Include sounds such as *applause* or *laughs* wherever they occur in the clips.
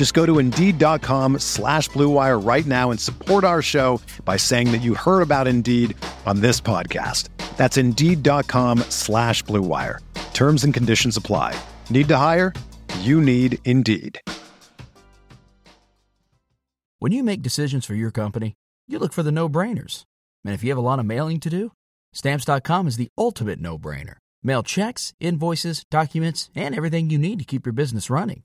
Just go to Indeed.com slash BlueWire right now and support our show by saying that you heard about Indeed on this podcast. That's Indeed.com slash BlueWire. Terms and conditions apply. Need to hire? You need Indeed. When you make decisions for your company, you look for the no-brainers. And if you have a lot of mailing to do, Stamps.com is the ultimate no-brainer. Mail checks, invoices, documents, and everything you need to keep your business running.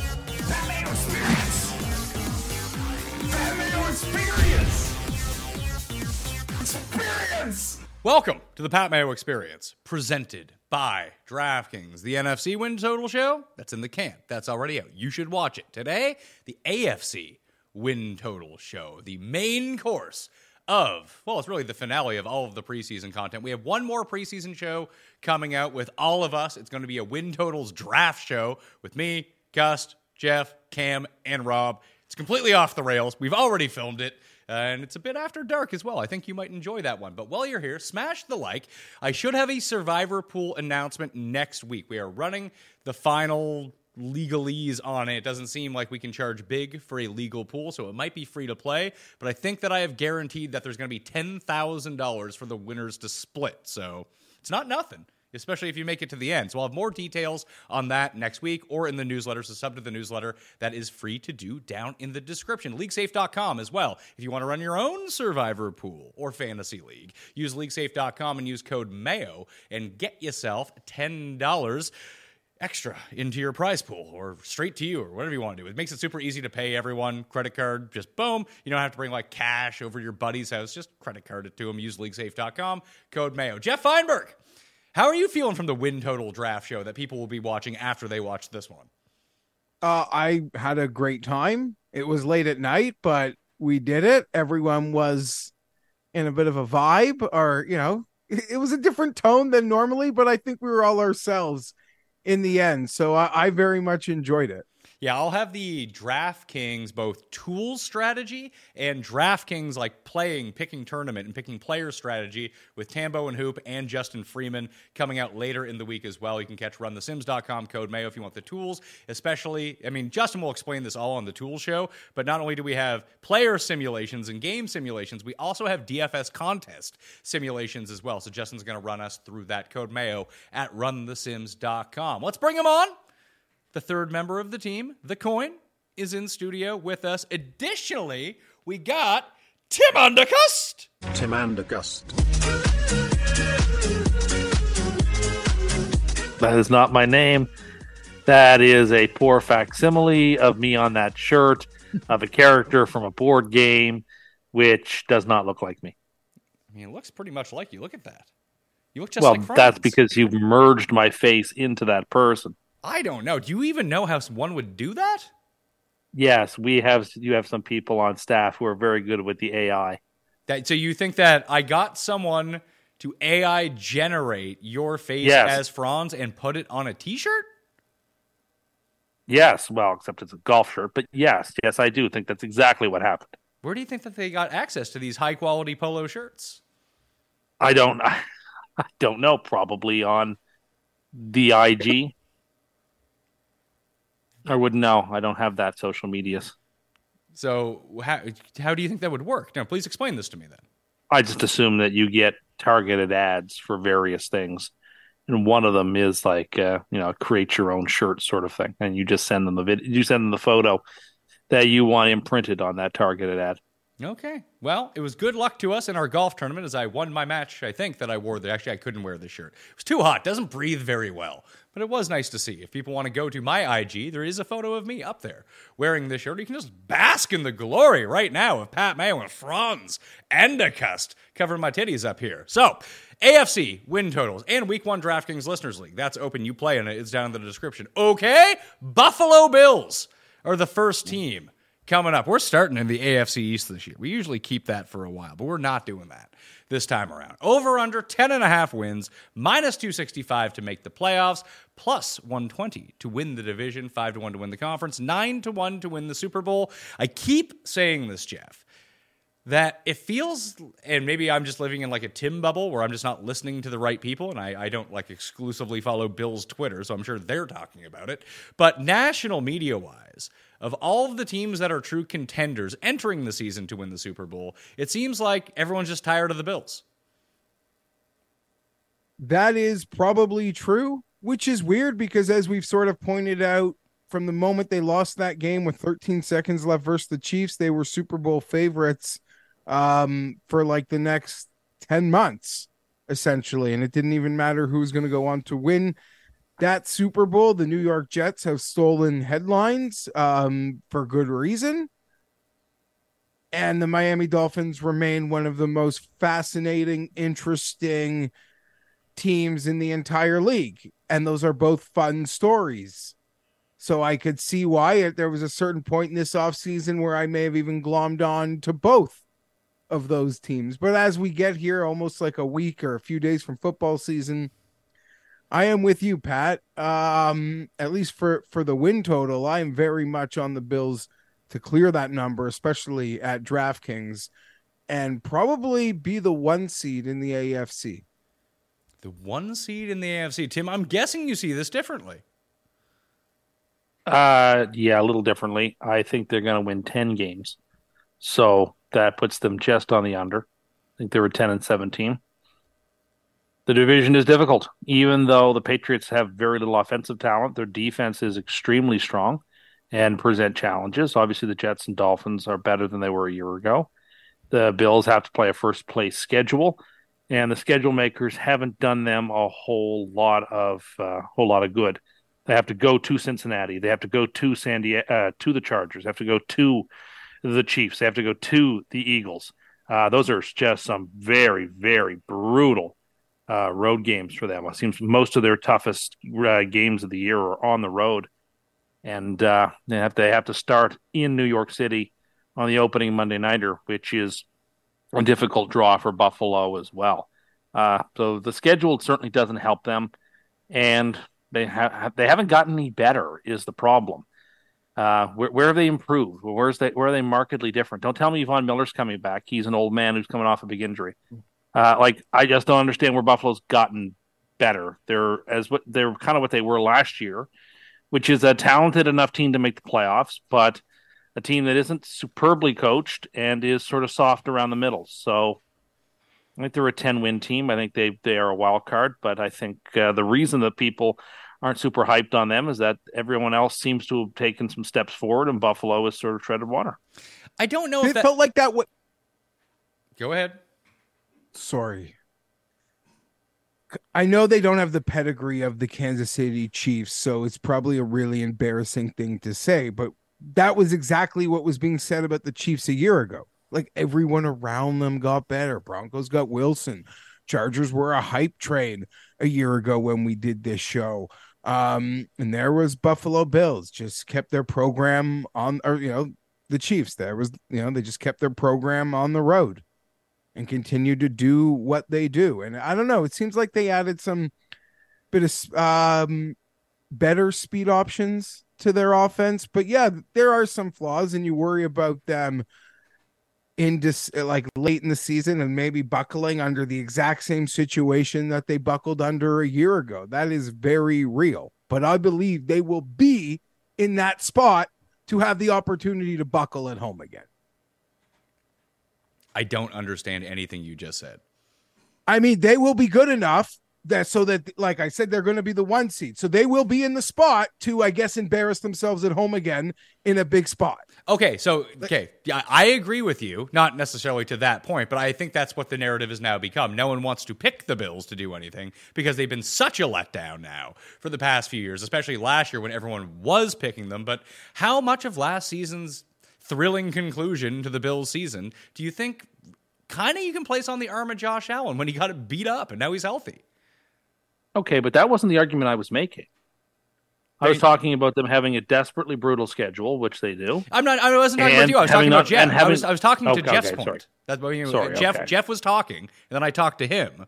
Experience. Welcome to the Pat Mayo Experience, presented by DraftKings. The NFC win total show, that's in the can. That's already out. You should watch it. Today, the AFC win total show, the main course of, well, it's really the finale of all of the preseason content. We have one more preseason show coming out with all of us. It's going to be a win totals draft show with me, Cust, Jeff, Cam, and Rob. It's completely off the rails. We've already filmed it. And it's a bit after dark as well. I think you might enjoy that one. But while you're here, smash the like. I should have a survivor pool announcement next week. We are running the final legalese on it. It doesn't seem like we can charge big for a legal pool, so it might be free to play. But I think that I have guaranteed that there's going to be $10,000 for the winners to split. So it's not nothing. Especially if you make it to the end. So I'll have more details on that next week or in the newsletter. So sub to the newsletter that is free to do down in the description. LeagueSafe.com as well. If you want to run your own survivor pool or fantasy league, use LeagueSafe.com and use code MAYO and get yourself $10 extra into your prize pool or straight to you or whatever you want to do. It makes it super easy to pay everyone. Credit card, just boom. You don't have to bring like cash over your buddy's house. Just credit card it to them. Use leaguesafe.com, code Mayo. Geoff Fienberg, how are you feeling from the win total draft show that people will be watching after they watch this one? Uh, I had a great time. It was late at night, but we did it. Everyone was in a bit of a vibe, or, you know, *laughs* it was a different tone than normally, but I think we were all ourselves in the end. So I, I very much enjoyed it. Yeah, I'll have the DraftKings both tools strategy and DraftKings like playing, picking tournament and picking player strategy with Tambo and Hoop and Justin Freeman coming out later in the week as well. You can catch runthesims.com code Mayo if you want the tools, especially. I mean, Justin will explain this all on the tools show, but not only do we have player simulations and game simulations, we also have DFS contest simulations as well. So Justin's going to run us through that code Mayo at runthesims.com. Let's bring him on. The third member of the team, the coin, is in studio with us. Additionally, we got Tim Undergust. Tim Andergust. That is not my name. That is a poor facsimile of me on that shirt of a character from a board game, which does not look like me. I mean, it looks pretty much like you. Look at that. You look just well, like Franz. that's because you've merged my face into that person. I don't know. Do you even know how one would do that? Yes, we have. You have some people on staff who are very good with the AI. That so you think that I got someone to AI generate your face Yes. as Franz and put it on a T-shirt? Yes, well, except it's a golf shirt, but yes, yes, I do think that's exactly what happened. Where do you think that they got access to these high quality polo shirts? I don't. *laughs* I don't know. Probably on the IG. I wouldn't know. I don't have that social medias. So how how do you think that would work? Now, please explain this to me then. I just assume that you get targeted ads for various things, and one of them is like uh, you know create your own shirt sort of thing, and you just send them the vid- you send them the photo that you want imprinted on that targeted ad. Okay. Well, it was good luck to us in our golf tournament as I won my match. I think that I wore the actually I couldn't wear this shirt. It was too hot. Doesn't breathe very well. But it was nice to see. If people want to go to my IG, there is a photo of me up there wearing this shirt. You can just bask in the glory right now of Pat Mayo and Franz Endicust covering my titties up here. So, AFC win totals and week one DraftKings Listeners League. That's open. You play in it. It's down in the description. Okay. Buffalo Bills are the first team coming up. We're starting in the AFC East this year. We usually keep that for a while, but we're not doing that this time around. Over under 10 and a half wins, minus 265 to make the playoffs, plus 120 to win the division, 5 to 1 to win the conference, 9 to 1 to win the Super Bowl. I keep saying this, Jeff. That it feels, and maybe I'm just living in like a Tim bubble where I'm just not listening to the right people, and I, I don't like exclusively follow Bill's Twitter, so I'm sure they're talking about it. But national media wise, of all of the teams that are true contenders entering the season to win the Super Bowl, it seems like everyone's just tired of the Bills. That is probably true, which is weird because, as we've sort of pointed out, from the moment they lost that game with 13 seconds left versus the Chiefs, they were Super Bowl favorites um, for like the next 10 months, essentially. And it didn't even matter who was going to go on to win that Super Bowl. The New York Jets have stolen headlines um, for good reason. And the Miami Dolphins remain one of the most fascinating, interesting teams in the entire league. And those are both fun stories. So I could see why there was a certain point in this offseason where I may have even glommed on to both of those teams. But as we get here, almost like a week or a few days from football season, I am with you, Pat. Um, at least for for the win total, I am very much on the Bills to clear that number, especially at DraftKings, and probably be the one seed in the AFC. The one seed in the AFC, Tim. I'm guessing you see this differently. Uh, yeah, a little differently. I think they're going to win ten games, so that puts them just on the under. I think they were ten and seventeen. The division is difficult, even though the Patriots have very little offensive talent. Their defense is extremely strong and present challenges. Obviously, the Jets and Dolphins are better than they were a year ago. The Bills have to play a first place schedule, and the schedule makers haven't done them a whole lot of uh, whole lot of good. They have to go to Cincinnati. They have to go to San Diego, uh, to the Chargers. They have to go to the Chiefs. They have to go to the Eagles. Uh, those are just some very, very brutal uh, road games for them. It seems most of their toughest uh, games of the year are on the road, and uh, they have to have to start in New York City on the opening Monday nighter, which is a difficult draw for Buffalo as well. Uh, so the schedule certainly doesn't help them, and they have they haven't gotten any better. Is the problem? Uh, where, where have they improved? Where's where are they markedly different? Don't tell me Von Miller's coming back. He's an old man who's coming off a big injury. Uh, like I just don't understand where Buffalo's gotten better. They're as what they're kind of what they were last year, which is a talented enough team to make the playoffs, but a team that isn't superbly coached and is sort of soft around the middle. So I think they're a ten win team. I think they they are a wild card, but I think uh, the reason that people aren't super hyped on them is that everyone else seems to have taken some steps forward, and Buffalo is sort of treaded water. I don't know It if that. felt like that. What? Go ahead. Sorry. I know they don't have the pedigree of the Kansas City Chiefs, so it's probably a really embarrassing thing to say, but that was exactly what was being said about the Chiefs a year ago. Like everyone around them got better. Broncos got Wilson. Chargers were a hype train a year ago when we did this show. Um, and there was Buffalo Bills just kept their program on, or you know, the Chiefs. There was, you know, they just kept their program on the road and continued to do what they do. And I don't know, it seems like they added some bit of um better speed options to their offense, but yeah, there are some flaws and you worry about them in dis- uh, like late in the season and maybe buckling under the exact same situation that they buckled under a year ago. That is very real, but I believe they will be in that spot to have the opportunity to buckle at home again. I don't understand anything you just said. I mean, they will be good enough that so that, like I said, they're going to be the one seed. So they will be in the spot to, I guess, embarrass themselves at home again in a big spot. Okay, so okay, yeah, I agree with you, not necessarily to that point, but I think that's what the narrative has now become. No one wants to pick the Bills to do anything because they've been such a letdown now for the past few years, especially last year when everyone was picking them. But how much of last season's thrilling conclusion to the Bills season do you think kind of you can place on the arm of Josh Allen when he got it beat up and now he's healthy? Okay, but that wasn't the argument I was making. I was talking about them having a desperately brutal schedule, which they do. I'm not. I wasn't talking And about you. I was talking not- about Jeff. and I was. I was talking to Jeff's okay, point. sorry. That's what you Sorry, Jeff. okay. Jeff was talking, and then I talked to him.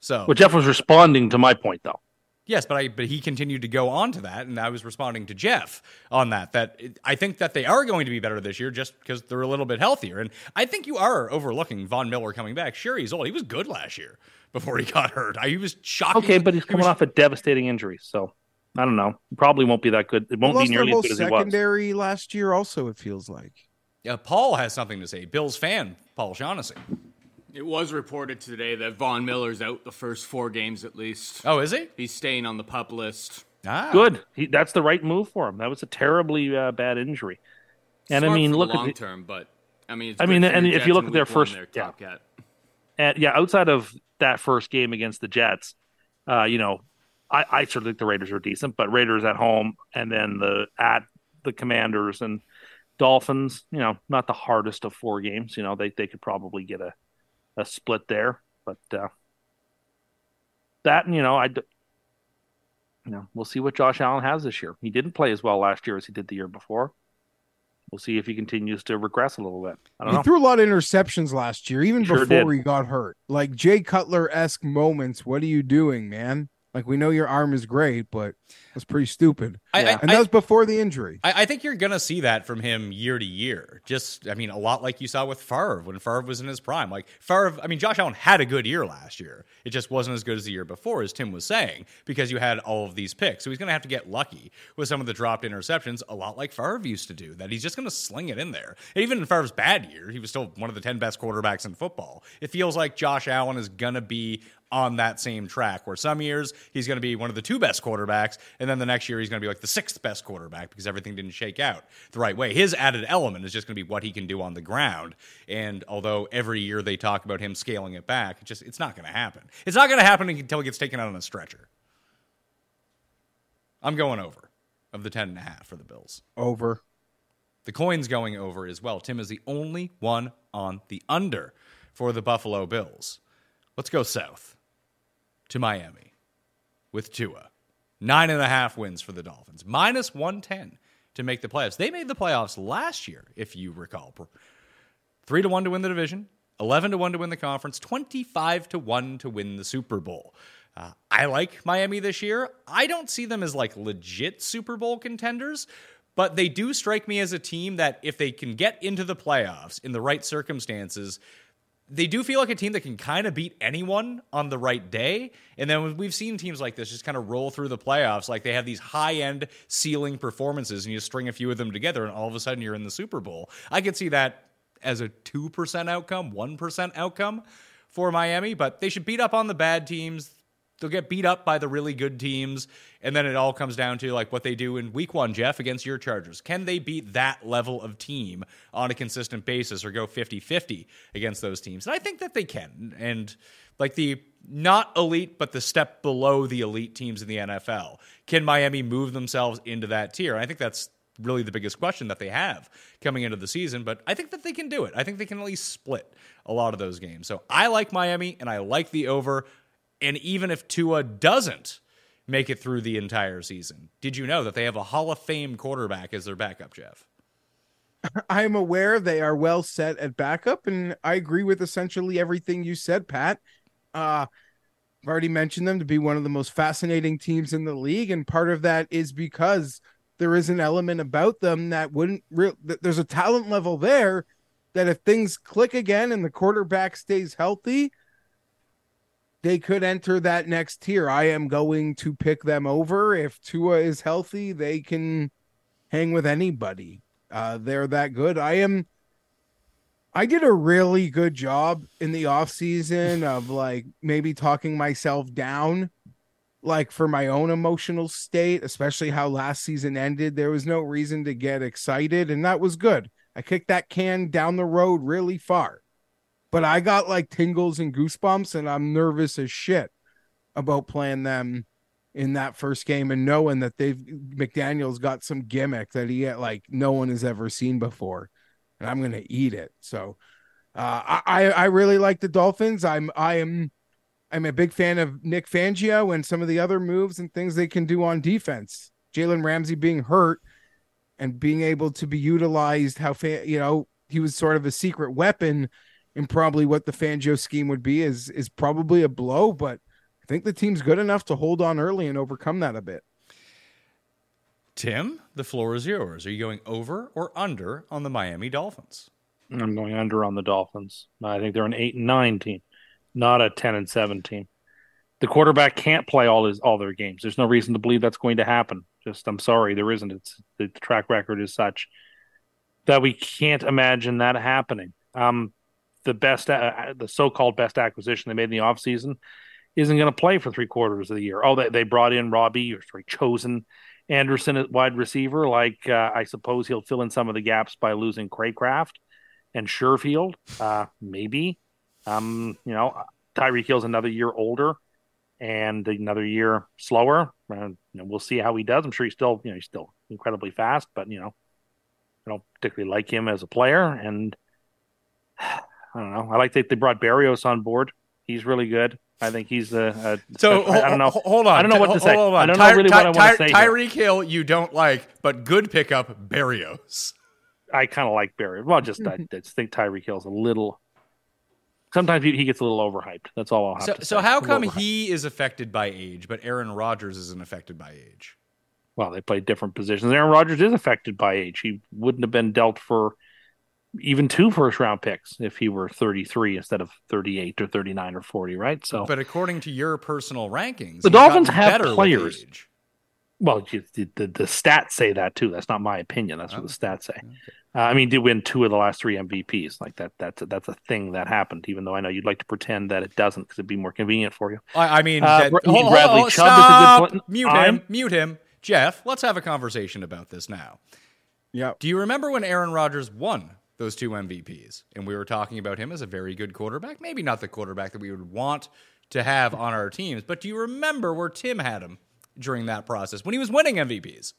So Well, Jeff was responding to my point, though. Yes, but I but he continued to go on to that, and I was responding to Jeff on that. That I think that they are going to be better this year just because they're a little bit healthier, and I think you are overlooking Von Miller coming back. Sure, he's old. He was good last year before he *laughs* got hurt. I, he was shocking. Okay, but he's he coming was- off a devastating injury, so I don't know. Probably won't be that good. It won't be nearly as good as he was. secondary last year. Also, it feels like. Yeah, Paul has something to say. Bills fan Paul Shaughnessy. It was reported today that Von Miller's out the first four games at least. Oh, is he? He's staying on the pup list. Ah, Good. He, that's the right move for him. That was a terribly uh, bad injury. And I mean, for the look at long the, term, but I mean, it's I good mean, and if you look at their first, one, first- they're yeah. top cat. and yeah, outside of that first game against the Jets, uh, you know, I, I certainly think the Raiders are decent, but Raiders at home and then the at the Commanders and Dolphins, you know, not the hardest of four games. You know, they they could probably get a a split there, but uh, that you know, I. You know, we'll see what Josh Allen has this year. He didn't play as well last year as he did the year before. We'll see if he continues to regress a little bit. I don't He know. threw a lot of interceptions last year, even Sure before did. he got hurt. Like Jay Cutler esque moments. What are you doing, man? Like we know your arm is great, but that's pretty stupid. I, I, And that was before the injury. I, I think you're going to see that from him year to year. Just, I mean, a lot like you saw with Favre when Favre was in his prime. Like Favre, I mean, Josh Allen had a good year last year. It just wasn't as good as the year before, as Tim was saying, because you had all of these picks. So he's going to have to get lucky with some of the dropped interceptions, a lot like Favre used to do. That he's just going to sling it in there. And even in Favre's bad year, he was still one of the ten best quarterbacks in football. It feels like Josh Allen is going to be on that same track where some years he's going to be one of the two best quarterbacks and then the next year he's going to be like the sixth best quarterback because everything didn't shake out the right way his added element is just going to be what he can do on the ground and although every year they talk about him scaling it back it just it's not going to happen it's not going to happen until he gets taken out on a stretcher i'm going over of the 10 and a half for the bills Over. the coin's going over as well. Tim is the only one on the under for the Buffalo Bills. Let's go south to Miami with Tua. Nine and a half wins for the Dolphins, minus 110 to make the playoffs. They made the playoffs last year, if you recall. Three to one to win the division, 11 to one to win the conference, 25 to one to win the Super Bowl. Uh, I like Miami this year. I don't see them as like legit Super Bowl contenders, but they do strike me as a team that if they can get into the playoffs in the right circumstances, they do feel like a team that can kind of beat anyone on the right day. And then we've seen teams like this just kind of roll through the playoffs. Like they have these high end ceiling performances, and you string a few of them together, and all of a sudden you're in the Super Bowl. I could see that as a 2% outcome, 1% outcome for Miami, but they should beat up on the bad teams. They'll get beat up by the really good teams. And then it all comes down to like what they do in week one, Jeff, against your Chargers. Can they beat that level of team on a consistent basis or go 50 50 against those teams? And I think that they can. And like the not elite, but the step below the elite teams in the NFL, can Miami move themselves into that tier? I think that's really the biggest question that they have coming into the season, but I think that they can do it. I think they can at least split a lot of those games. So I like Miami and I like the over. And even if Tua doesn't make it through the entire season, did you know that they have a Hall of Fame quarterback as their backup, Jeff? *laughs* I'm aware they are well set at backup, and I agree with essentially everything you said, Pat. Uh, I've already mentioned them to be one of the most fascinating teams in the league, and part of that is because there is an element about them that wouldn't real. There's a talent level there that if things click again and the quarterback stays healthy, they could enter that next tier. I am going to pick them over if Tua is healthy. They can hang with anybody. Uh, they're that good. I am. I did a really good job in the off season of like maybe talking myself down, like for my own emotional state, especially how last season ended. There was no reason to get excited, and that was good. I kicked that can down the road really far, but I got like tingles and goosebumps, and I'm nervous as shit about playing them in that first game and knowing that they've McDaniel's got some gimmick that he like no one has ever seen before, and I'm gonna eat it. So uh, I I really like the Dolphins. I'm I am I'm a big fan of Nick Fangio and some of the other moves and things they can do on defense. Jalen Ramsey being hurt and being able to be utilized how fa- you know he was sort of a secret weapon and probably what the Fangio scheme would be is is probably a blow, but I think the team's good enough to hold on early and overcome that a bit. Tim, the floor is yours. Are you going over or under on the Miami Dolphins? I'm going under on the Dolphins. I think they're an eight and nine team, not a ten and seven team. The quarterback can't play all his all their games. There's no reason to believe that's going to happen. Just I'm sorry, there isn't. It's the track record is such that we can't imagine that happening. Um, the best, uh, the so-called best acquisition they made in the offseason isn't going to play for three quarters of the year. Oh, they, they brought in Robbie or sorry, chosen Anderson at wide receiver. Like uh, I suppose he'll fill in some of the gaps by losing Cracraft and Sherfield. Uh, maybe. Um, you know, Tyreek Hill's another year older and another year slower. And you know, we'll see how he does. I'm sure he's still, you know, he's still incredibly fast, but you know, I don't particularly like him as a player. And I don't know. I like that they brought Berrios on board. He's really good. I think he's a. a so I, I don't know. Hold on. I don't know what to say. Hold on. I don't Ty- know really Ty- what I want to say. Ty- Tyreek Hill, you don't like, but good pickup, Berrios. I kind of like Barry. Well, just I, I just think Tyreek Hill's a little. Sometimes he, he gets a little overhyped. That's all I'll have So, to say. so how come overhyped. he is affected by age, but Aaron Rodgers isn't affected by age? Well, they play different positions. Aaron Rodgers is affected by age. He wouldn't have been dealt for even two first round picks if he were 33 instead of 38 or 39 or 40, right? So, But according to your personal rankings, The Dolphins have better players. well, you- the, the, the stats say that too. That's not my opinion. That's what the stats say. Uh, I mean, did win two of the last three MVPs. Like that. That's a, that's a thing that happened. Even though I know you'd like to pretend that it doesn't because it'd be more convenient for you. I, I mean, Uh, that, Br- hold- Bradley hold- Chubb is a good stop! pla- Mute I'm- him. Mute him. Jeff, let's have a conversation about this now. Yeah. Do you remember when Aaron Rodgers won those two MVPs? And we were talking about him as a very good quarterback. Maybe not the quarterback that we would want to have on our teams, but do you remember where Tim had him during that process when he was winning MVPs?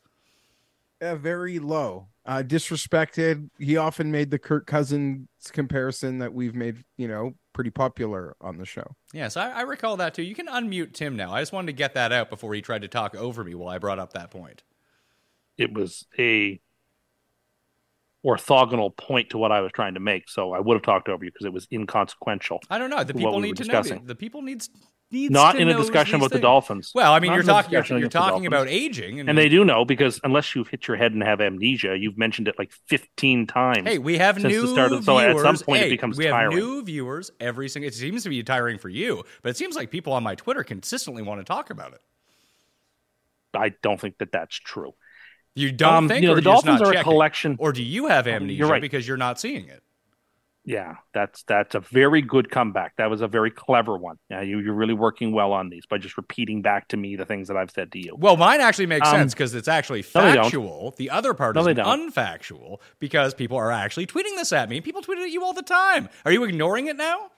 Uh, very low. Uh, disrespected. He often made the Kirk Cousins comparison that we've made, you know, pretty popular on the show. Yes, I, I recall that too. You can unmute Tim now. I just wanted to get that out before he tried to talk over me while I brought up that point. It was a orthogonal point to what I was trying to make. So I would have talked over you because it was inconsequential. I don't know. The people we need to know. discussing. The people needs needs Not in a discussion about the. Dolphins. Well, I mean, Not you're talking you're the talking about aging, and, And they do know because unless you've hit your head and have amnesia, you've mentioned it like 15 times. Hey, we have new the start of, viewers. so at some point Hey, it becomes we have tiring. new viewers every single. It seems to be tiring for you, but it seems like people on my Twitter consistently want to talk about it. I don't think that that's true. You don't think, you know, the Dolphins are a collection- or do you have amnesia you're right. because you're not seeing it? Yeah, that's that's a very good comeback. That was a very clever one. Yeah, you, you're really working well on these by just repeating back to me the things that I've said to you. Well, mine actually makes Um, sense because it's actually no, factual. The other part No, is unfactual because people are actually tweeting this at me. People tweet it at you all the time. Are you ignoring it now?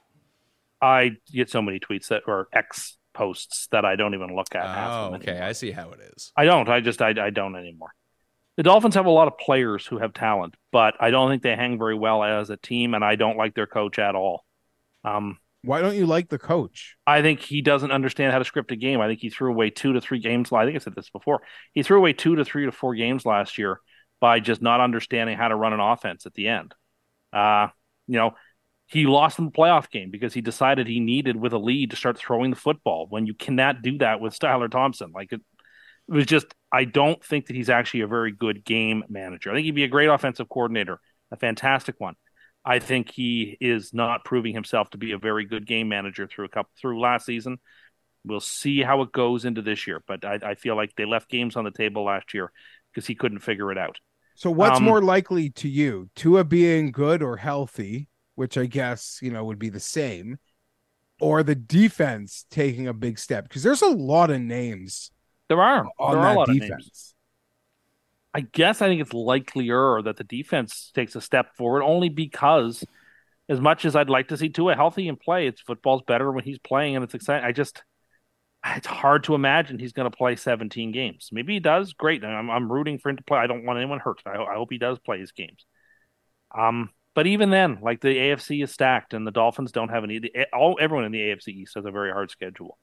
I get so many tweets that are X posts that I don't even look at. Oh, okay. anymore. I see how it is. I don't. I just I, I don't anymore. The Dolphins have a lot of players who have talent, but I don't think they hang very well as a team, and I don't like their coach at all. Um, Why don't you like the coach? I think he doesn't understand how to script a game. I think he threw away two to three games. I think I said this before. He threw away two to three to four games last year by just not understanding how to run an offense at the end. Uh, you know, he lost in the playoff game because he decided he needed with a lead to start throwing the football when you cannot do that with Skylar Thompson. Like it, it was just I don't think that he's actually a very good game manager. I think he'd be a great offensive coordinator, a fantastic one. I think he is not proving himself to be a very good game manager through a couple through last season. We'll see how it goes into this year, but I, I feel like they left games on the table last year because he couldn't figure it out. So what's Um, more likely to you? Tua being good or healthy, which I guess, you know, would be the same, or the defense taking a big step? Because there's a lot of names There are on there are a lot of defense. names. I guess I think it's likelier that the defense takes a step forward only because as much as I'd like to see Tua healthy and play, it's football's better when he's playing and it's exciting. I just it's hard to imagine he's going to play 17 games. Maybe he does. Great. I'm, I'm rooting for him to play. I don't want anyone hurt. I, I hope he does play his games. Um, but even then, like the AFC is stacked and the Dolphins don't have any. the- All everyone in the AFC East has a very hard schedule,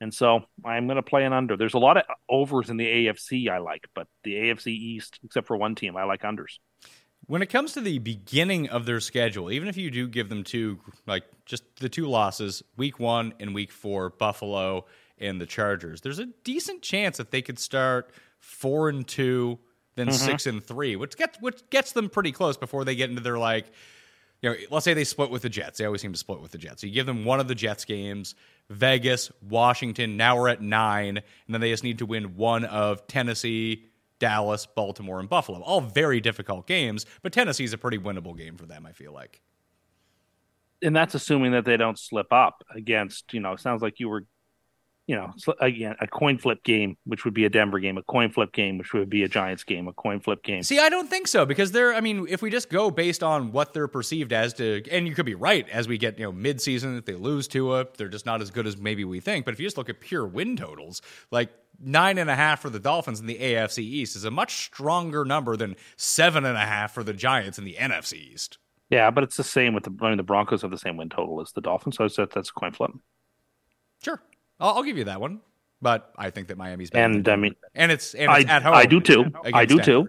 and so I'm going to play an under. There's a lot of overs in the AFC I like, but the AFC East, except for one team, I like unders. When it comes to the beginning of their schedule, even if you do give them two, like just the two losses, week one and week four, Buffalo and the Chargers, there's a decent chance that they could start four and two, then mm-hmm. six and three, which gets which gets them pretty close before they get into their like, you know, let's say they split with the Jets. They always seem to split with the Jets. So you give them one of the Jets games, Vegas, Washington. Now we're at nine, and then they just need to win one of Tennessee, Dallas, Baltimore, and Buffalo. All very difficult games, but Tennessee's a pretty winnable game for them, I feel like. and that's assuming that they don't slip up against you know sounds like you were you know again a coin flip game which would be a denver game a coin flip game which would be a giants game a coin flip game See, I don't think so because they're. I mean, if we just go based on what they're perceived as to, and you could be right as we get you know mid-season, if they lose to a, they're just not as good as maybe we think. But if you just look at pure win totals, like nine and a half for the Dolphins in the AFC East is a much stronger number than seven and a half for the Giants in the NFC East. yeah but it's the same with the i mean the broncos have the same win total as the dolphins so said that's a coin flip Sure, I'll, I'll give you that one. But I think that Miami's better and i mean and it's and I, at home. I do too i do Denver. too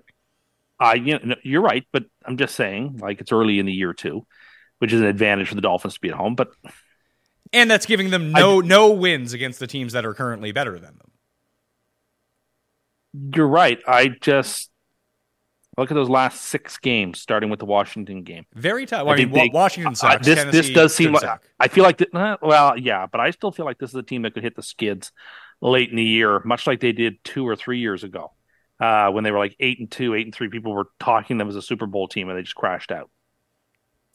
i you know, you're right but i'm just saying like it's early in the year too which is an advantage for the dolphins to be at home but and that's giving them no no wins against the teams that are currently better than them. you're right i just look at those last six games starting with the washington game Very tough. I I, mean, they- Washington Uh, sucks. this this Tennessee does seem like suck. I feel like that. uh, well, yeah, but I still feel like this is a team that could hit the skids late in the year, much like they did two or three years ago uh, when they were like eight and two, eight and three. People were talking them as a Super Bowl team, and they just crashed out.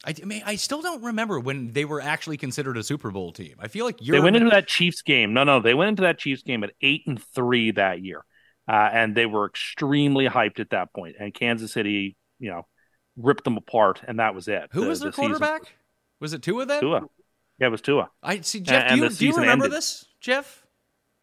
I, I mean, I still don't remember when they were actually considered a Super Bowl team. I feel like you're They went into that Chiefs game. No, no, they went into that Chiefs game at eight and three that year, uh, and they were extremely hyped at that point. And Kansas City, you know, ripped them apart, and that was it. who The- was their the season- quarterback? Was it Tua then? Tua. Yeah, it was Tua. I see. Jeff, And do you, do you remember ended. this, Jeff?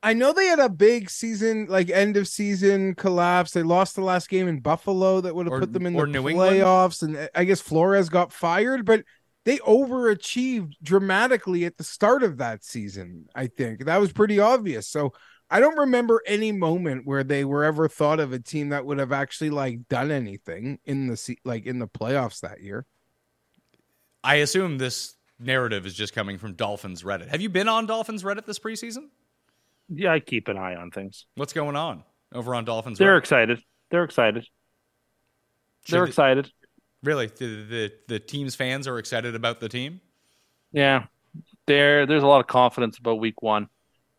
I know they had a big season, like end of season collapse. They lost the last game in Buffalo that would have Or- put them in the New England? playoffs, and I guess Flores got fired, but they overachieved dramatically at the start of that season. I think that was pretty obvious. So I don't remember any moment where they were ever thought of a team that would have actually like done anything in the se- like in the playoffs that year. I assume this narrative is just coming from Dolphins Reddit. Have you been on Dolphins Reddit this preseason? Yeah, I keep an eye on things. What's going on over on Dolphins They're Reddit? excited. They're excited. Should They're the- excited. Really, the, the the team's fans are excited about the team. Yeah, there. There's a lot of confidence about Week One.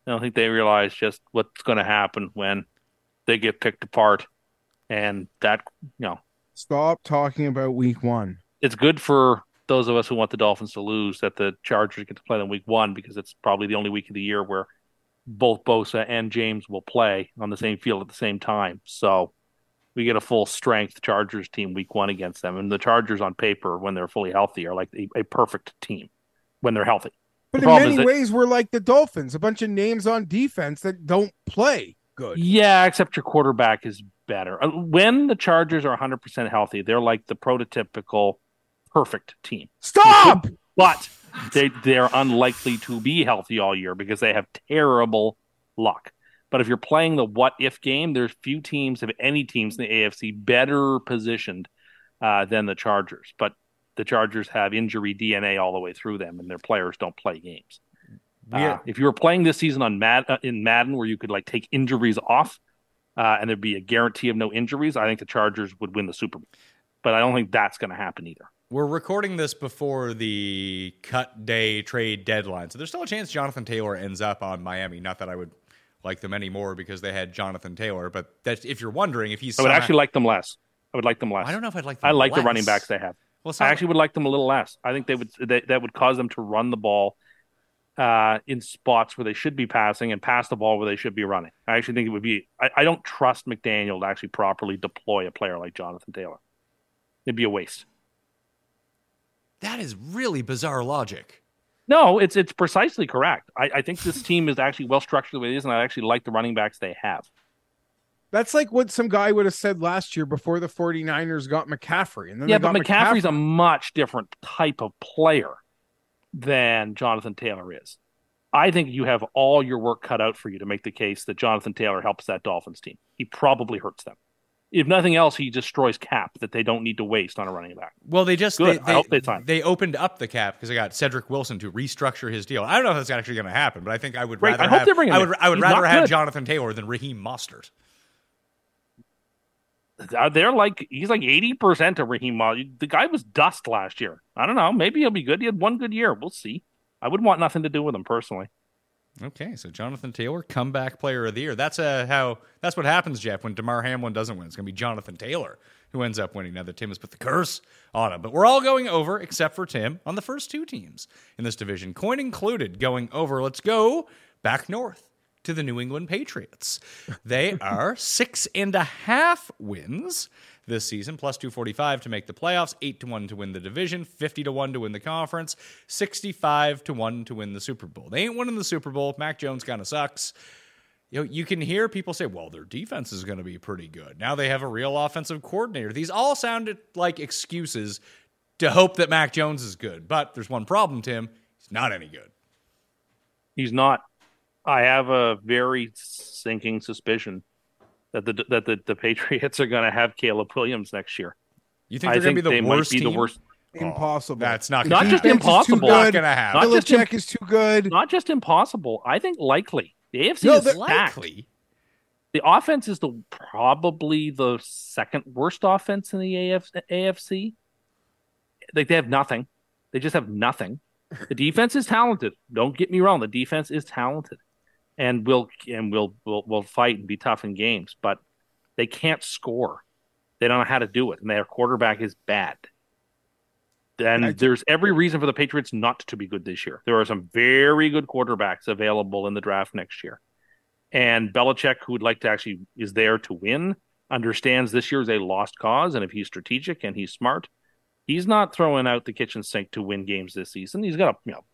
I don't think they realize just what's going to happen when they get picked apart, and that you know Stop talking about week one. it's good for those of us who want the Dolphins to lose that the Chargers get to play them Week One because it's probably the only week of the year where both Bosa and James will play on the same field at the same time. So we get a full strength Chargers team Week One against them, and the Chargers on paper when they're fully healthy are like a, a perfect team when they're healthy. But The in many that- ways, we're like the Dolphins, a bunch of names on defense that don't play good. Yeah, except your quarterback is better. Uh, When the Chargers are 100% healthy, they're like the prototypical perfect team. Stop! But they they're unlikely to be healthy all year because they have terrible luck. But if you're playing the what if game, there's few teams, if any teams in the AFC, better positioned uh, than the Chargers. But the Chargers have injury DNA all the way through them, and their players don't play games. Yeah. Uh, if you were playing this season on Mad uh, in Madden, where you could like take injuries off, uh, and there'd be a guarantee of no injuries, I think the Chargers would win the Super Bowl. But I don't think that's going to happen either. We're recording this before the cut day trade deadline, so there's still a chance Jonathan Taylor ends up on Miami. Not that I would like them anymore because they had Jonathan Taylor. But that if you're wondering if he's I would somehow- actually like them less. I would like them less. I don't know if I'd like. Them I like the running backs they have. Well, I actually would like them a little less. I think they would they, that would cause them to run the ball uh, in spots where they should be passing and pass the ball where they should be running. I actually think it would be. I, I don't trust McDaniel to actually properly deploy a player like Jonathan Taylor. It'd be a waste. that is really bizarre logic. No, it's it's precisely correct. I, I think this *laughs* team is actually well structured the way it is, and I actually like the running backs they have. That's like what some guy would have said last year before the 49ers got McCaffrey. And then yeah, they but got McCaffrey's a much different type of player than Jonathan Taylor is. I think you have all your work cut out for you to make the case that Jonathan Taylor helps that Dolphins team. He probably hurts them. If nothing else, he destroys cap that they don't need to waste on a running back. Well, they just Good. They, they, they they opened up the cap because they got Cedric Wilson to restructure his deal. I don't know if that's actually going to happen, but I think I would Right, rather I hope have, they bring him I would. I would rather have good. Jonathan Taylor than Raheem Mostert. Uh, They're like he's like eighty percent of Raheem. Ma- The guy was dust last year. I don't know. Maybe he'll be good. He had one good year. We'll see. I would want nothing to do with him personally. Okay, so Jonathan Taylor, comeback player of the year. That's uh, how that's what happens, Jeff, when Damar Hamlin doesn't win. It's going to be Jonathan Taylor who ends up winning. Now that Tim has put the curse on him, but we're all going over except for Tim on the first two teams in this division, coin included, going over. Let's go back north to the New England Patriots. They *laughs* are six and a half wins this season, plus 245 to make the playoffs, 8 to 1 to win the division, 50 to 1 to win the conference, 65 to 1 to win the Super Bowl. They ain't winning the Super Bowl. Mac Jones kind of sucks. You know, you can hear people say, well, their defense is going to be pretty good. Now they have a real offensive coordinator. These all sounded like excuses to hope that Mac Jones is good. But there's one problem, Tim. He's not any good. He's not. I have a very sinking suspicion that the that the, the Patriots are going to have Caleb Williams next year. You think they're going to be the they worst might be team? the worst. Oh, impossible. That's not Not just happen. Is too impossible. Not going to happen. Not just im- is too good. Not just impossible. I think likely. The AFC No, is they're. Likely. The offense is the probably the second worst offense in the AF, AFC. Like they have nothing. They just have nothing. The defense is talented. Don't get me wrong. The defense is talented, and we'll and we'll, we'll we'll fight and be tough in games. But they can't score. They don't know how to do it, and their quarterback is bad. And I- there's every reason for the Patriots not to be good this year. There are some very good quarterbacks available in the draft next year. And Belichick, who would like to actually is there to win, understands this year is a lost cause. And if he's strategic and he's smart, he's not throwing out the kitchen sink to win games this season. He's got to you know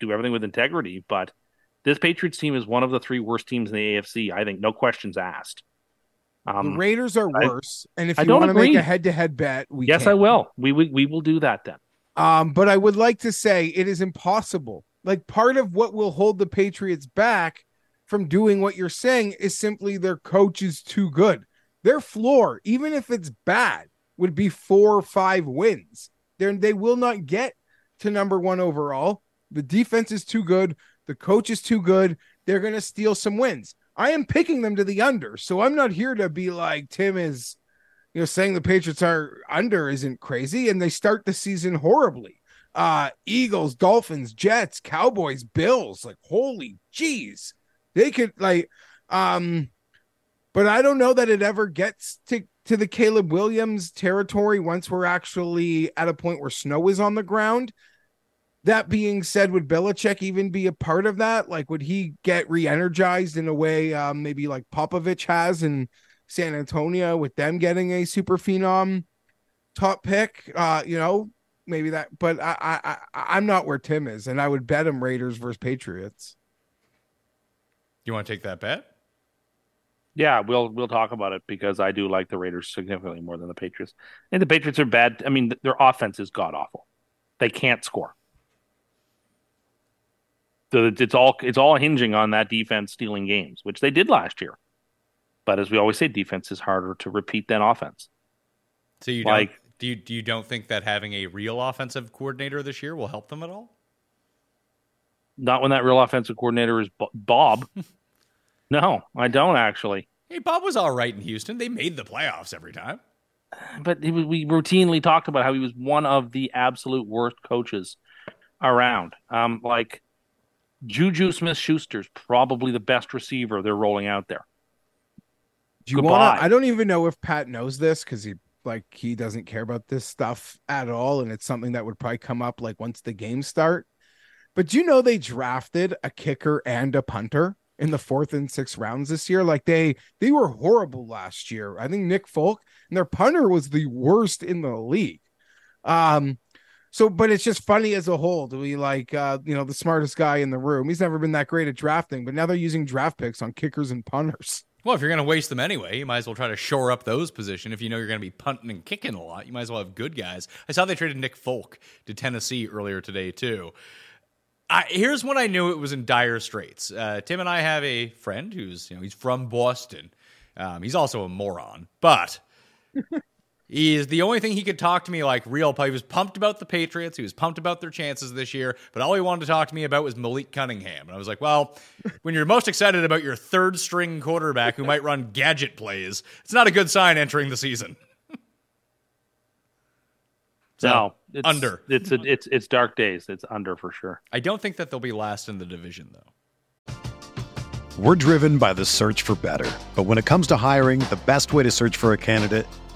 do everything with integrity. But this Patriots team is one of the three worst teams in the AFC. I think no questions asked. the Um, Raiders are I- worse. and if you want to make a head-to-head bet, we yes, can. I will. We, we we will do that then. Um, but I would like to say it is impossible. Like part of what will hold the Patriots back from doing what you're saying is simply their coach is too good. Their floor, even if it's bad, would be four or five wins. They're, they will not get to number one overall. The defense is too good. The coach is too good. They're going to steal some wins. I am picking them to the under. So I'm not here to be like Tim is you know, saying the Patriots are under isn't crazy, and they start the season horribly. Uh, Eagles, Dolphins, Jets, Cowboys, Bills, like holy jeez, they could like, um, but I don't know that it ever gets to to the Caleb Williams territory once we're actually at a point where snow is on the ground. That being said, would Belichick even be a part of that? Like, would he get re-energized in a way, um, maybe like Popovich has in San Antonio with them getting a super phenom top pick? Uh, you know, maybe that. But I, I, I I'm not where Tim is, and I would bet him Raiders versus Patriots. You want to take that bet? Yeah, we'll we'll talk about it because I do like the Raiders significantly more than the Patriots. And the Patriots are bad. I mean, their offense is god awful. They can't score. So it's all it's all hinging on that defense stealing games, which they did last year. But as we always say, defense is harder to repeat than offense. So you Like- don't, do you do you don't think that having a real offensive coordinator this year will help them at all? Not when that real offensive coordinator is Bob. *laughs* no, I don't actually. Hey, Bob was all right in Houston. They made the playoffs every time. but was- we routinely talked about how he was one of the absolute worst coaches around. Um, like Juju Smith Schuster's probably the best receiver they're rolling out there. Do you want? I don't even know if Pat knows this because he like he doesn't care about this stuff at all, and it's something that would probably come up like once the games start. But do you know they drafted a kicker and a punter in the fourth and sixth rounds this year? Like they they were horrible last year. I think Nick Folk and their punter was the worst in the league. Um, so, but it's just funny as a whole. Do we like, uh, you know, the smartest guy in the room? He's never been that great at drafting, but now they're using draft picks on kickers and punters. Well, if you're going to waste them anyway, you might as well try to shore up those position. If you know you're going to be punting and kicking a lot, you might as well have good guys. I saw they traded Nick Folk to Tennessee earlier today too. I, here's when I knew it was in dire straits. Uh, Tim and I have a friend who's you know he's from Boston. Um, he's also a moron, but *laughs* he is the only thing he could talk to me like real. He was pumped about the Patriots. He was pumped about their chances this year, but all he wanted to talk to me about was Malik Cunningham. And I was like, well, when you're most excited about your third string quarterback who might run gadget plays, it's not a good sign entering the season. *laughs* So, no, it's, under. It's a, it's it's dark days. It's under for sure. I don't think that they'll be last in the division though. We're driven by the search for better, but when it comes to hiring, the best way to search for a candidate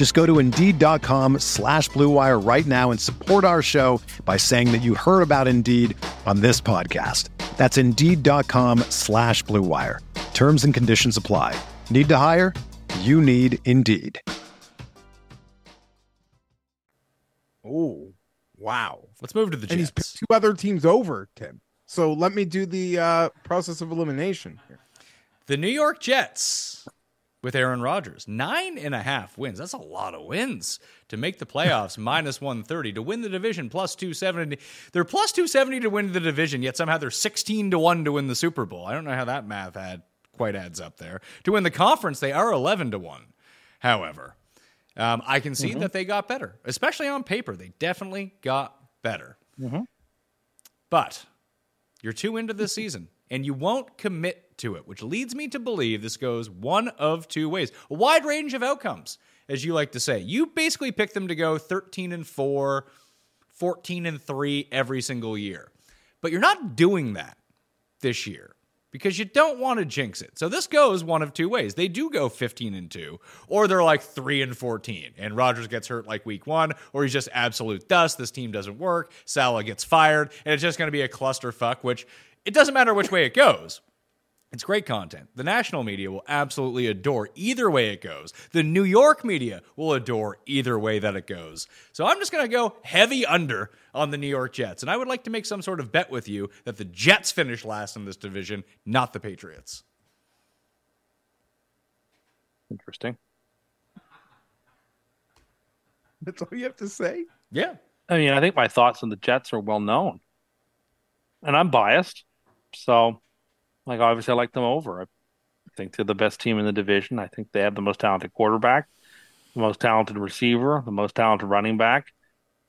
Just go to Indeed.com slash BlueWire right now and support our show by saying that you heard about Indeed on this podcast. That's Indeed.com slash BlueWire. Terms and conditions apply. Need to hire? You need Indeed. Oh, wow. Let's move to the Jets. And he's picked two other teams over, Tim. So let me do the uh, process of elimination here. The New York Jets with Aaron Rodgers. Nine and a half wins. That's a lot of wins to make the playoffs *laughs* minus 130. To win the division, plus 270. They're plus 270 to win the division, yet somehow they're 16 to 1 to win the Super Bowl. I don't know how that math had quite adds up there. To win the conference, they are 11 to 1. However, um, I can see mm-hmm. that they got better, especially on paper. They definitely got better. Mm-hmm. But you're too into this season, and you won't commit to it, which leads me to believe this goes one of two ways. A wide range of outcomes, as you like to say. You basically pick them to go 13 and 4, 14 and 3 every single year. But you're not doing that this year because you don't want to jinx it. So this goes one of two ways. They do go 15 and 2 or they're like 3 and 14 and Rodgers gets hurt like week 1 or he's just absolute dust. This team doesn't work. Saleh gets fired and it's just going to be a clusterfuck which it doesn't matter which way it goes. It's great content. The national media will absolutely adore either way it goes. The New York media will adore either way that it goes. So I'm just going to go heavy under on the New York Jets. And I would like to make some sort of bet with you that the Jets finish last in this division, not the Patriots. Interesting. *laughs* That's all you have to say? Yeah. I mean, I think my thoughts on the Jets are well known. And I'm biased. So like obviously, I like them over. I think they're the best team in the division. I think they have the most talented quarterback, the most talented receiver, the most talented running back,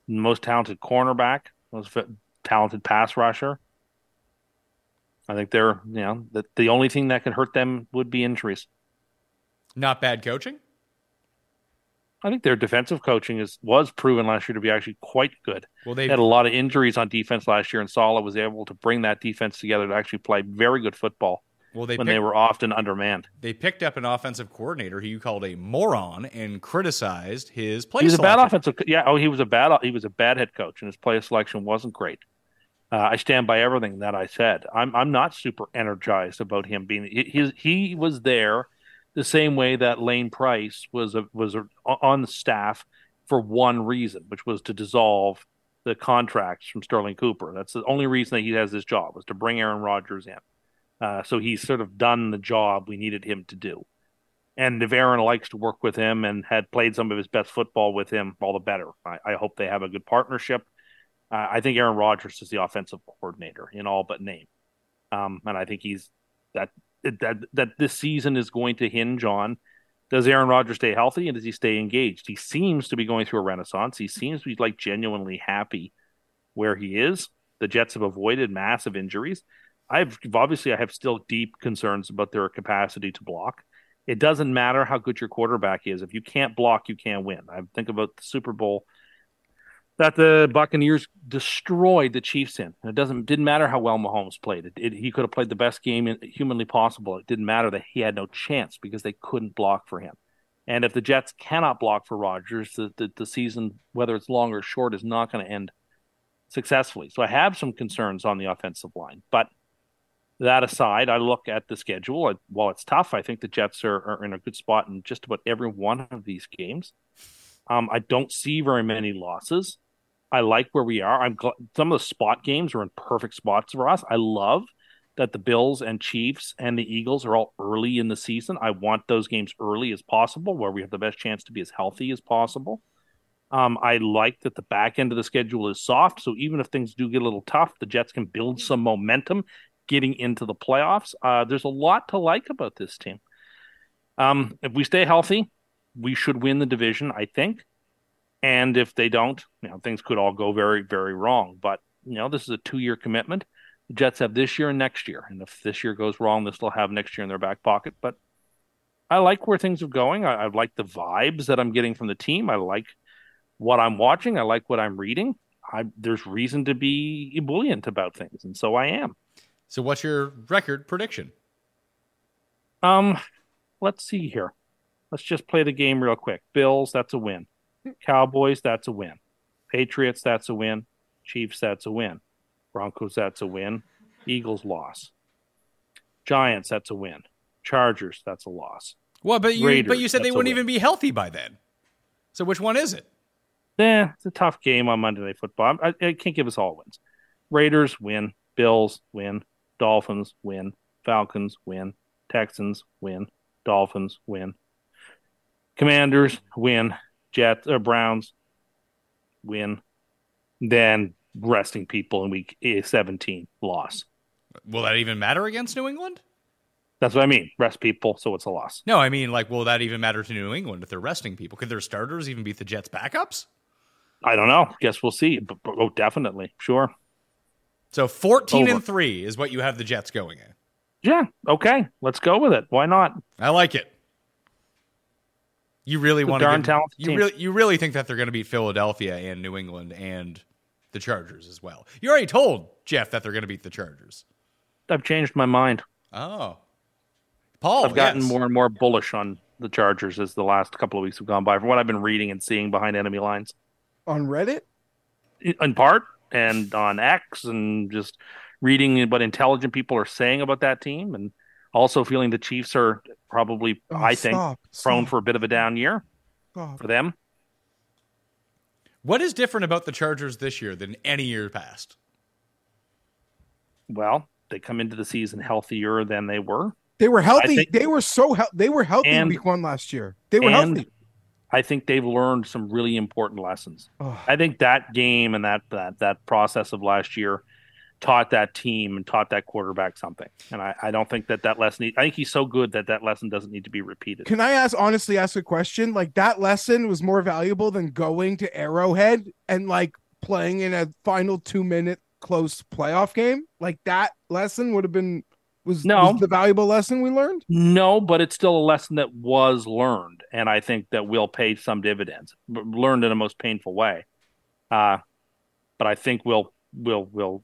the most talented cornerback, most talented pass rusher. I think they're you know the the only thing that could hurt them would be injuries. Not bad coaching. I think their defensive coaching is was proven last year to be actually quite good. Well, they had a lot of injuries on defense last year, and Saleh was able to bring that defense together to actually play very good football. Well, they when picked, they were often undermanned. They picked up an offensive coordinator who you called a moron and criticized his play. He was selection. a bad offensive. Yeah, oh, he was a bad. He was a bad head coach, and his play selection wasn't great. Uh, I stand by everything that I said. I'm I'm not super energized about him being. He, he was there the same way that Lane Pryce was a, was a, on the staff for one reason, which was to dissolve the contracts from Sterling Cooper. That's the only reason that he has this job was to bring Aaron Rodgers in. Uh, so he's sort of done the job we needed him to do. And if Aaron likes to work with him and had played some of his best football with him, all the better. I, I hope they have a good partnership. Uh, I think Aaron Rodgers is the offensive coordinator in all but name, um, and I think he's that that that this season is going to hinge on does Aaron Rodgers stay healthy and does he stay engaged? He seems to be going through a renaissance. He seems to be like genuinely happy where he is. The Jets have avoided massive injuries. I've obviously I have still deep concerns about their capacity to block. It doesn't matter how good your quarterback is. If you can't block, you can't win. I think about the Super Bowl that the Buccaneers destroyed the Chiefs in. And It doesn't didn't matter how well Mahomes played. It, it, he could have played the best game humanly possible. It didn't matter that he had no chance because they couldn't block for him. And if the Jets cannot block for Rodgers, the, the, the season, whether it's long or short, is not going to end successfully. So I have some concerns on the offensive line. But that aside, I look at the schedule. While it's tough, I think the Jets are, are in a good spot in just about every one of these games. Um, I don't see very many losses. I like where we are. I'm gl- some of the spot games are in perfect spots for us. I love that the Bills and Chiefs and the Eagles are all early in the season. I want those games early as possible, where we have the best chance to be as healthy as possible. Um, I like that the back end of the schedule is soft, so even if things do get a little tough, the Jets can build some momentum getting into the playoffs. Uh, there's a lot to like about this team. Um, if we stay healthy, we should win the division, I think. And if they don't, you know, things could all go very, very wrong. But, you know, this is a two year commitment. The Jets have this year and next year. And if this year goes wrong, they still have next year in their back pocket. But I like where things are going. I, I like the vibes that I'm getting from the team. I like what I'm watching. I like what I'm reading. I, there's reason to be ebullient about things. And so I am. So what's your record prediction? Um, let's see here. Let's just play the game real quick. Bills, that's a win. Cowboys, that's a win. Patriots, that's a win. Chiefs, that's a win. Broncos, that's a win. Eagles, loss. Giants, that's a win. Chargers, that's a loss. Well, but you Raiders, but you said they wouldn't even be healthy by then. So which one is it? Yeah, it's a tough game on Monday Night Football. I, I can't give us all wins. Raiders win. Bills win. Dolphins win. Falcons win. Texans win. Dolphins win. Commanders win. Jets or Browns win. Then resting people in week eh, 17 loss. Will that even matter against New England? That's what I mean. Rest people, so it's a loss. No, I mean like will that even matter to New England if they're resting people? Could their starters even beat the Jets backups? I don't know. Guess we'll see. But, but- oh, definitely. Sure. So 14 Over. and 3 is what you have the Jets going in. Yeah. Okay. Let's go with it. Why not? I like it. You really want to darn give, talented you team. really you really think that they're going to beat Philadelphia and New England and the Chargers as well. You already told Jeff that they're going to beat the Chargers. I've changed my mind. Oh. Paul, I've gotten yes. more and more bullish on the Chargers as the last couple of weeks have gone by, from what I've been reading and seeing behind enemy lines, on Reddit. in part, and on X, and just reading what intelligent people are saying about that team, and also feeling the Chiefs are probably, Oh, I think, stop, prone stop, for a bit of a down year stop. for them. What is different about the Chargers this year than any year past? Well, they come into the season healthier than they were. They were healthy. think- they were so hel- they were healthy And- week one last year. They were healthy. I think they've learned some really important lessons. Oh, I think that game and that that that process of last year taught that team and taught that quarterback something. And I, I don't think that that lesson. Need, I think he's so good that that lesson doesn't need to be repeated. Can I ask honestly ask a question? Like that lesson was more valuable than going to Arrowhead and like playing in a final two minute close playoff game. Like that lesson would have been was, No. was the valuable lesson we learned. No, but it's still a lesson that was learned, and I think that will pay some dividends. Learned in a most painful way, uh, but I think we'll will will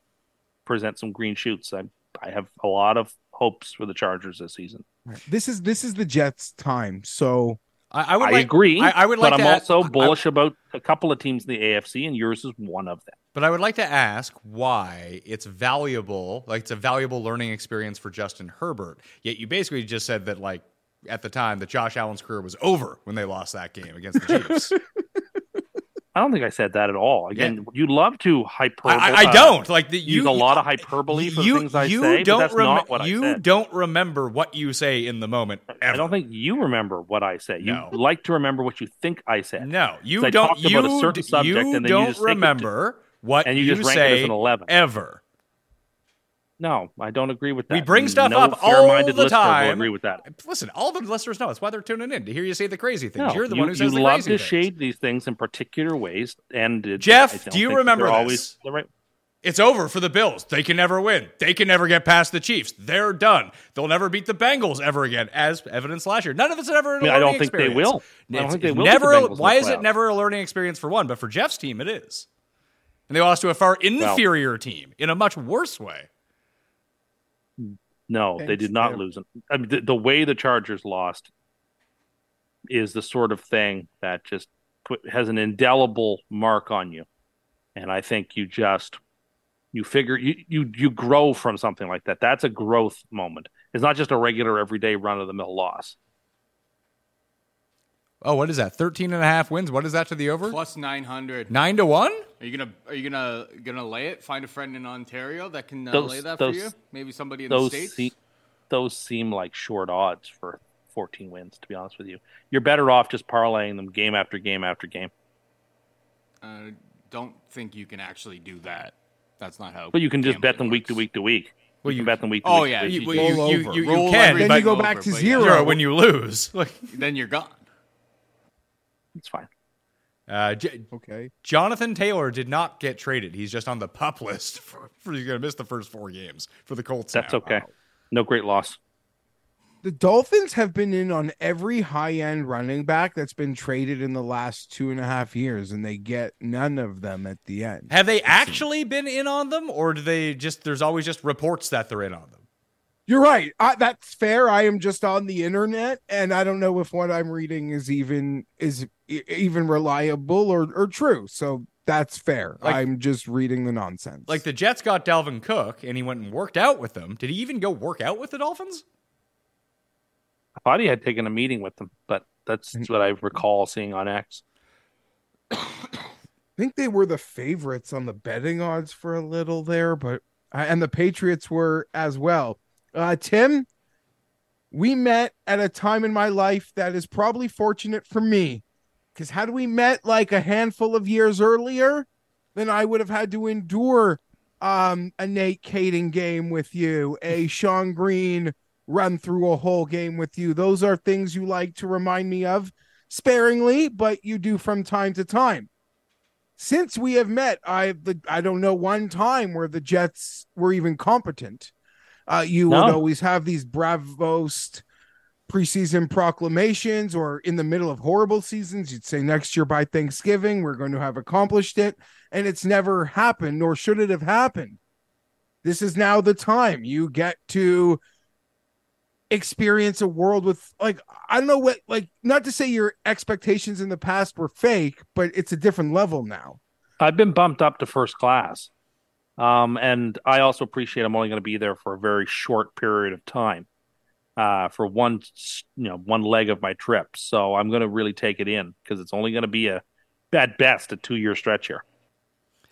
present some green shoots. I I have a lot of hopes for the Chargers this season. This is this is the Jets' time. So I, I would I like, agree, I, I would like but I'm ask- also I- bullish about a couple of teams in the AFC, and yours is one of them. But I would like to ask why it's valuable, like it's a valuable learning experience for Justin Herbert. Yet you basically just said that, like, at the time, that Josh Allen's career was over when they lost that game against the Chiefs. *laughs* I don't think I said that at all. Again, you love to hyperbole. I, I uh, don't like the you use a lot of hyperbole for you, things I you say, don't but that's rem- not what you I said. don't remember what you say in the moment. Ever. I don't think you remember what I say. You No. like to remember what you think I said. No, you don't. You, about a certain d- subject and then you don't to- remember what and you just rank it say as an 11. ever. No, I don't agree with that. We bring stuff no up all the listener will time. agree with that. Listen, all the listeners know. That's why they're tuning in to hear you say the crazy things. No, You're the you, one who says the crazy things. you love to shade these things in particular ways, and it- Jeff, don't you remember this? Always the right. It's over for the Bills. They can never win. They can never get past the Chiefs. They're done. They'll never beat the Bengals ever again, as evidence last year. None of it's ever. I mean, I don't think they will. I don't think they will beat the Never. Why is it never a learning experience for one? But for Jeff's team, it is. And they lost to a far inferior team in a much worse way. No, they did not lose. I mean, the, the way the Chargers lost is the sort of thing that just put has an indelible mark on you, and I think you just you figure you you you grow from something like that. That's a growth moment. It's not just a regular everyday run of the mill loss. Oh, what is that? 13 and a half wins. What is that to the over? Plus nine hundred. Nine to one? Are you gonna Are you gonna gonna lay it? Find a friend in Ontario that can uh, Those- lay that those- for you. Maybe somebody in Those the states. se- those seem like short odds for 14 wins. To be honest with you, you're better off just parlaying them game after game after game. uh, don't think you can actually do that. That's not how. But you can just bet them gambling week to week to week. Well, you you- can bet them week to Oh week. yeah, to if week. you, Well, you, you- you, you- you, you can, Then you go over, back to but zero. Sure, when you lose. Like, *laughs* then you're gone. It's fine. uh, J- Okay. Jonathan Taylor did not get traded. He's just on the pup *laughs* list for, for he's going to miss the first four games for the Colts. That's now. okay. No great loss. The Dolphins have been in on every high end running back that's been traded in the last two and a half years, and they get none of them at the end. Have they actually been in on them, or do they just? There's always just reports that they're in on them. You're right. I, that's fair. I am just on the internet, and I don't know if what I'm reading is even is even reliable or or true. So that's fair. Like- I'm just reading the nonsense. Like the Jets got Dalvin Cook, and he went and worked out with them. Did he even go work out with the Dolphins? I thought he had taken a meeting with them, but that's what I recall seeing on X. *coughs* I think they were the favorites on the betting odds for a little there, but uh, and the Patriots were as well. Uh, Tim, we met at a time in my life that is probably fortunate for me, because had we met like a handful of years earlier, then I would have had to endure um, a Nate Kaeding game with you, a Shonn Greene run through a whole game with you. Those are things you like to remind me of sparingly, but you do from time to time since we have met, I I don't know one time where the Jets were even competent. Uh, you would always have these bravos preseason proclamations, or in the middle of horrible seasons, you'd say next year by Thanksgiving we're going to have accomplished it, and it's never happened, nor should it have happened. This is now the time you get to experience a world with like I don't know what like not to say your expectations in the past were fake, but it's a different level now. I've been bumped up to first class. Um, and I also appreciate I'm only going to be there for a very short period of time, uh, for one, you know, one leg of my trip. So I'm going to really take it in because it's only going to be a, at best, a two year stretch here.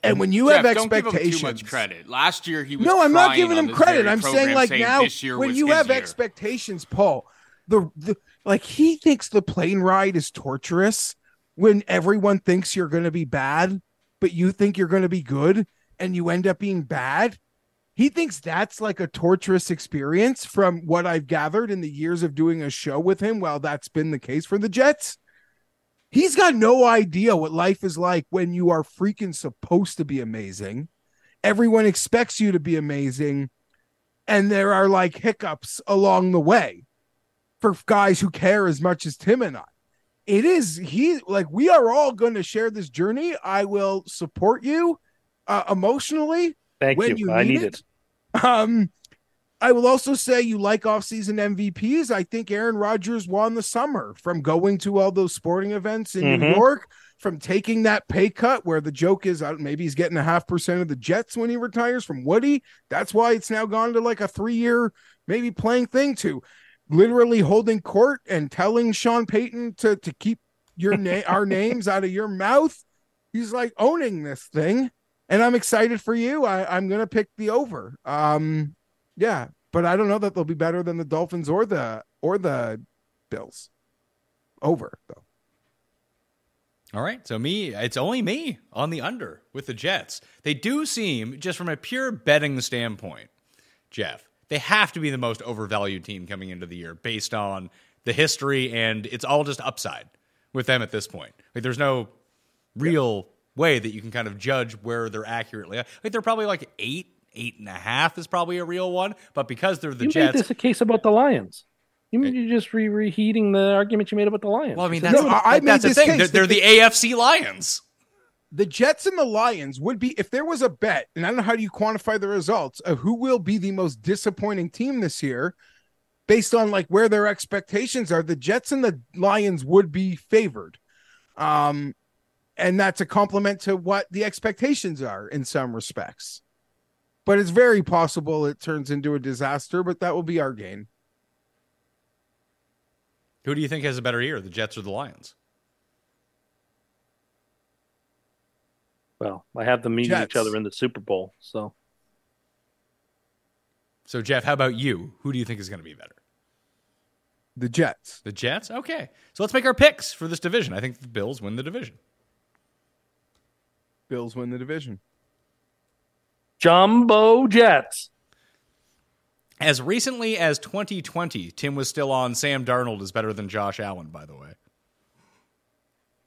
And when you Jeff, have don't give him expectations, too much credit. Last year he was. no, I'm not giving him credit. I'm program saying like now this year when you have year. expectations, Paul, the, the like he thinks the plane ride is torturous when everyone thinks you're going to be bad, but you think you're going to be good and you end up being bad. He thinks that's like a torturous experience from what I've gathered in the years of doing a show with him. While that's been the case for the Jets, he's got no idea what life is like when you are freaking supposed to be amazing. Everyone expects you to be amazing, and there are like hiccups along the way for guys who care as much as Tim and I. It is he like we are all going to share this journey. I will support you uh, emotionally Thank when you. you I need need it. it. Um, I will also say you like offseason MVPs. I think Aaron Rodgers won the summer from going to all those sporting events in New Mhm. York, from taking that pay cut where the joke is uh, maybe he's getting a half percent of the Jets when he retires from Woody. That's why it's now gone to like a three year, maybe playing thing to literally holding court and telling Sean Payton to, to keep your name, our *laughs* names out of your mouth. He's like owning this thing, and I'm excited for you. I, I'm gonna pick the over. Um, yeah, but I don't know that they'll be better than the Dolphins or the or the Bills. Over though. All right, so me, it's only me on the under with the Jets. They do seem, just from a pure betting standpoint, Jeff, they have to be the most overvalued team coming into the year based on the history, and it's all just upside with them at this point. Like, there's no real way that you can kind of judge where they're accurately. Like, they're probably like eight, eight and a half is probably a real one, but because they're the you Jets, made this a case about the Lions. You mean you're just re- reheating the argument you made about the Lions? well, I mean, that's, No, I- I that's the thing. They're, they're that the AFC Lions. the Jets and the Lions would be if there was a bet, and I don't know how do you quantify the results of who will be the most disappointing team this year, based on like where their expectations are. The Jets and the Lions would be favored, um, and that's a compliment to what the expectations are in some respects. But it's very possible it turns into a disaster. But that will be our gain. Who do you think has a better year, the Jets or the Lions? well, I have them meeting Jets. each other in the Super Bowl. So So, Jeff, how about you? Who do you think is going to be better? The Jets. The Jets? Okay. So let's make our picks for this division. I think the Bills win the division. Bills win the division. Jumbo Jets. As recently as 2020, Tim was still on Sam Darnold is better than Josh Allen, by the way.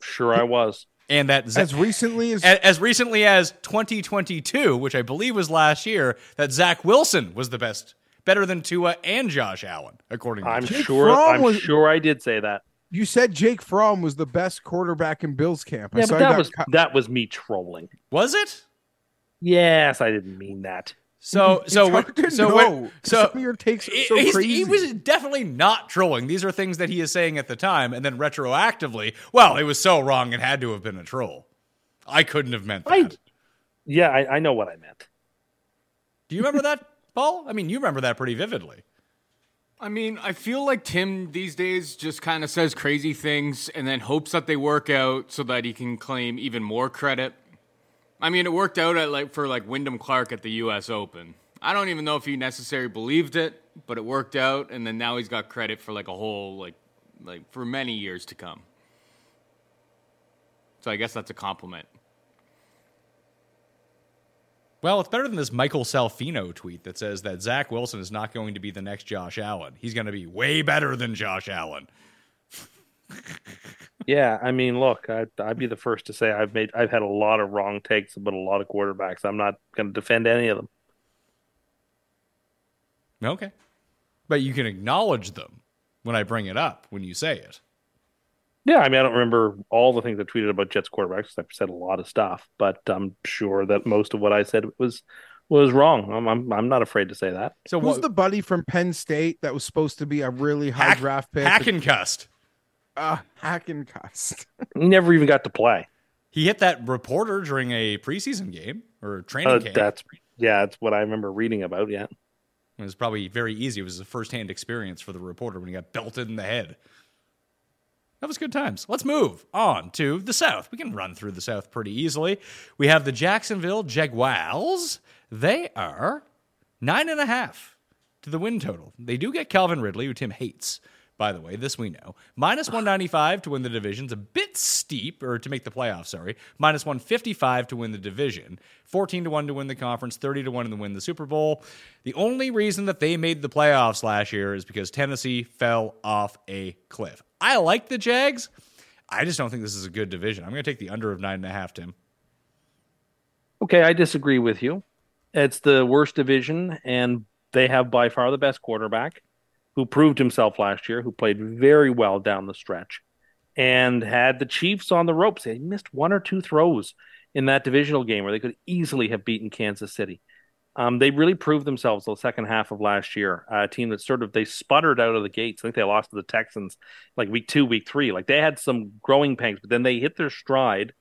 Sure, I was. And that As recently as as, as recently as 2022, which I believe was last year, that Zach Wilson was the best, better than Tua and Josh Allen, according to I'm Jake sure. Fromm I'm was- sure I did say that. You said, Jake Fromm was the best quarterback in Bills camp. I Yeah, saw but he that was cut- that was me trolling. Was it? Yes, I didn't mean that. So It's so hard what- to so know. what- so Some of your takes are so he's- crazy. he was definitely not trolling. These are things that he is saying at the time, and then retroactively, well, it was so wrong it had to have been a troll. I couldn't have meant that. I, yeah, I, I know what I meant. Do you remember that, Paul? I mean, you remember that pretty vividly. I mean, I feel like Tim these days just kind of says crazy things and then hopes that they work out so that he can claim even more credit. I mean, it worked out at like for like Wyndham Clark at the U.S. Open. I don't even know if he necessarily believed it, but it worked out, and then now he's got credit for like a whole like like for many years to come. So I guess that's a compliment. Well, it's better than this Michael Salfino tweet that says that Zach Wilson is not going to be the next Josh Allen. He's going to be way better than Josh Allen. *laughs* Yeah, I mean, look, I, I'd be the first to say I've made I've had a lot of wrong takes about a lot of quarterbacks. I'm not going to defend any of them. Okay. But you can acknowledge them when I bring it up, when you say it. Yeah, I mean, I don't remember all the things I tweeted about Jets quarterbacks. I've said a lot of stuff, but I'm sure that most of what I said was was wrong. I'm I'm, I'm not afraid to say that. So Who's what? the buddy from Penn State that was supposed to be a really high Hack- draft pick? Hackencust. uh, Hackencust. He never even got to play. He hit that reporter during a preseason game or training Uh, camp. that's yeah, that's what I remember reading about. Yeah, It was probably very easy. It was a first-hand experience for the reporter when he got belted in the head. That was good times. Let's move on to the South. We can run through the South pretty easily. We have the Jacksonville Jaguars. They are nine and a half to the win total. They do get Calvin Ridley, who Tim hates, by the way. This we know. Minus 195 to win the division's a bit steep, or to make the playoffs, sorry. Minus 155 to win the division. 14 to 1 to win the conference, 30 to 1 to win the Super Bowl. The only reason that they made the playoffs last year is because Tennessee fell off a cliff. I like the Jags. I just don't think this is a good division. I'm going to take the under of nine and a half, Tim. okay, I disagree with you. It's the worst division, and they have by far the best quarterback, who proved himself last year, who played very well down the stretch, and had the Chiefs on the ropes. They missed one or two throws in that divisional game where they could easily have beaten Kansas City. Um, they really proved themselves the second half of last year. A team that sort of they sputtered out of the gates. I think they lost to the Texans like week two, week three. Like they had some growing pains, but then they hit their stride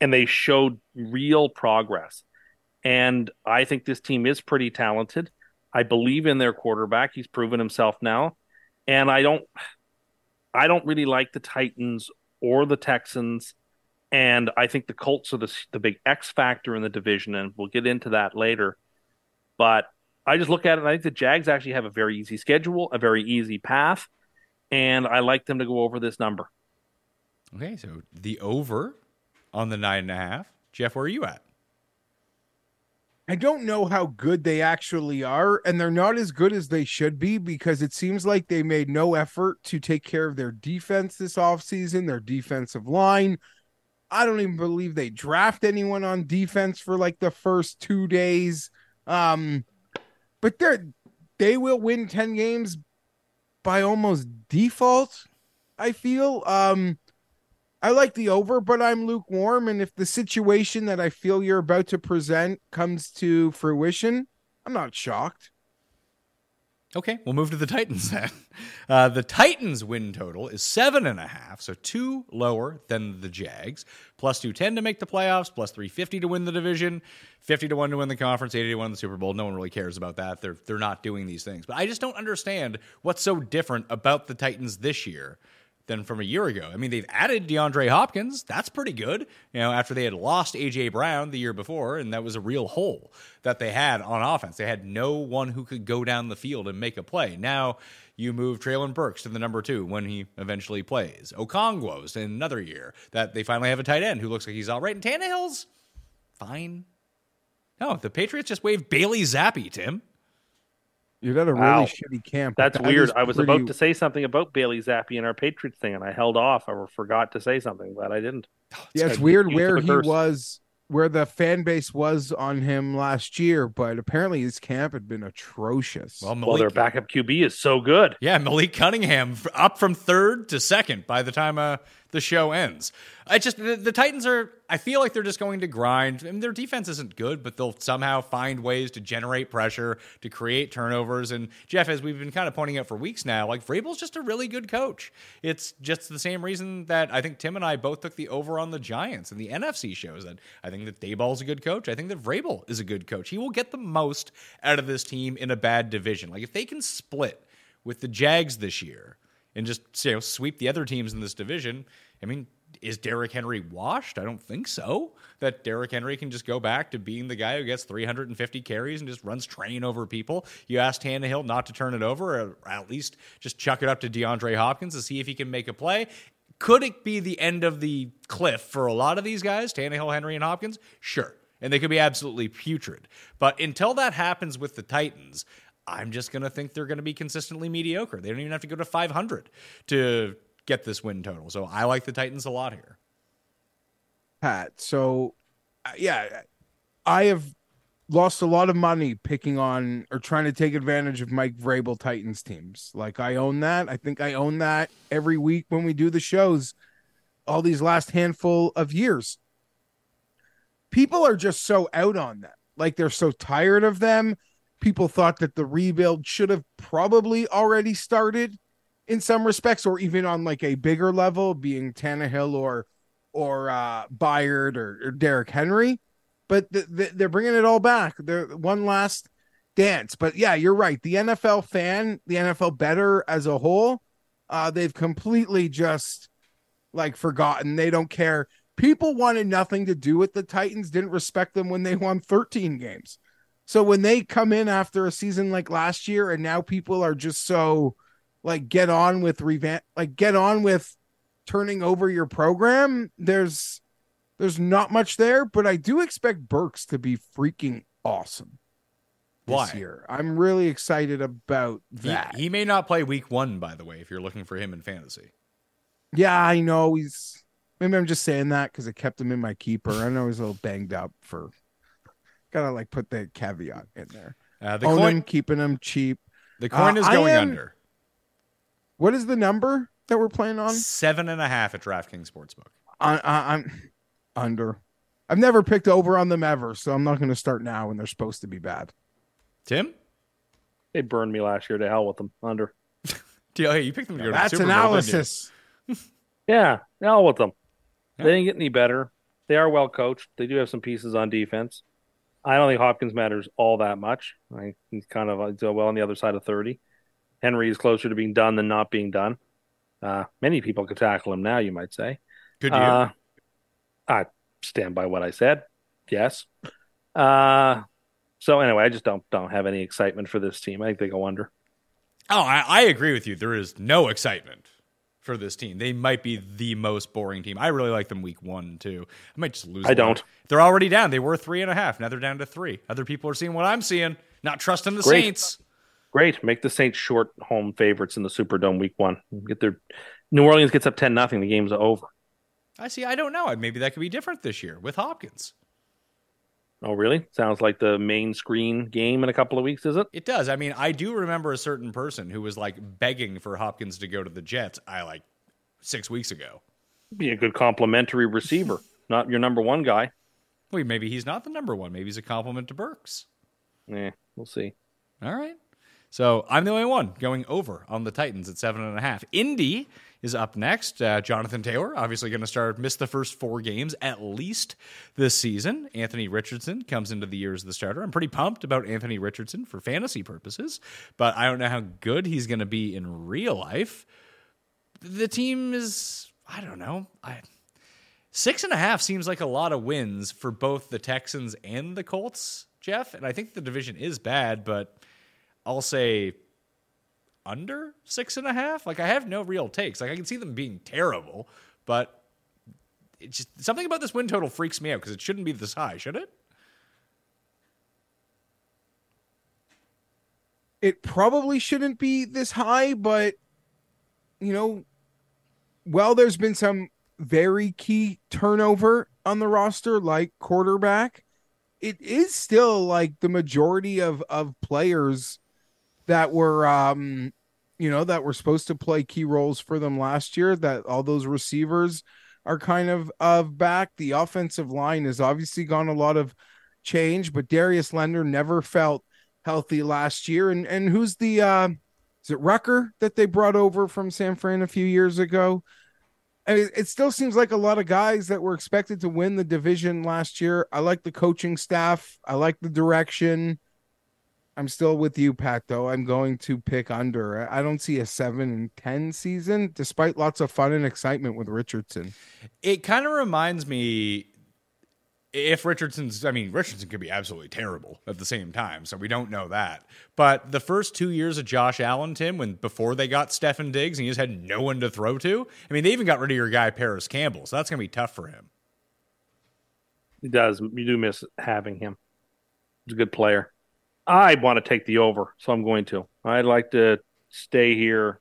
and they showed real progress. And I think this team is pretty talented. I believe in their quarterback. He's proven himself now. And I don't I don't really like the Titans or the Texans And I think the Colts are the the big X factor in the division, and we'll get into that later. But I just look at it, and I think the Jags actually have a very easy schedule, a very easy path, and I like them to go over this number. Okay, so the over on the nine and a half. Jeff, where are you at? I don't know how good they actually are, and they're not as good as they should be because it seems like they made no effort to take care of their defense this offseason, their defensive line. I don't even believe they draft anyone on defense for like the first two days. Um, but they're they will win 10 games by almost default, I feel. Um, I like the over, but I'm lukewarm. And if the situation that I feel you're about to present comes to fruition, I'm not shocked. Okay, we'll move to the Titans *laughs* then. Uh, the Titans win total is seven and a half, so two lower than the Jags. Plus two ten to make the playoffs, plus three fifty to win the division, fifty to one to win the conference, eighty to one the Super Bowl. No one really cares about that. They're they're not doing these things. But I just don't understand what's so different about the Titans this year than from a year ago. I mean, they've added DeAndre Hopkins. That's pretty good. You know, after they had lost AJ Brown the year before, and that was a real hole that they had on offense. They had no one who could go down the field and make a play. Now you move Treylon Burks to the number two when he eventually plays. Okonkwo's in another year that they finally have a tight end who looks like he's all right. And Tannehill's fine. No, the Patriots just waived Bailey Zappe, Tim. You're at a really Wow. shitty camp. That's that weird. I was pretty- about to say something about Bailey Zappe and our Patriots thing, and I held off. I forgot to say something, but I didn't. *sighs* Yeah, it's good. weird where he curse. was, where the fan base was on him last year, but apparently his camp had been atrocious. Well, Well, their backup QB is so good. yeah, Malik Cunningham up from third to second by the time uh, the show ends. I just the, the Titans are. I feel like they're just going to grind. I mean, their defense isn't good, but they'll somehow find ways to generate pressure, to create turnovers. And Jeff, as we've been kind of pointing out for weeks now, like Vrabel's just a really good coach. It's just the same reason that I think Tim and I both took the over on the Giants, and the NFC shows that I think that Daboll's a good coach. I think that Vrabel is a good coach. He will get the most out of this team in a bad division. Like if they can split with the Jags this year and just you know sweep the other teams in this division. I mean, is Derrick Henry washed? I don't think so. That Derrick Henry can just go back to being the guy who gets 350 carries and just runs train over people. You ask Tannehill not to turn it over, or at least just chuck it up to DeAndre Hopkins to see if he can make a play. Could it be the end of the cliff for a lot of these guys, Tannehill, Henry, and Hopkins? Sure. And they could be absolutely putrid. But until that happens with the Titans, I'm just going to think they're going to be consistently mediocre. They don't even have to go to 500 to get this win total. So I like the Titans a lot here. Pat. So, uh, yeah, I have lost a lot of money picking on or trying to take advantage of Mike Vrabel Titans teams. Like I own that. I think I own that every week when we do the shows. All these last handful of years, people are just so out on them. Like they're so tired of them. People thought that the rebuild should have probably already started in some respects, or even on like a bigger level, being Tannehill or or uh Byard or, or Derrick Henry, but th- th- they're bringing it all back. They're one last dance. But yeah, you're right. The NFL fan, the NFL better as a whole, uh, they've completely just like forgotten. They don't care. People wanted nothing to do with the Titans. Didn't respect them when they won 13 games. So when they come in after a season like last year, and now people are just so like get on with revamp, like get on with turning over your program there's there's not much there but i do expect burks to be freaking awesome this Why? year i'm really excited about He, that he may not play week one, by the way, if you're looking for him in fantasy. yeah i know he's maybe i'm just saying that because i kept him in my keeper i know he's a little banged up for gotta like put the caveat in there Uh, the Own coin, him keeping them cheap the coin Uh, is going am- under what is the number that we're playing on seven and a half at DraftKings Sportsbook. I, I, I'm under. I've never picked over on them ever, so I'm not going to start now when they're supposed to be bad. Tim, They burned me last year. To hell with them. Under. *laughs* Do you, hey, you picked them to go to the That's Super Bowl, analysis. *laughs* Yeah, hell with them. Yeah. They didn't get any better. They are well coached. They do have some pieces on defense. I don't think Hopkins matters all that much. I, he's kind of he's well on the other side of thirty. Henry is closer to being done than not being done. Uh, many people could tackle him now. You might say. Good year. Uh, I stand by what I said. Yes. Uh, so anyway, I just don't don't have any excitement for this team. I think they go under. Oh, I, I agree with you. There is no excitement for this team. They might be the most boring team. I really like them week one too. I might just lose. I one. don't. They're already down. They were three and a half. Now they're down to three. Other people are seeing what I'm seeing. Not trusting the Great. Saints. Great. Make the Saints short home favorites in the Superdome week one. Get their New Orleans gets up ten nothing. The game's over. I see. I don't know. Maybe that could be different this year with Hopkins. Oh, really? Sounds like the main screen game in a couple of weeks, is it? It does. I mean, I do remember a certain person who was like begging for Hopkins to go to the Jets. I like six weeks ago. Be a good complimentary receiver, *laughs* not your number one guy. Wait, maybe he's not the number one. Maybe he's a compliment to Burks. Yeah, we'll see. All right. So I'm the only one going over on the Titans at seven and a half. Indy is up next. Uh, Jonathan Taylor, obviously going to start, miss the first four games at least this season. Anthony Richardson comes into the year as the starter. I'm pretty pumped about Anthony Richardson for fantasy purposes, but I don't know how good he's going to be in real life. The team is, I don't know. I. Six and a half seems like a lot of wins for both the Texans and the Colts, Jeff. And I think the division is bad, but I'll say under six and a half. Like I have no real takes. Like I can see them being terrible, but it's just something about this win total freaks me out because it shouldn't be this high, should it? it probably shouldn't be this high, but you know, well, there's been some very key turnover on the roster, like quarterback. It is still like the majority of of players that were um you know that were supposed to play key roles for them last year that all those receivers are kind of of back the offensive line has obviously gone a lot of change but Darius Leonard never felt healthy last year and and who's the uh is it Rucker that they brought over from San Fran a few years ago I mean, it still seems like a lot of guys that were expected to win the division last year. I like the coaching staff. I like the direction. I'm still with you, Pat, though. I'm going to pick under. I don't see a seven and 10 season, despite lots of fun and excitement with Richardson. It kind of reminds me if Richardson's, I mean, Richardson could be absolutely terrible at the same time, so we don't know that. But the first two years of Josh Allen, Tim, when before they got Stefon Diggs and he just had no one to throw to, I mean, they even got rid of your guy Parris Campbell, so that's going to be tough for him. He does. You do miss having him. He's a good player. I want to take the over, so I'm going to. I'd like to stay here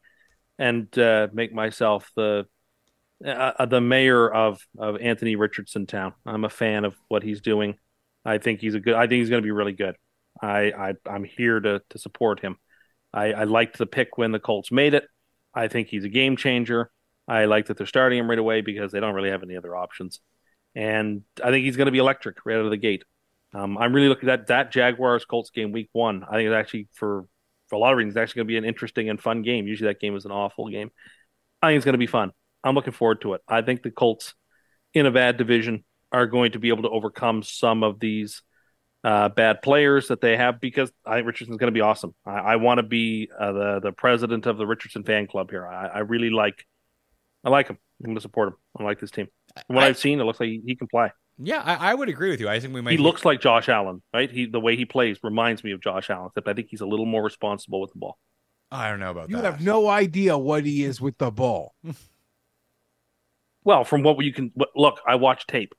and uh, make myself the uh, the mayor of of Anthony Richardson Town. I'm a fan of what he's doing. I think he's a good. I think he's going to be really good. I, I I'm here to to support him. I, I liked the pick when the Colts made it. I think he's a game changer. I like that they're starting him right away because they don't really have any other options. And I think he's going to be electric right out of the gate. Um, I'm really looking at that Jaguars Colts game week one. I think it's actually for for a lot of reasons it's actually going to be an interesting and fun game. Usually that game is an awful game. I think it's going to be fun. I'm looking forward to it. I think the Colts in a bad division are going to be able to overcome some of these uh, bad players that they have because I think Richardson's going to be awesome. I, I want to be uh, the the president of the Richardson fan club here. I, I really like I like him. I'm going to support him. I like this team. From what I, have seen, it looks like he, he can play. Yeah, I, I, would agree with you. I think we might. He looks like Josh Allen, right? He the way he plays reminds me of Josh Allen, except I think he's a little more responsible with the ball. I don't know about you that. You have no idea what he is with the ball. well, from what you can look, I watch tape.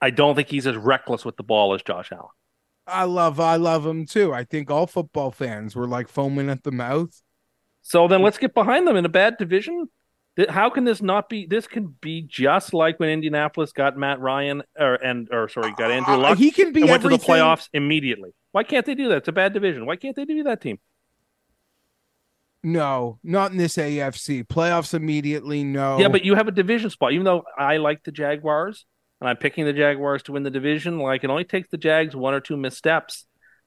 I don't think he's as reckless with the ball as Josh Allen. I love, I love him too. I think all football fans were like foaming at the mouth. So then let's get behind them in a bad division. How can this not be? This can be just like when Indianapolis got Matt Ryan, or and or sorry, got Andrew Luck. Uh, he can be. And went to the playoffs immediately. Why can't they do that? It's a bad division. Why can't they do that team? No, not in this AFC playoffs immediately. No. Yeah, but you have a division spot. Even though I like the Jaguars and I'm picking the Jaguars to win the division, like it only takes the Jags one or two missteps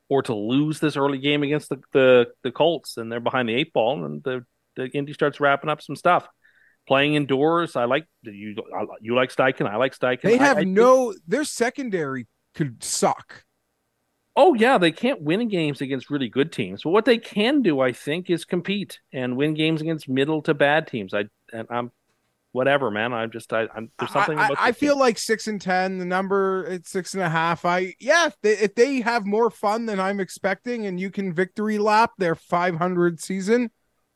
or to lose this early game against the the, the Colts, and they're behind the eight ball, and the the Indy starts wrapping up some stuff. Playing indoors, I like you. You like Steichen, I like Steichen. They have I, I no. Think, their secondary could suck. Oh yeah, they can't win games against really good teams, but what they can do, I think, is compete and win games against middle to bad teams. I and I'm whatever, man. I'm just I, I'm there's something I, about I, I feel team. like six and ten. The number it's six and a half. I yeah. If they, if they have more fun than I'm expecting, and you can victory lap their 500 season,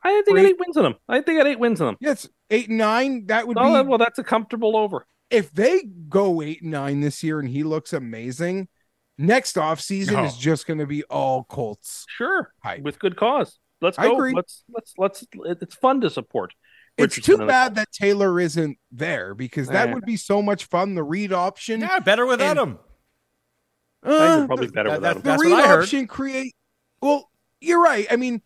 I think they Great. got eight wins in them. I think they got eight wins in them. Yes, eight and nine. That would Oh, be well, that's a comfortable over. if they go eight and nine this year, and he looks amazing. Next off season No. is just going to be all Colts. Sure, Hype. with good cause. Let's I go. agree. Let's let's let's. It's fun to support. It's too bad that Taylor isn't there because that Eh. would be so much fun. The read option, Yeah, better without And- him. I think Uh, probably better that- without that- him. the That's read what I heard. option create well you're right i mean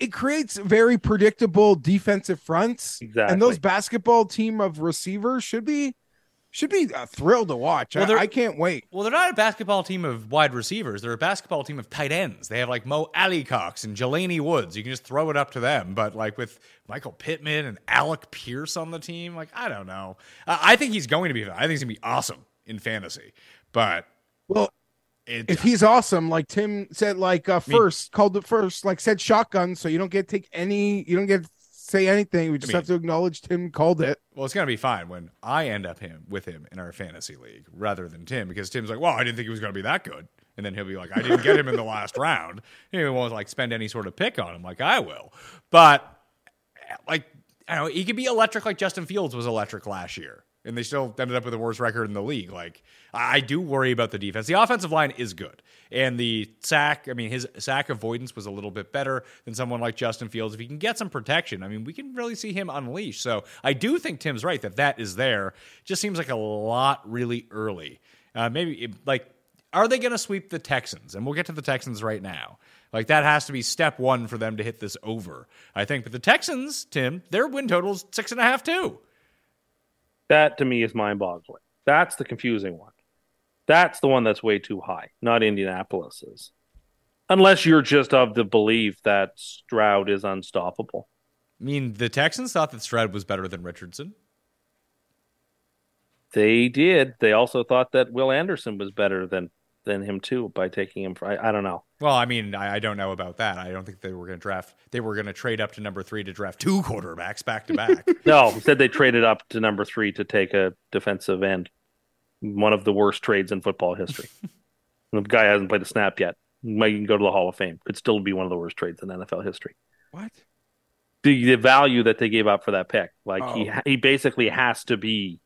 it creates very predictable defensive fronts Exactly. and those basketball team of receivers should be should be a thrill to watch Well, I, I can't wait Well, they're not a basketball team of wide receivers. They're a basketball team of tight ends. They have like Mo Cox and Jelani Woods. You can just throw it up to them. But like with Michael Pittman and Alec Pierce on the team, like I don't know. Uh, I think he's going to be. I think he's going to be awesome in fantasy. But well it, if he's awesome like tim said like uh mean- first called it first like said shotgun so you don't get to take any you don't get to say anything we just mean- have to acknowledge tim called it well, it's going to be fine when I end up him with him in our fantasy league rather than Tim because Tim's like, well, I didn't think he was going to be that good. And then he'll be like, I didn't get him in the last *laughs* round. He won't like spend any sort of pick on him like I will. But like I don't know, he could be electric like Justin Fields was electric last year. And they still ended up with the worst record in the league. Like, I do worry about the defense. The offensive line is good. And the sack, I mean, his sack avoidance was a little bit better than someone like Justin Fields. If he can get some protection, I mean, we can really see him unleash. So I do think Tim's right that that is there. Just seems like a lot really early. Uh, maybe, it- like, are they going to sweep the Texans? And we'll get to the Texans right now. Like that has to be step one for them to hit this over, I think. But the Texans, Tim, their win total's six and a half too. That to me is mind boggling. That's the confusing one. That's the one that's way too high, not Indianapolis's. Unless you're just of the belief that Stroud is unstoppable. I mean, the Texans thought that Stroud was better than Richardson. They did. They also thought that Will Anderson was better than than him too by taking him. For, I, I don't know. Well, I mean, I, I don't know about that. I don't think they were going to draft. They were going to trade up to number three to draft two quarterbacks back to back. *laughs* No, instead they traded up to number three to take a defensive end. One of the worst trades in football history. *laughs* the guy hasn't played a snap yet. Might go to the Hall of Fame. Could still be one of the worst trades in NFL history. what the, the value that they gave up for that pick. Like he Oh. he basically has to be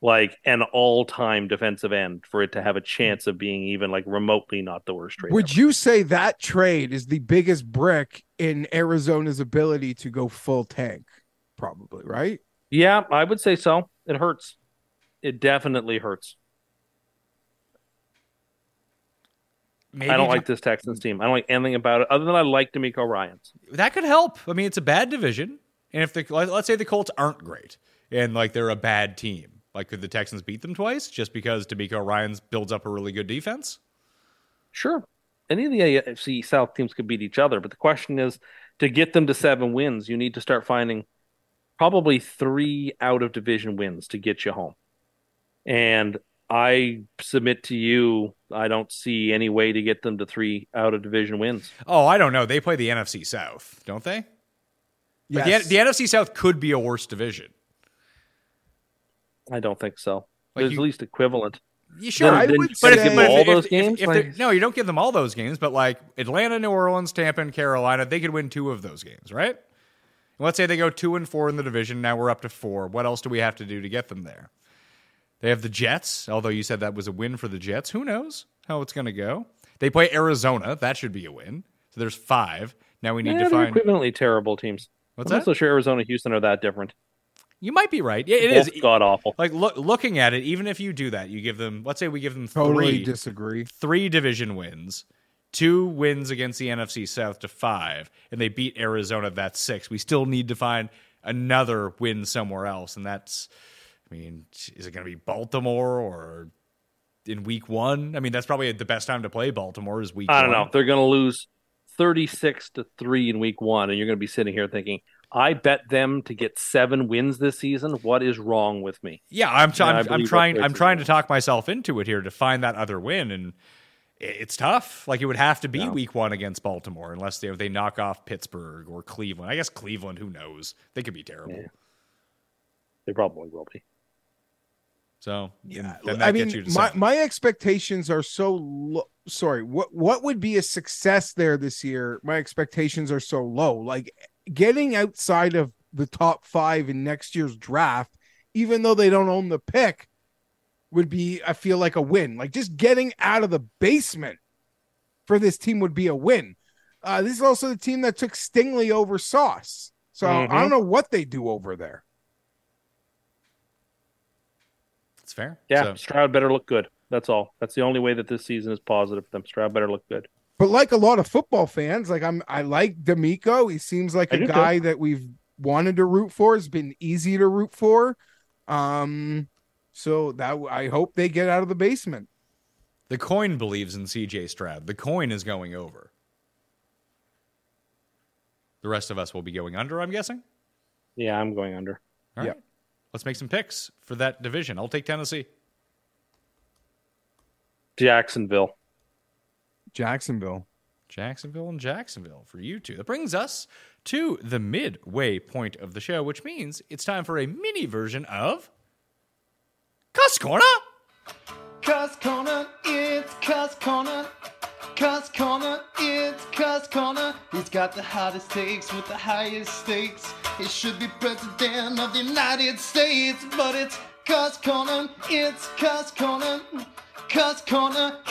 like an all time defensive end for it to have a chance of being even like remotely not the worst trade. Would ever. you say that trade is the biggest brick in Arizona's ability to go full tank? Probably, right? Yeah, I would say so. It hurts. It definitely hurts. Maybe I don't ju- like this Texans team. I don't like anything about it other than I like DeMeco Ryans. that could help. I mean, it's a bad division, and if the let's say the Colts aren't great and like they're a bad team, like could the Texans beat them twice just because DeMeco Ryans builds up a really good defense? Sure. Any of the AFC South teams could beat each other, but the question is to get them to seven wins, you need to start finding probably three out of division wins to get you home. And I submit to you, I don't see any way to get them to three out of division wins. Oh, I don't know. They play the NFC South, don't they? Like, Yes. the, the NFC South could be a worse division. I don't think so. Like There's you- at least equivalent. You sure? I Then- would But if, say- give but all if- those if- games, if like- they're- no, you don't give them all those games, but like Atlanta, New Orleans, Tampa, and Carolina, they could win two of those games, right? And let's say they go two and four in the division. Now we're up to four. What else do we have to do to get them there? They have the Jets, although you said that was a win for the Jets. Who knows how it's going to go? They play Arizona. That should be a win. So there's five. Now we need Yeah, to find. equivalently terrible teams. What's I'm that? not so sure Arizona, Houston are that different. You might be right. Yeah, it is. god awful. Like look, looking at it, even if you do that, you give them. Let's say we give them Totally three. disagree. three division wins, two wins against the NFC South to five, and they beat Arizona. That's six. We still need to find another win somewhere else, and that's. I mean, is it going to be Baltimore or in Week One? I mean, that's probably the best time to play Baltimore is Week. I don't one. know. They're going to lose 36 to 3 in week 1 and you're going to be sitting here thinking, "I bet them to get 7 wins this season. What is wrong with me?" Yeah, I'm, Yeah, I I'm, I'm trying. I'm trying to talk myself into it here to find that other win, and it's tough. Like it would have to be Yeah. Week One against Baltimore, unless they they knock off Pittsburgh or Cleveland. I guess Cleveland. Who knows? They could be terrible. They probably will be. So Yeah, then that I mean, gets you to my, my expectations are so low. Sorry, what what would be a success there this year? My expectations are so low. Like getting outside of the top five in next year's draft, even though they don't own the pick, would be I feel like a win. Like just getting out of the basement for this team would be a win. Uh, this is also the team that took Stingley over Sauce. So I Mhm. don't know what they do over there. it's fair. Yeah, So- Stroud better look good. That's all. That's the only way that this season is positive for them. Stroud better look good. But like a lot of football fans, like I'm, I like DeMeco. He seems like I a do too. guy that we've wanted to root for. Has been easy to root for. Um, so that I hope they get out of the basement. The coin believes in CJ Stroud. The coin is going over. The rest of us will be going under, I'm guessing. Yeah, I'm going under. All right. Let's make some picks for that division. I'll take Tennessee. Jacksonville. Jacksonville. Jacksonville and Jacksonville for you two. That brings us to the midway point of the show, which means it's time for a mini version of Cust Corner. Cust Corner, it's Cust Corner. Cust Corner, it's Cust Corner. He's got the hottest takes with the highest stakes. He should be president of the United States, but it's Cust Corner, it's Cust Corner. Cust Corner. *laughs*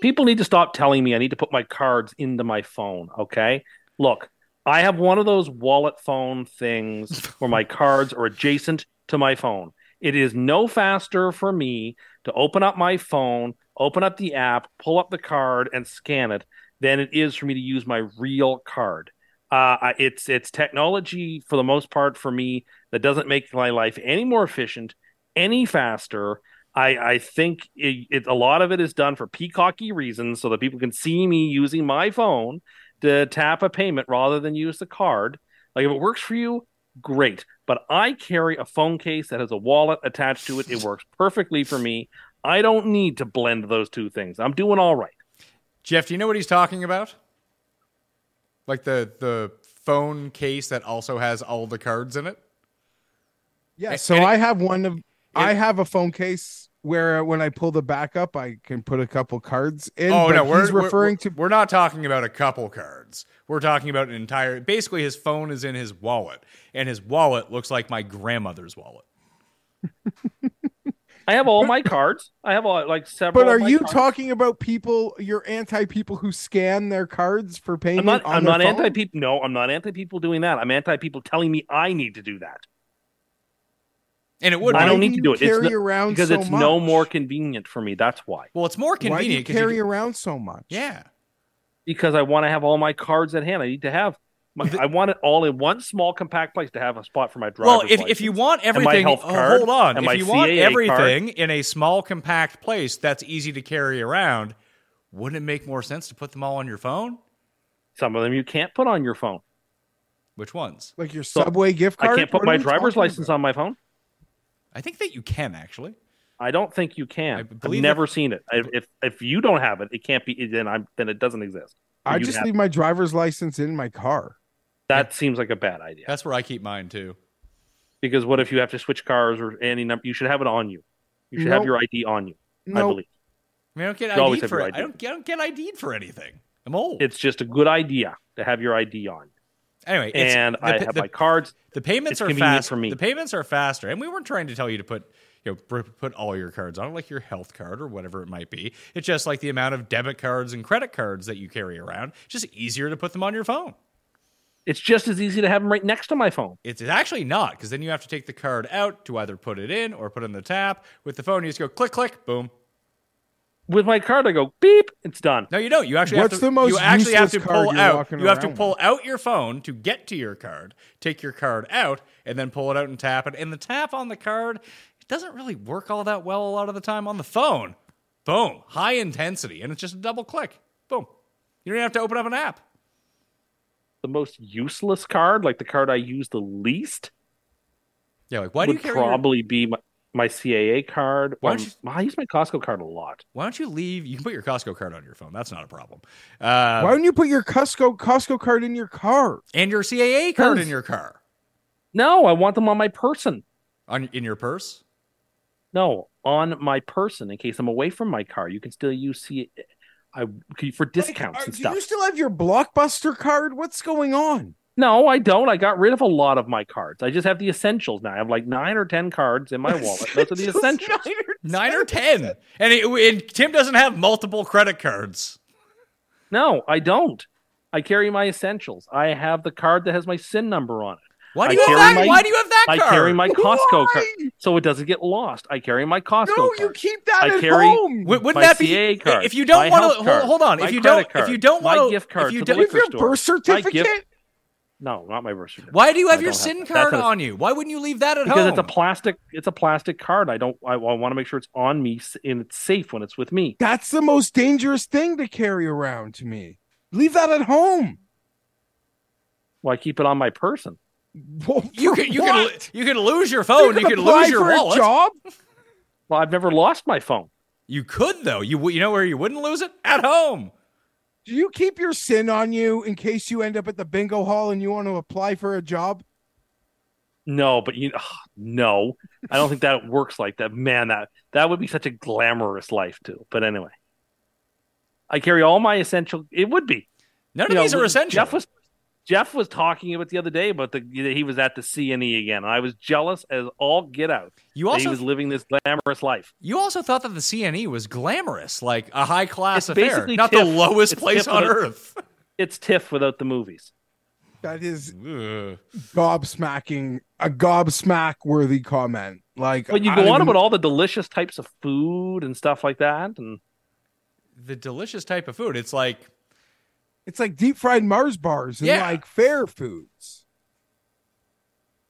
People need to stop telling me I need to put my cards into my phone, okay? Look, I have one of those wallet phone things *laughs* where my cards are adjacent to my phone. It is no faster for me to open up my phone, open up the app, pull up the card, and scan it than it is for me to use my real card. Uh, it's it's technology for the most part for me that doesn't make my life any more efficient, any faster. I, I think it, it, a lot of it is done for peacocky reasons so that people can see me using my phone to tap a payment rather than use the card. Like if it works for you, great. But I carry a phone case that has a wallet attached to it. It works perfectly for me. I don't need to blend those two things. I'm doing all right. Geoff, do you know what he's talking about? Like the the phone case that also has all the cards in it? Yeah. So it- I have one of. I have a phone case where when I pull the back up, I can put a couple cards in. Oh no, we're he's we're- referring we're, to. We're not talking about a couple cards. We're talking about an entire. Basically, his phone is in his wallet, and his wallet looks like my grandmother's wallet. *laughs* I have all my cards. I have all, like several. But are of my you cards. talking about people? You're anti people who scan their cards for payment. I'm not. I'm not anti people. No, I'm not anti people doing that. I'm anti people telling me I need to do that. And it would. I don't do need to do it. It's carry no- around because so it's no more convenient for me. That's why. Well, it's more Why do you convenient because carry you, around so much? yeah. Because I want to have all my cards at hand. I need to have. My, I want it all in one small compact place to have a spot for my driver's Well, if, if license. you want and my everything, health oh, card, hold on. If my you want CAA everything in a small, compact place that's easy to carry around, wouldn't it make more sense to put them all on your phone? some of them you can't put on your phone. Which ones? Like your So, subway gift card. I can't put What my driver's license about? on my phone. I think that you can actually. I don't think you I can. I've never that- seen it. If, if if you don't have it, it can't be. Then I'm then it doesn't exist. I You'd just have- leave my driver's license in my car. that seems like a bad idea. That's where I keep mine too. Because what if you have to switch cars or any number? You should have it on you. You should have your ID on you. I believe I mean, I don't get You ID'd for your it. I don't, get- I don't get ID'd for anything. I'm old. it's just a good idea to have your ID on. Anyway, it's, And the, I have the, my cards. the payments are fast for me. The payments are faster, and we weren't trying to tell you to put you know put all your cards on, like your health card or whatever it might be. It's just like the amount of debit cards and credit cards that you carry around. It's just easier to put them on your phone. It's just as easy to have them right next to my phone. It's actually not because then you have to take the card out to either put it in or put it in the tap. With the phone, you just go click, click, boom. With my card, I go beep. It's done. No, you don't. You actually What's have to. the most you actually have to useless card pull you're out. You have to around pull out your phone to get to your card. Take your card out and then pull it out and tap it. And the tap on the card, it doesn't really work all that well a lot of the time on the phone. Boom, high intensity, and it's just a double click. Boom. You don't even have to open up an app. The most useless card, like the card I use the least, Yeah, like why do you would carry? your- probably be my, my CAA card. Why Um, don't you- I use my Costco card a lot. why don't you leave? You can put your Costco card on your phone. That's not a problem. Uh, Why don't you put your Costco Costco card in your car? and your CAA card in your car. No, I want them on my person. On in your purse? No, on my person in case I'm away from my car. You can still use C I for discounts Like, are- and do stuff. you still have your blockbuster card? What's going on? No, I don't. I got rid of a lot of my cards. I just have the essentials now. I have like nine or ten cards in my *laughs* wallet. Those are the essentials. nine or *laughs* Nine or ten. And, it, and Tim doesn't have multiple credit cards. No, I don't. I carry my essentials. I have the card that has my SIN number on it. Why do you have carry that? my- Why do you have that I card? carry my Costco Why? card so it doesn't get lost. I carry my Costco No, card. you keep that I at carry- home. Wouldn't my that be CA card, if you don't want to hold, hold on? my If you don't, card, if you don't my want gift card if you to don't, With your liquor store. birth My gift- certificate? No, not my birth certificate. why do you have I your don't SIN that. card a- on you? Why wouldn't you leave that at Because home? Because it's a plastic. It's a plastic card. I don't. I, I want to make sure it's on me and it's safe when it's with me. That's the most dangerous thing to carry around to me. Leave that at home. Well, I keep it on my person. Well, you for could you what? could you could lose your phone. You, could could lose your wallet. job. Well, I've never lost my phone. You could though. You you know where you wouldn't lose it at home. Do you keep your sin on you in case you end up at the bingo hall and you want to apply for a job? No, but you ugh, no, I don't think that works like that. Man, that that would be such a glamorous life too. But anyway, I carry all my essential. It would be. None of You know, these are essential. Geoff was Geoff was talking about the other day about the he was at the CNE again. I was jealous as all get out. You that also he was living this glamorous life. you also thought that the CNE was glamorous, like a high class It's affair, basically not the lowest It's place TIFF on without- earth. *laughs* It's TIFF without the movies. That is Ugh. gobsmacking, a gobsmack worthy comment. Like, But you go don't on about all the delicious types of food and stuff like that, and the delicious type of food. It's like it's like deep fried Mars bars and Yeah. like fair foods.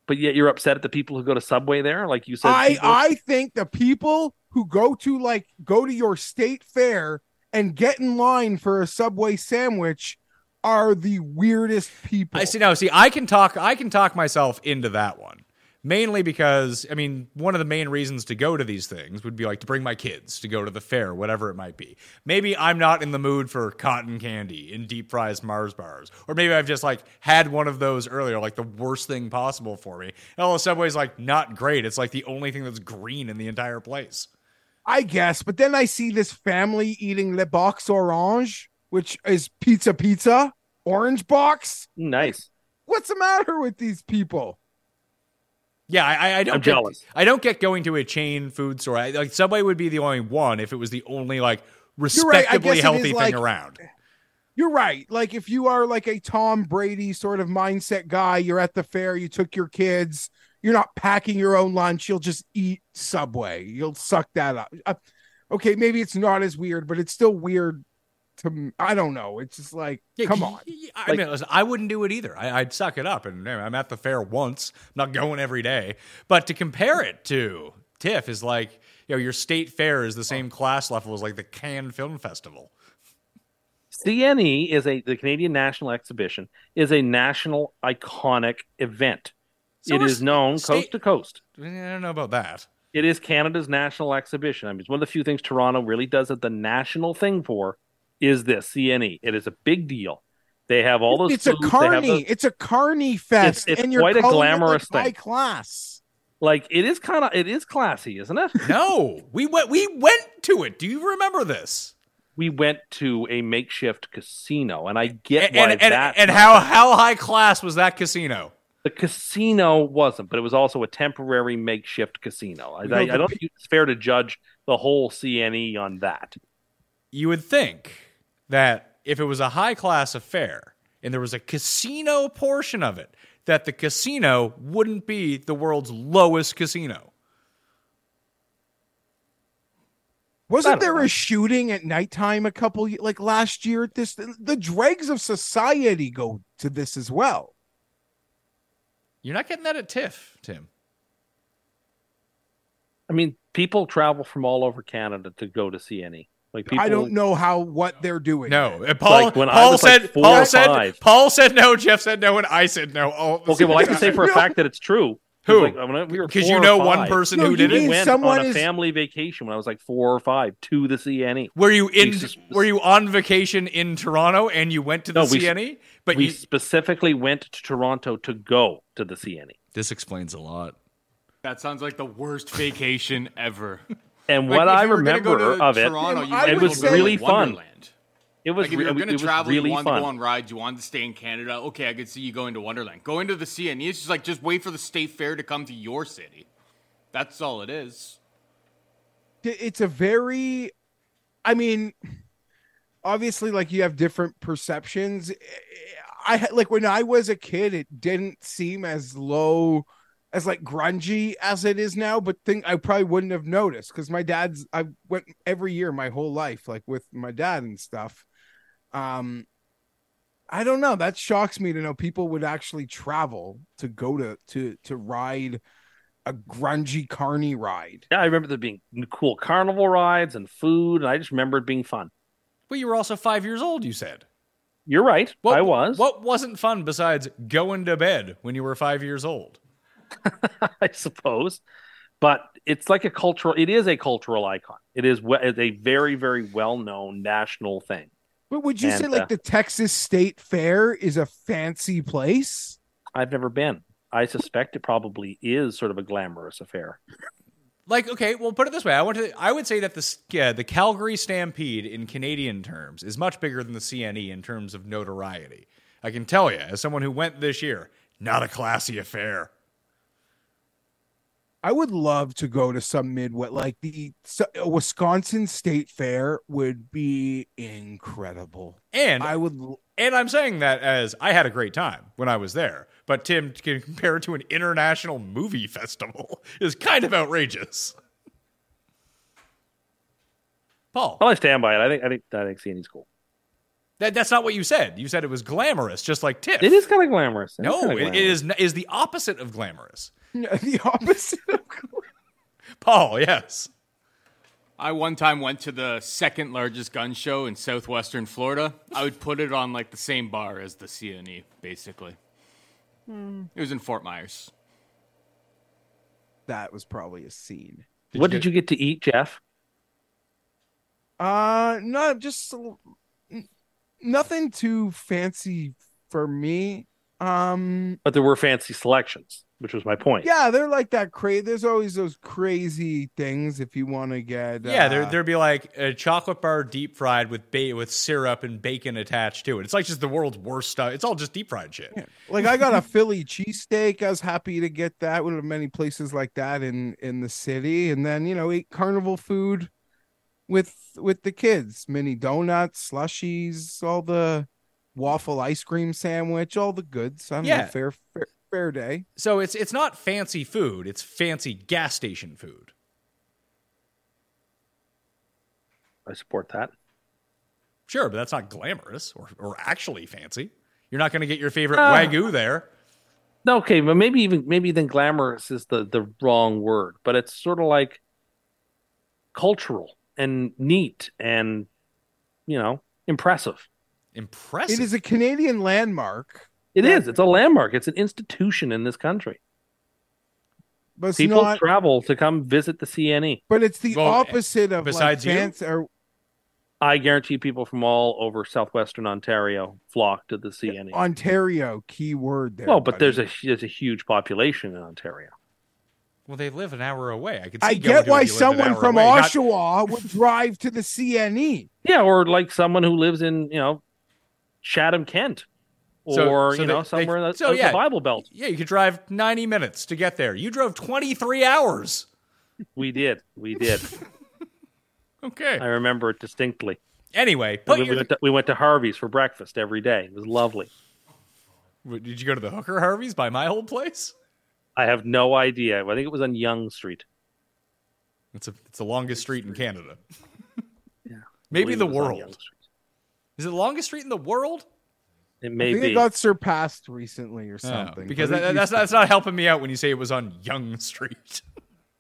but yet you're upset at the people who go to Subway there, like you said. I people- I think the people who go to like go to your state fair and get in line for a Subway sandwich are the weirdest people. I see now. See, I can talk. I can talk myself into that one. Mainly because I mean, one of the main reasons to go to these things would be like to bring my kids to go to the fair, whatever it might be. Maybe I'm not in the mood for cotton candy and deep fries Mars bars, or maybe I've just like had one of those earlier, like the worst thing possible for me. And all the Subway's like not great. It's like the only thing that's green in the entire place. I guess, but then I see this family eating Le Box Orange, which is pizza pizza, orange box. nice. What's the matter with these people? Yeah, I, I- I don't. I'm get, jealous. I don't get going to a chain food store. I, like Subway would be the only one if it was the only like respectably guess it healthy thing like- around. You're right. Like if you are like a Tom Brady sort of mindset guy, you're at the fair, you took your kids, you're not packing your own lunch, you'll just eat Subway. You'll suck that up. Uh, okay, maybe it's not as weird, but it's still weird to m- I don't know. It's just like Yeah, come y- on. y- I mean, listen, I wouldn't do it either. I, I'd suck it up, and I'm at the fair once. I'm not going every day. But to compare it to TIFF is like, you know, your state fair is the same class level as like the Cannes Film Festival. CNE is a the Canadian National Exhibition is a national iconic event. So it are is known state- coast to coast. I don't know about that. It is Canada's national exhibition. I mean, it's one of the few things Toronto really does it the national thing for is this CNE. It is a big deal. They have all those. It's a foods, they have carny. those- It's a carny fest, it's and you're quite a calling it, glamorous like, thing. high class. like it is kind of it is classy, isn't it? *laughs* No, we went. We went to it. Do you remember this? we went to a makeshift casino, and I get And why and, and, that. and how how high class was that casino? the casino wasn't, but it was also a temporary makeshift casino. I, I, I don't think it's fair to judge the whole CNE on that. you would think that if it was a high class affair and there was a casino portion of it, that the casino wouldn't be the world's lowest casino. Wasn't there know. a shooting at nighttime a couple like last year at this? The dregs of society go to this as well. You're not getting that at TIFF, Tim. I mean, people travel from all over Canada to go to CNE. Like people, I don't know how what they're doing. No, and uh, Paul. Like when I Paul was, like, said. four Paul or said. five. Paul said no. Geoff said no, and I said no. All Okay, well, I can say for a *laughs* No. fact that it's true. 'Cause, Who? Like, when we were because you know one person No, who did mean it. Went someone on a is- family vacation when I was like four or five to the CNE. Were you in? Jesus. Were you on vacation in Toronto and you went to the No, we- CNE? But we you, specifically went to Toronto to go to the. CNE. this explains a lot. That sounds like the worst vacation ever. *laughs* And Like, what I you were gonna remember go of it, Toronto, you I might would as well say- go to really fun. Wonderland. it was Like if you're it going to was travel, really you wanted fun. to go on rides, you wanted to stay in Canada. Okay, I could see you going to Wonderland. Going to the CNE, it's just like just wait for the state fair to come to your city. That's all it is. it's a very i mean obviously like you have different perceptions i had- like when i was a kid it didn't seem as low as like grungy as it is now but think i probably wouldn't have noticed because my dad's i went every year my whole life like with my dad and stuff um i don't know that shocks me to know people would actually travel to go to to to ride a grungy carny ride Yeah, I remember there being cool carnival rides and food, and I just remember it being fun. But you were also five years old, you said. You're right. What, I was. What wasn't fun besides going to bed when you were five years old? *laughs* I suppose. But it's like a cultural. It is a cultural icon. It is it's a very very well known national thing. But would you say like uh, the Texas State Fair is a fancy place? I've never been. I suspect it probably is sort of a glamorous affair. Like, okay, well, put it this way: I want to. I would say that the yeah, the Calgary Stampede in Canadian terms is much bigger than the CNE in terms of notoriety. I can tell you, as someone who went this year, not a classy affair. I would love to go to some Midwest, like the so- Wisconsin State Fair would be incredible. And I would, and I'm saying that as I had a great time when I was there. But Tim, to compare it to an international movie festival *laughs* is kind of outrageous. Paul, Well, I stand by it. I think I think I think CNE's cool. that, that's not what you said. You said it was glamorous, just like TIFF. It is kind of glamorous. It is No, kinda it, it glamorous. is is the opposite of glamorous. *laughs* the opposite. Of, Paul, yes. I one time went to the second largest gun show in southwestern Florida. I would put it on like the same bar as the CNE, basically. It was in Fort Myers. that was probably a scene. what did you get to eat, Geoff? Uh, no, just a- n- nothing too fancy for me. Um, But there were fancy selections, which was my point. yeah, they're like that. Crazy. There's always those crazy things if you want to get. Yeah, there, uh, there'd be like a chocolate bar deep fried with ba- with syrup and bacon attached to it. It's like just the world's worst stuff. It's all just deep fried shit. Yeah. Like I got a Philly cheesesteak. I was happy to get that. One of many places like that in in the city, and then you know eat carnival food with with the kids. Mini donuts, slushies, all the waffle ice cream sandwich, all the goods. I don't Yeah. know, fair, fair fair day. So it's it's not fancy food. It's fancy gas station food. I support that. Sure, but that's not glamorous or or actually fancy. You're not going to get your favorite Ah. wagyu there. Okay, but maybe even maybe then glamorous is the the wrong word, but it's sort of like cultural and neat and you know impressive. Impressive. It is a Canadian landmark, It Yeah. is. It's a landmark. It's an institution in this country. but People not. travel to come visit the CNE. but it's the Well, opposite of besides you? like fancy. Or I guarantee people from all over southwestern Ontario flock to the CNE. Ontario, key word there. well, but buddy. there's a there's a huge population in Ontario. well, they live an hour away. I could. See I get why if you lived an someone from away, not- Oshawa would drive to the. CNE. Yeah, or like someone who lives in you know Chatham, Kent, So- or so you they- know somewhere in the, so, out yeah. the Bible Belt. Yeah, you could drive 90 minutes to get there. You drove 23 hours. We did, we did. *laughs* Okay. I remember it distinctly. Anyway, We, we went to, we went to Harvey's for breakfast every day. It was lovely. did you go to the Hooker Harveys by my old place? I have no idea. I think it was on Yonge Street. It's a, it's the longest street in Canada. Yeah, *laughs* Maybe the believe it was on Yonge world. Is it the longest street in the world? It I may think be. it got surpassed recently or Oh, something. because that, that's, used to- that's not helping me out when you say it was on Yonge Street.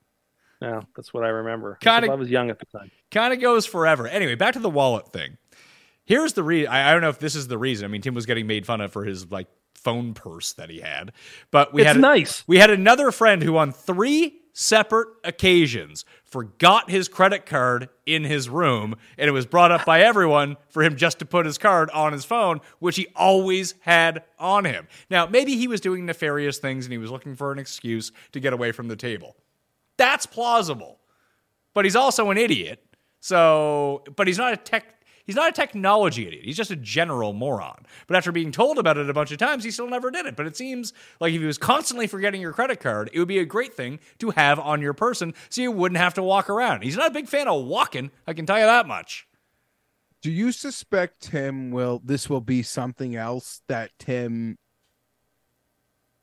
*laughs* no, that's what I remember. Kinda- I was young at the time. kind of goes forever. Anyway, back to the wallet thing. Here's the reason. I I don't know if this is the reason. I mean, Tim was getting made fun of for his like phone purse that he had, but we It's had nice. We had another friend who on three separate occasions forgot his credit card in his room, and it was brought up by everyone for him just to put his card on his phone, which he always had on him. Now, maybe he was doing nefarious things and he was looking for an excuse to get away from the table. That's plausible. But he's also an idiot. So, but he's not a tech He's not a technology idiot. He's just a general moron. But after being told about it a bunch of times, he still never did it. But it seems like if he was constantly forgetting your credit card, it would be a great thing to have on your person so you wouldn't have to walk around. He's not a big fan of walking, I can tell you that much. Do you suspect Tim will this will be something else that Tim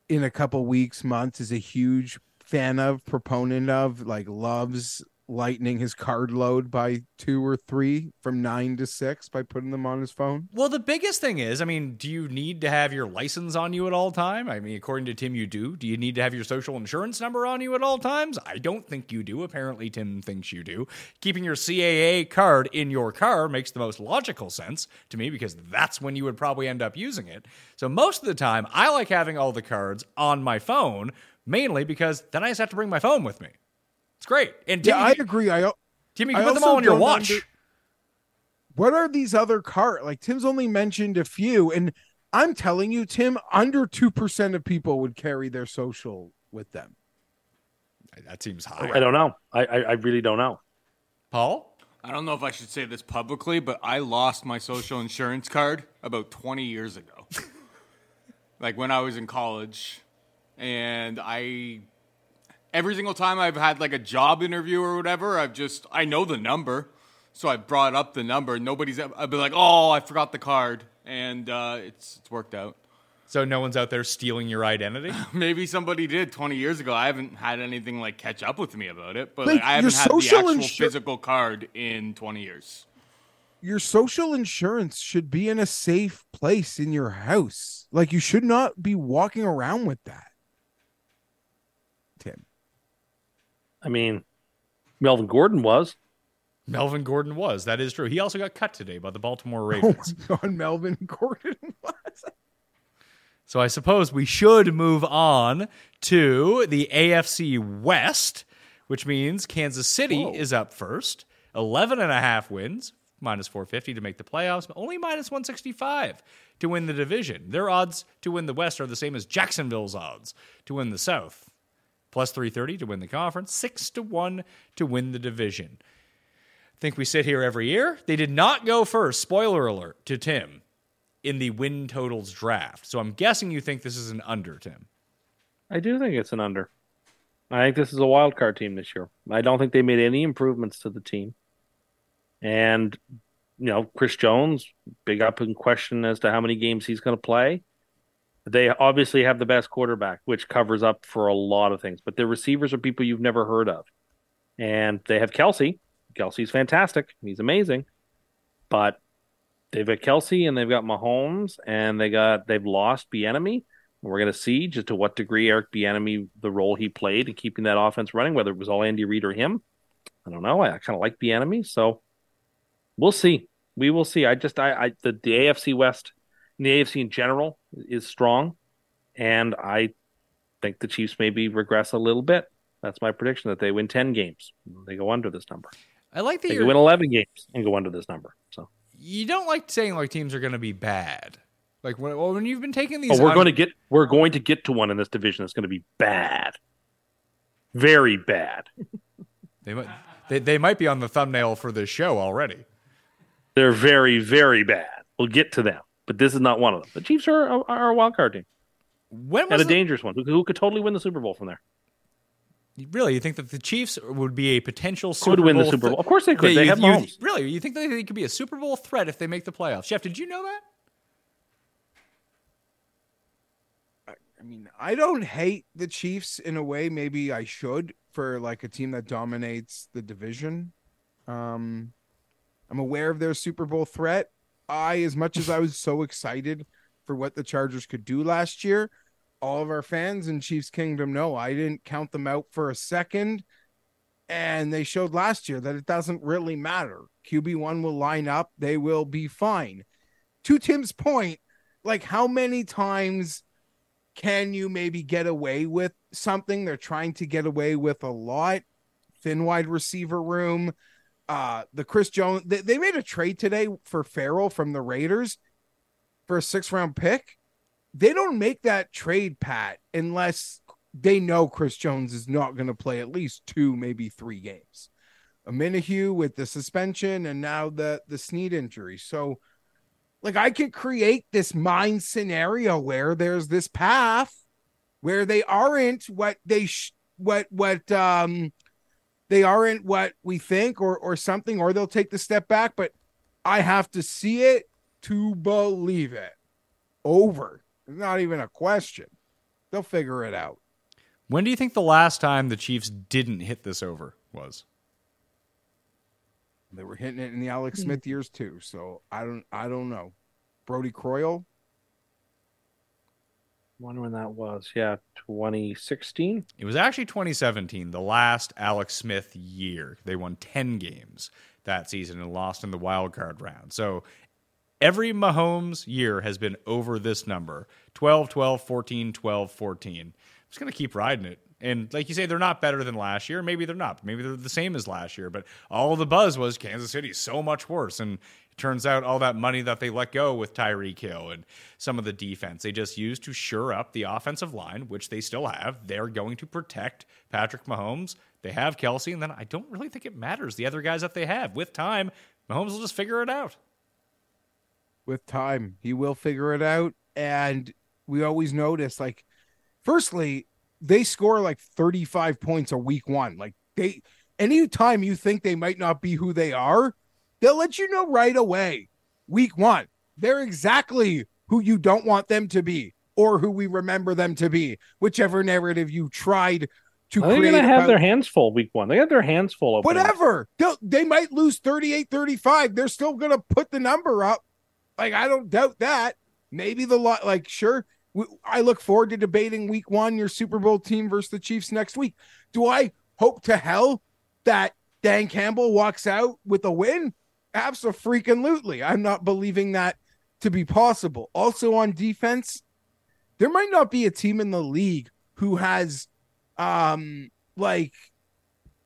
in a couple weeks, months is a huge fan of, proponent of, like loves lightening his card load by two or three from nine to six by putting them on his phone? Well, the biggest thing is, I mean, do you need to have your license on you at all time? I mean, according to Tim, you do. Do you need to have your social insurance number on you at all times? I don't think you do. Apparently, Tim thinks you do. Keeping your CAA card in your car makes the most logical sense to me because that's when you would probably end up using it. So most of the time, I like having all the cards on my phone, mainly because then I just have to bring my phone with me. It's great. And Tim, yeah, I agree. I Tim, you I can put them all on your watch. under- what are these other card? Like Tim's only mentioned a few, and I'm telling you, Tim, under two percent of people would carry their social with them. that seems high. I don't know. I, I, I really don't know. Paul? I don't know if I should say this publicly, but I lost my social insurance card about 20 years ago. *laughs* like when I was in college. And I, every single time I've had like a job interview or whatever, I've just, I know the number. So I brought up the number. Nobody's, I'd be like, oh, I forgot the card. And uh, it's, it's worked out. So no one's out there stealing your identity? *laughs* Maybe somebody did 20 years ago. I haven't had anything like catch up with me about it, but Like, like, I haven't had the social actual insur- physical card in 20 years. Your social insurance should be in a safe place in your house. Like you should not be walking around with that. Tim. I mean, Melvin Gordon was. Melvin Gordon was. That is true. He also got cut today by the Baltimore Oh Ravens. my god, Melvin *laughs* Gordon was. So I suppose we should move on to the AFC West, which means Kansas City is up first. 11 and a half wins, minus 450 to make the playoffs, but only minus 165 to win the division. Their odds to win the West are the same as Jacksonville's odds to win the South. Plus 330 to win the conference, 6 to 1 to win the division. I think we sit here every year. They did not go first, spoiler alert, to Tim in the win totals draft. So I'm guessing you think this is an under, Tim. I do think it's an under. I think this is a wild card team this year. I don't think they made any improvements to the team. And, you know, Chris Jones, big up in question as to how many games he's going to play. They obviously have the best quarterback, which covers up for a lot of things, but their receivers are people you've never heard of. And they have Kelce. Kelce's fantastic. He's amazing. But they've got Kelce and they've got Mahomes and they got they've lost Bieniemy. We're going to see just to what degree Eric Bieniemy, the role he played in keeping that offense running, whether it was all Andy Reid or him. I don't know. I kind of like Bieniemy, so we'll see. We will see. I just I, I the, the AFC West, and the AFC in general is strong, and I think the Chiefs maybe regress a little bit. That's my prediction that they win ten games. They go under this number. I like that They win eleven games and go under this number. So you don't like saying like teams are going to be bad. Like when, well, when you've been taking these, oh, we're going to get we're going to get to one in this division that's going to be bad, very bad. *laughs* They might, they, they might be on the thumbnail for this show already. They're very very bad. We'll get to them, but this is not one of them. The Chiefs are are a wild card team When and a the- dangerous one who, who could totally win the Super Bowl from there. really you think that the Chiefs would be a potential Could Super win the Bowl Super th- Of course they could. Yeah, They you- have you- Mahomes. Really, you think that they could be a Super Bowl threat if they make the playoffs? Geoff, did you know that? I mean, I don't hate the Chiefs in a way. Maybe I should for like a team that dominates the division. Um, I'm aware of their Super Bowl threat. I, as much as I was so excited for what the Chargers could do last year, all of our fans in Chiefs Kingdom know I didn't count them out for a second. And they showed last year that it doesn't really matter. QB1 will line up, they will be fine. To Tim's point, like how many times can you maybe get away with something they're trying to get away with a lot. Thin wide receiver room. Uh, the Chris Jones, they, they made a trade today for Farrell from the Raiders for a six round pick. They don't make that trade, Pat, unless they know Chris Jones is not going to play at least two, maybe three games. Omenihu with the suspension and now the the Snead injury. So, like, I could create this mind scenario where there's this path where they aren't what they sh- what what um they aren't what we think or or something or they'll take the step back but i have to see it to believe it. Over. It's not even a question. They'll figure it out. When do you think the last time the Chiefs didn't hit this over was? they were hitting it in the alex hmm. smith years too so i don't i don't know. Brodie Croyle Wonder when that was. Yeah, 2016. It was actually 2017, the last Alex Smith year. They won 10 games that season and lost in the wild card round. So every Mahomes year has been over this number 12, 12, 14, 12, 14. I'm just going to keep riding it. And like you say, they're not better than last year. Maybe they're not. Maybe they're the same as last year. But all the buzz was Kansas City so much worse. And turns out all that money that they let go with Tyreek Hill and some of the defense they just used to shore up the offensive line, which they still have. They're going to protect Patrick Mahomes. They have Kelce, and then I don't really think it matters the other guys that they have. With time, Mahomes will just figure it out. with time he will figure it out and we always notice like firstly they score like 35 points a week one like they anytime you think they might not be who they are they'll let you know right away week one they're exactly who you don't want them to be or who we remember them to be whichever narrative you tried to Are they create going to have about- their hands full week one? They got their hands full. whatever. They'll, they might lose 38 35. They're still going to put the number up. Like, I don't doubt that. Maybe the lot, like, sure. I look forward to debating week one, your Super Bowl team versus the Chiefs next week. Do I hope to hell that Dan Campbell walks out with a win? Absolutely. I'm not believing that to be possible. Also on defense, there might not be a team in the league who has um like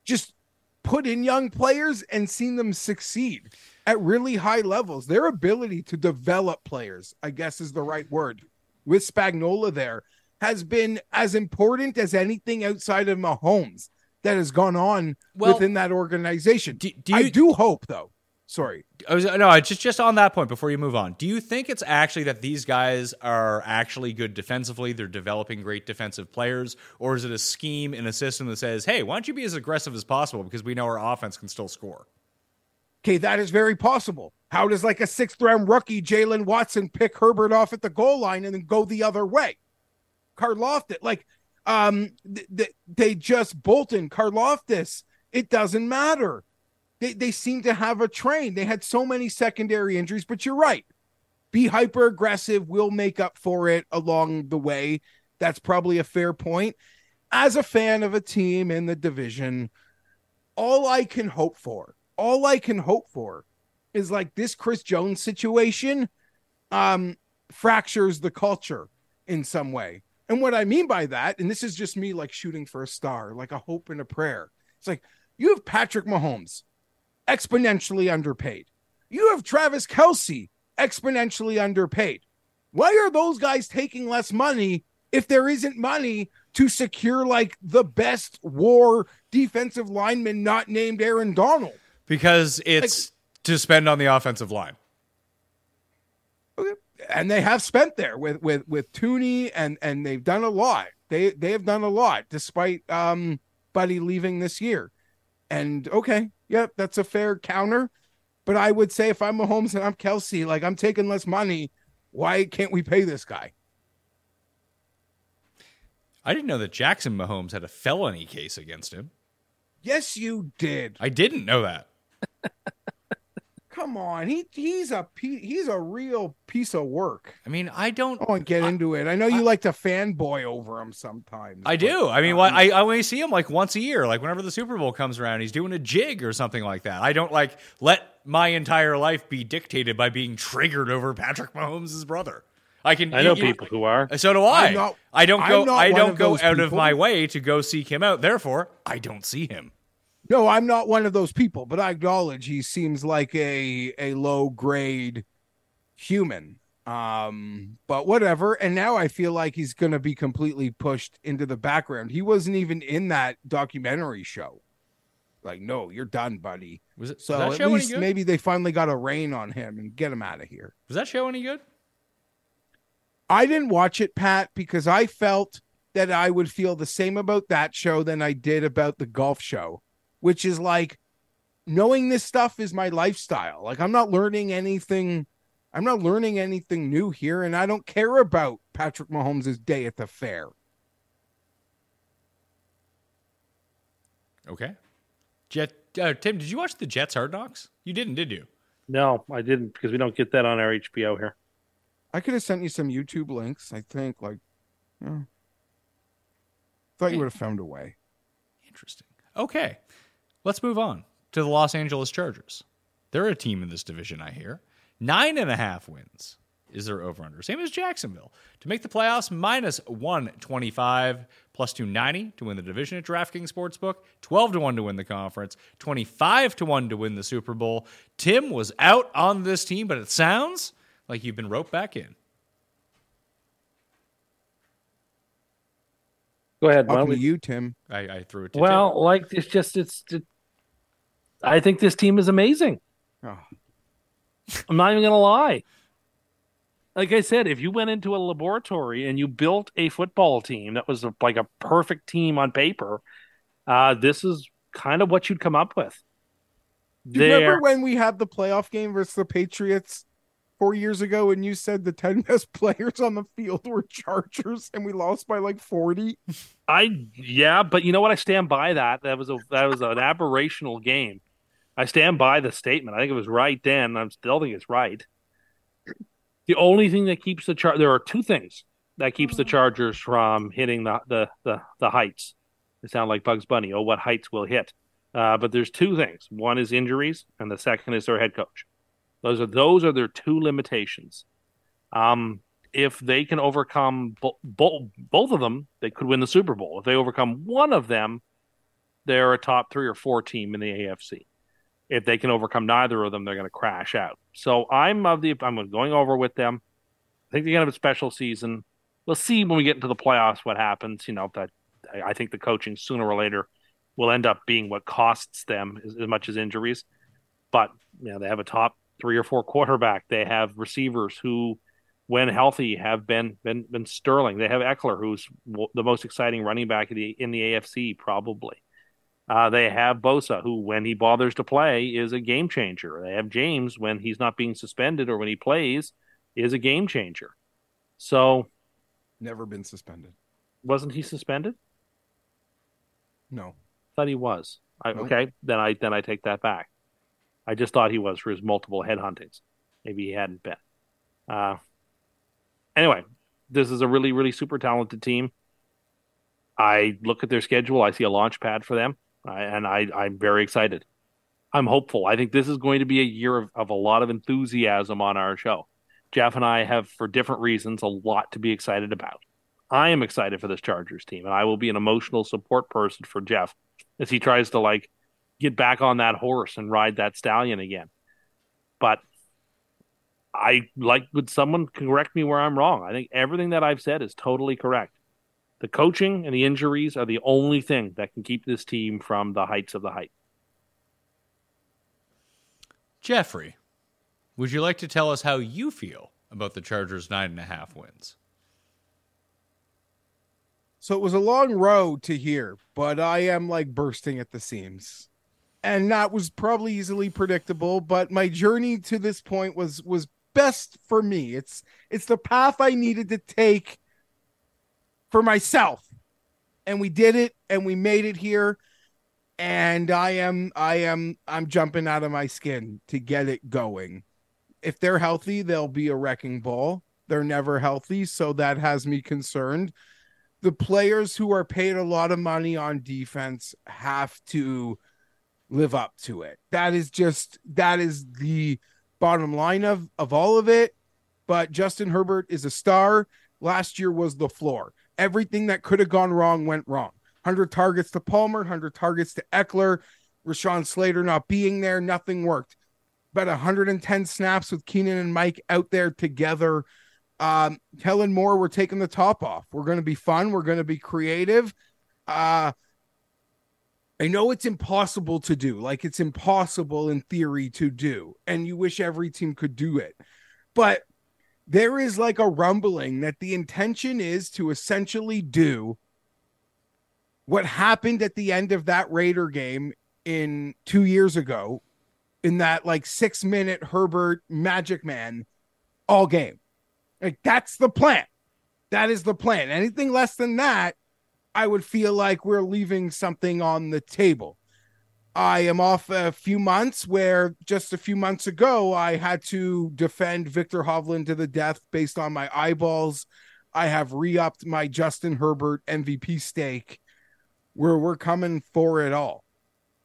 just put in young players and seen them succeed at really high levels. Their ability to develop players, I guess is the right word, with Spagnuolo there has been as important as anything outside of Mahomes that has gone on Well, within that organization. do- do I you- do hope though. Sorry. I was, no, just just on that point before you move on. Do you think it's actually that these guys are actually good defensively? They're developing great defensive players, or is it a scheme in a system that says, "Hey, why don't you be as aggressive as possible because we know our offense can still score"? Okay, that is very possible. How does like a sixth round rookie Jaylen Watson pick Herbert off at the goal line and then go the other way? Karlaftis, like, um, th- th- they just Bolton, Karlaftis. It doesn't matter. They they seem to have a train. They had so many secondary injuries, but you're right. Be hyper aggressive. We'll make up for it along the way. That's probably a fair point. As a fan of a team in the division, all I can hope for, all I can hope for is like this Chris Jones situation um fractures the culture in some way. And what I mean by that, and this is just me like shooting for a star, like a hope and a prayer. It's like you have Patrick Mahomes exponentially underpaid. You have Travis Kelce exponentially underpaid. Why are those guys taking less money if there isn't money to secure like the best war defensive lineman not named Aaron Donald? Because it's to spend on the offensive line. Okay. and they have spent there with with with Thuney and and they've done a lot. They they have done a lot despite um Buddy leaving this year. And okay, yep, that's a fair counter. But I would say if I'm Mahomes and I'm Kelce, like I'm taking less money, why can't we pay this guy? I didn't know that Jackson Mahomes had a felony case against him. Yes, you did. I didn't know that. *laughs* Come on, he he's a he's a real piece of work. I mean, I don't. I won't get into it. I know you like to fanboy over him sometimes. I but, do. I mean, um, well, I, I only see him like once a year. Like whenever the Super Bowl comes around, he's doing a jig or something like that. I don't like let my entire life be dictated by being triggered over Patrick Mahomes' brother. I can. I know you- you- people who are. So do I. I'm not- I don't go. I don't go those out of my way to go seek him out. Therefore, I don't see him. No, I'm not one of those people, but I acknowledge he seems like a a low grade human. Um, but whatever. And now I feel like he's gonna be completely pushed into the background. He wasn't even in that documentary show. Like, no, you're done, buddy. Was it? So at least maybe they finally got a rein on him and get him out of here. Was that show any good? I didn't watch it, Pat, because I felt that I would feel the same about that show than I did about the golf show, which is like knowing this stuff is my lifestyle. Like I'm not learning anything. I'm not learning anything new here, and I don't care about Patrick Mahomes' day at the fair. Okay. Jet. Uh, Tim, did you watch the Jets Hard Knocks? You didn't, did you? No, I didn't because we don't get that on our HBO here. I could have sent you some YouTube links. I think, like, yeah. thought you would have found a way. Interesting. Okay. Let's move on to the Los Angeles Chargers. They're a team in this division, I hear. Nine and a half wins is their over under. Same as Jacksonville. To make the playoffs, minus 125, plus 290 to win the division at DraftKings Sportsbook, 12 to 1 to win the conference, 25 to 1 to win the Super Bowl. Tim was out on this team, but it sounds like you've been roped back in. Go ahead. why don't Talking to we- you, Tim. I, I threw it to you. well, like it's just it's. It, I think this team is amazing. Oh. I'm not even gonna lie. Like I said, if you went into a laboratory and you built a football team that was a, like a perfect team on paper, uh, this is kind of what you'd come up with. Do you They're- remember when we had the playoff game versus the Patriots four years ago and you said the 10 best *laughs* players on the field were Chargers and we lost by like 40? I yeah, but you know what? I stand by that. That was a that was an aberrational game. I stand by the statement. I think it was right then. I still think it's right. The only thing that keeps the char there are two things that keeps the Chargers from hitting the the the, the heights. They sound like Bugs Bunny. Oh, what heights will hit? Uh, but there's two things. One is injuries, and the second is their head coach. Those are those are their two limitations. Um, if they can overcome bo- bo- both of them, they could win the Super Bowl. If they overcome one of them, they're a top three or four team in the AFC. If they can overcome neither of them, they're going to crash out. So I'm of the I'm going over with them. I think they're going to have a special season. We'll see when we get into the playoffs what happens. You know that I, think the coaching sooner or later will end up being what costs them as, as much as injuries. But you know they have a top three or four quarterback. They have receivers who when healthy, have been been been sterling. They have Ekeler, who's the most exciting running back in the in the AFC, probably. Uh, they have Bosa, who, when he bothers to play, is a game changer. They have James, when he's not being suspended or when he plays, is a game changer. So, Never been suspended. wasn't he suspended? No. thought he was. I. Okay, then I then I take that back. I just thought he was for his multiple headhuntings. Maybe he hadn't been. Uh, anyway, this is a really really super talented team. I look at their schedule. I see a launch pad for them, I, and I I'm very excited. I'm hopeful. I think this is going to be a year of, of a lot of enthusiasm on our show. Jeff and I have, for different reasons, a lot to be excited about. I am excited for this Chargers team, and I will be an emotional support person for Jeff as he tries to like get back on that horse and ride that stallion again. But I like would someone correct me where I'm wrong. I think everything that I've said is totally correct. The coaching and the injuries are the only thing that can keep this team from the heights of the height. Jeffrey, would you like to tell us how you feel about the Chargers' nine and a half wins? So it was a long road to here, but I am like bursting at the seams. And that was probably easily predictable, but my journey to this point was was best for me. It's it's the path I needed to take for myself. And we did it and we made it here. And I am I am I'm jumping out of my skin to get it going. If they're healthy, they'll be a wrecking ball. They're never healthy, so that has me concerned the players who are paid a lot of money on defense have to live up to it. That is just that is the bottom line of of all of it. but Justin Herbert is a star. Last year was the floor. Everything that could have gone wrong went wrong. 100 targets to Palmer, 100 targets to Ekeler, Rashawn Slater not being there, nothing worked. But 110 snaps with Keenan and Mike out there together. Um, Kellen Moore, we're taking the top off. We're going to be fun. We're going to be creative. Uh, I know it's impossible to do, like it's impossible in theory to do, and you wish every team could do it. But there is like a rumbling that the intention is to essentially do what happened at the end of that Raider game in two years ago in that like six minute Herbert Magic Man all game. Like that's the plan. That is the plan. Anything less than that, I would feel like we're leaving something on the table. I am off a few months where just a few months ago I had to defend Viktor Hovland to the death based on my eyeballs. I have re upped my Justin Herbert MVP stake where we're coming for it all.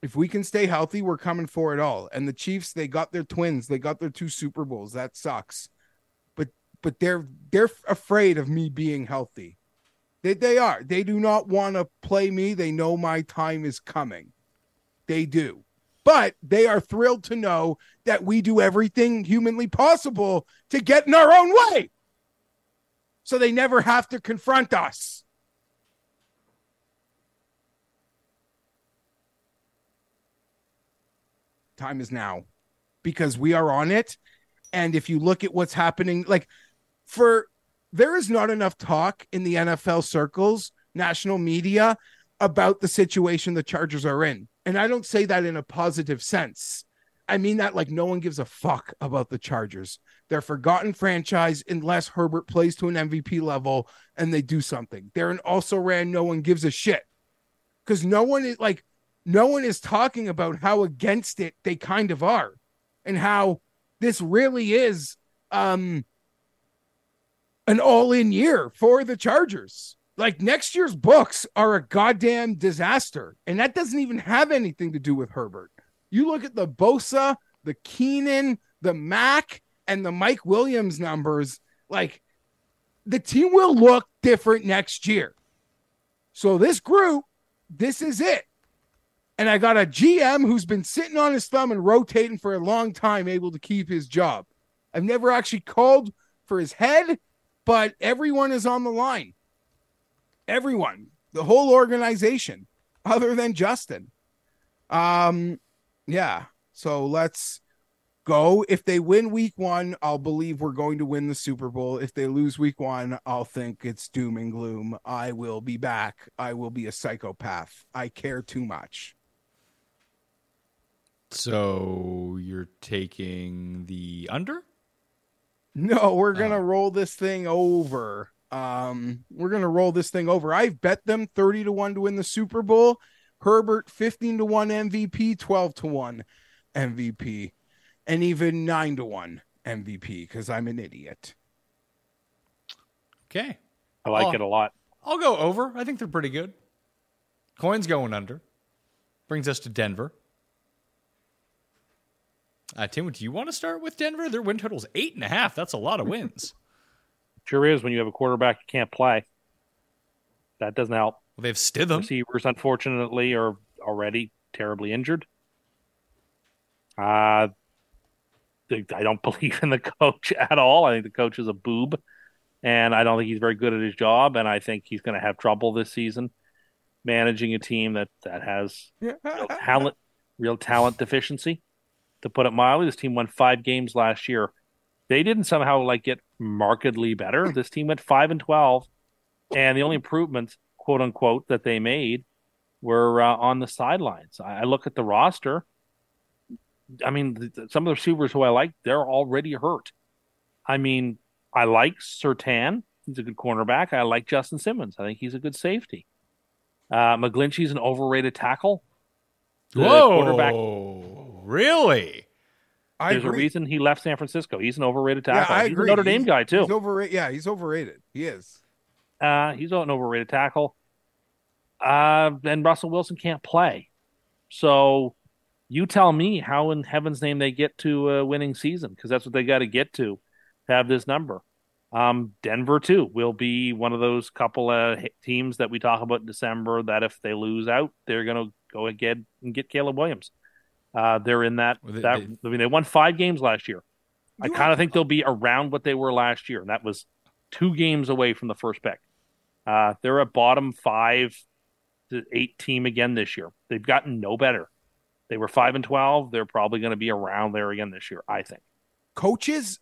If we can stay healthy, we're coming for it all. And the Chiefs, they got their twins, they got their two Super Bowls. That sucks. But but they're they're afraid of me being healthy. They they are. They do not want to play me. They know my time is coming. They do. But they are thrilled to know that we do everything humanly possible to get in our own way. So they never have to confront us. Time is now because we are on it. And if you look at what's happening, like for there is not enough talk in the NFL circles, national media about the situation the Chargers are in. And I don't say that in a positive sense. I mean that like no one gives a fuck about the Chargers. They're forgotten franchise unless Herbert plays to an MVP level and they do something. They're an also ran no one gives a shit. Because no one is like no one is talking about how against it they kind of are and how this really is um an all-in year for the Chargers. Like next year's books are a goddamn disaster. And that doesn't even have anything to do with Herbert. You look at the Bosa, the Keenan, the Mack, and the Mike Williams numbers, like the team will look different next year. So this group, this is it. And I got a GM who's been sitting on his thumb and rotating for a long time, able to keep his job. I've never actually called for his head, but everyone is on the line. Everyone, the whole organization, other than Justin. Um, yeah. So let's go. If they win week one, I'll believe we're going to win the Super Bowl. If they lose week one, I'll think it's doom and gloom. I will be back. I will be a psychopath. I care too much. So you're taking the under? No, we're gonna roll this thing over. Um, we're gonna roll this thing over. I've bet them 30 to 1 to win the Super Bowl. Herbert 15 to 1 MVP, 12 to 1 MVP, and even 9 to 1 MVP because I'm an idiot. Okay. I like Oh. it a lot. I'll go over. I think they're pretty good. Coin's going under. Brings us to Denver. Uh, Tim, do you want to start with Denver? Their win total's eight and a half. That's a lot of wins. Sure is when you have a quarterback you can't play. That doesn't help. Well, they have Stidham. Receivers, unfortunately, are already terribly injured. Uh, I don't *laughs* believe in the coach at all. I think the coach is a boob, and I don't think he's very good at his job. And I think he's going to have trouble this season managing a team that that has real talent, real talent deficiency. To put it mildly, this team won five games last year. They didn't somehow like get markedly better. *clears throat* This team went five and twelve, and the only improvements, quote unquote, that they made were uh, on the sidelines. I, I look at the roster. I mean, some of the receivers who I like, they're already hurt. I mean, I like Surtain. He's a good cornerback. I like Justin Simmons. I think he's a good safety. Uh, McGlinchey's an overrated tackle. The Whoa. quarterback. Really? I There's a reason he left San Francisco. He's an overrated Yeah, tackle. I he's agree. a Notre Dame He's- guy too. He's overrated. Yeah, he's overrated. He is. Uh, he's an overrated tackle. Uh, and Russell Wilson can't play. So you tell me how in heaven's name they get to a winning season because that's what they got to get to. have this number. Um, Denver too will be one of those couple of teams that we talk about in December that if they lose out, they're going to go get and get Caleb Williams. Uh, they're in that. They- that I mean, they won five games last year. I kind of think they'll be around what they were last year, and that was two games away from the first pick. Uh, they're a bottom five to eight team again this year. They've gotten no better. They were five and twelve. They're probably going to be around there again this year. I think. coaches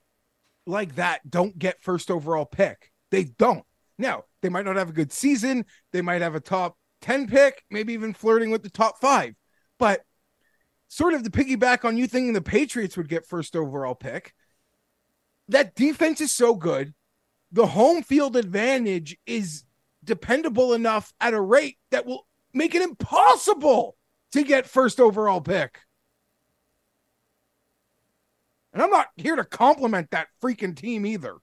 like that don't get first overall pick. They don't. Now, they might not have a good season. They might have a top 10 pick, maybe even flirting with the top five. But sort of to piggyback on you thinking the Patriots would get first overall pick, that defense is so good. The home field advantage is dependable enough at a rate that will make it impossible to get first overall pick. And I'm not here to compliment that freaking team either.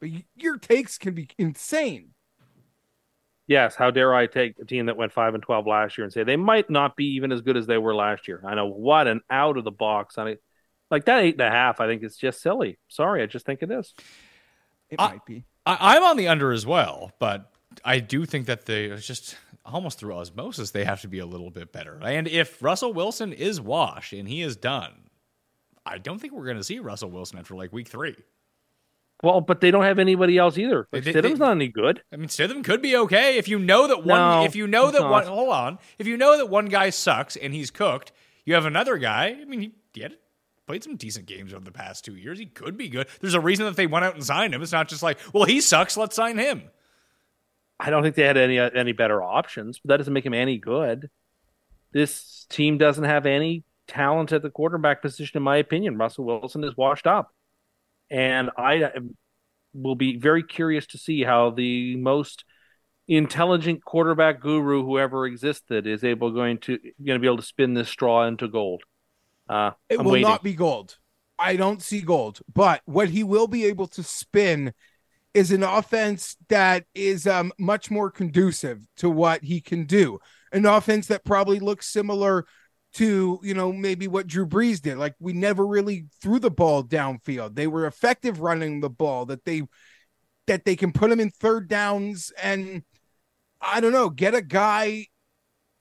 But your takes can be insane. Yes, how dare I take a team that went five and twelve last year and say they might not be even as good as they were last year? I know what an out of the box on it. Like that eight and a half, I think it's just silly. Sorry, I just think it is. It I- might be. I, I'm on the under as well, but I do think that they it's just almost through osmosis they have to be a little bit better. And if Russell Wilson is washed and he is done, I don't think we're going to see Russell Wilson after like week three. Well, but they don't have anybody else either. Like They- they- Stidham's not any good. I mean, Stidham could be okay if you know that one. No, if you know that one, hold on. If you know that one guy sucks and he's cooked, you have another guy. I mean, he, he had played some decent games over the past two years. He could be good. There's a reason that they went out and signed him. It's not just like, well, he sucks. Let's sign him. I don't think they had any any better options, but that doesn't make him any good. This team doesn't have any talent at the quarterback position, in my opinion. Russell Wilson is washed up, and I will be very curious to see how the most intelligent quarterback guru who ever existed is able going to going to be able to spin this straw into gold. Uh, It I'm will waiting. not be gold. I don't see gold. But what he will be able to spin is an offense that is um, much more conducive to what he can do. An offense that probably looks similar to, you know, maybe what Drew Brees did. Like we never really threw the ball downfield. They were effective running the ball that they that they can put him in third downs and I don't know, get a guy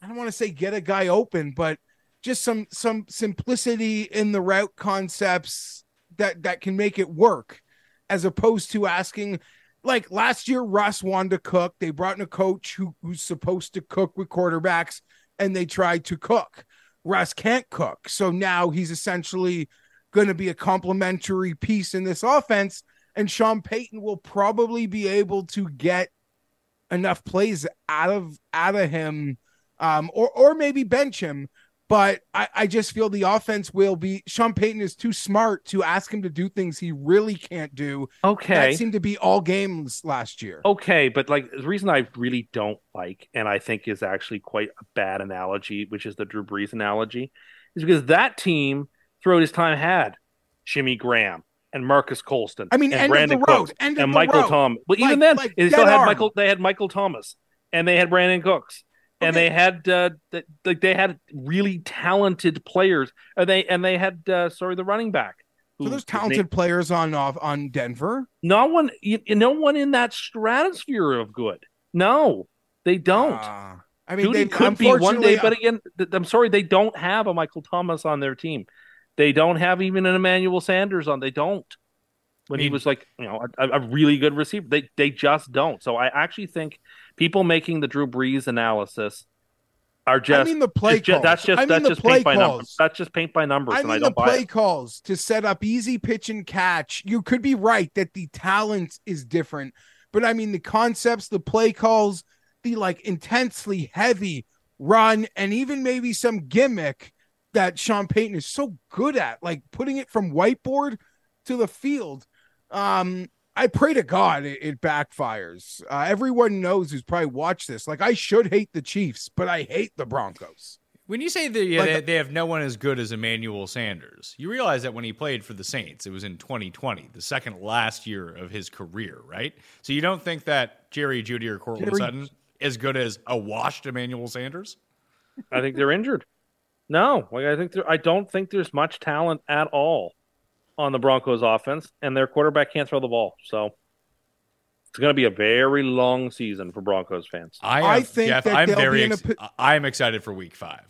I don't want to say get a guy open, but just some some simplicity in the route concepts that that can make it work as opposed to asking like last year Russ wanted to cook they brought in a coach who who's supposed to cook with quarterbacks and they tried to cook Russ can't cook. So now he's essentially going to be a complementary piece in this offense and Sean Payton will probably be able to get enough plays out of out of him um or or maybe bench him but I, I just feel the offense will be Sean Payton is too smart to ask him to do things he really can't do. Okay. That seemed to be all games last year. Okay, but like the reason I really don't like, and I think is actually quite a bad analogy, which is the Drew Brees analogy, is because that team throughout his time had Jimmy Graham and Marques Colston. I mean, and Brandon the road, Cooks end of and Michael road. Tom. But Like- even then, like they still had arm. Michael. They had Michael Thomas and they had Brandin Cooks. And they had uh, th- like they had really talented players, and they and they had uh, sorry the running back. So who- there's his name- talented players on off on Denver. no one, you, no one in that stratosphere of good. No, they don't. Ah, I mean, Jeudy they could be one day, but again, th- I'm sorry, they don't have a Michael Thomas on their team. They don't have even an Emmanuel Sanders on. They don't. When he mean- was like, you know, a, a really good receiver, they they just don't. So I actually think people making the Drew Brees analysis are just. I mean the play calls. that's just I mean that's just play paint by numbers. calls. That's just paint by numbers, I and I mean the play calls to set up easy pitch and catch. You could be right that the talent is different, but I mean the concepts, the play calls, the like intensely heavy run, and even maybe some gimmick that Sean Payton is so good at, like putting it from whiteboard to the field. Um, I pray to God it, it backfires. Uh, everyone knows who's probably watched this. Like I should hate the Chiefs, but I hate the Broncos. When you say that yeah, Like they, they have no one as good as Emmanuel Sanders, you realize that when he played for the Saints, it was in 2020, the second last year of his career, right? So you don't think that Jerry Jeudy or Courtland Jerry- Sutton as good as a washed Emmanuel Sanders? I think they're injured. No, like I think there, I don't think there's much talent at all. On the Broncos offense, and their quarterback can't throw the ball. So it's going to be a very long season for Broncos fans. I, am, I think Jeff, that I'm very be in a ex- po- I'm excited for week five.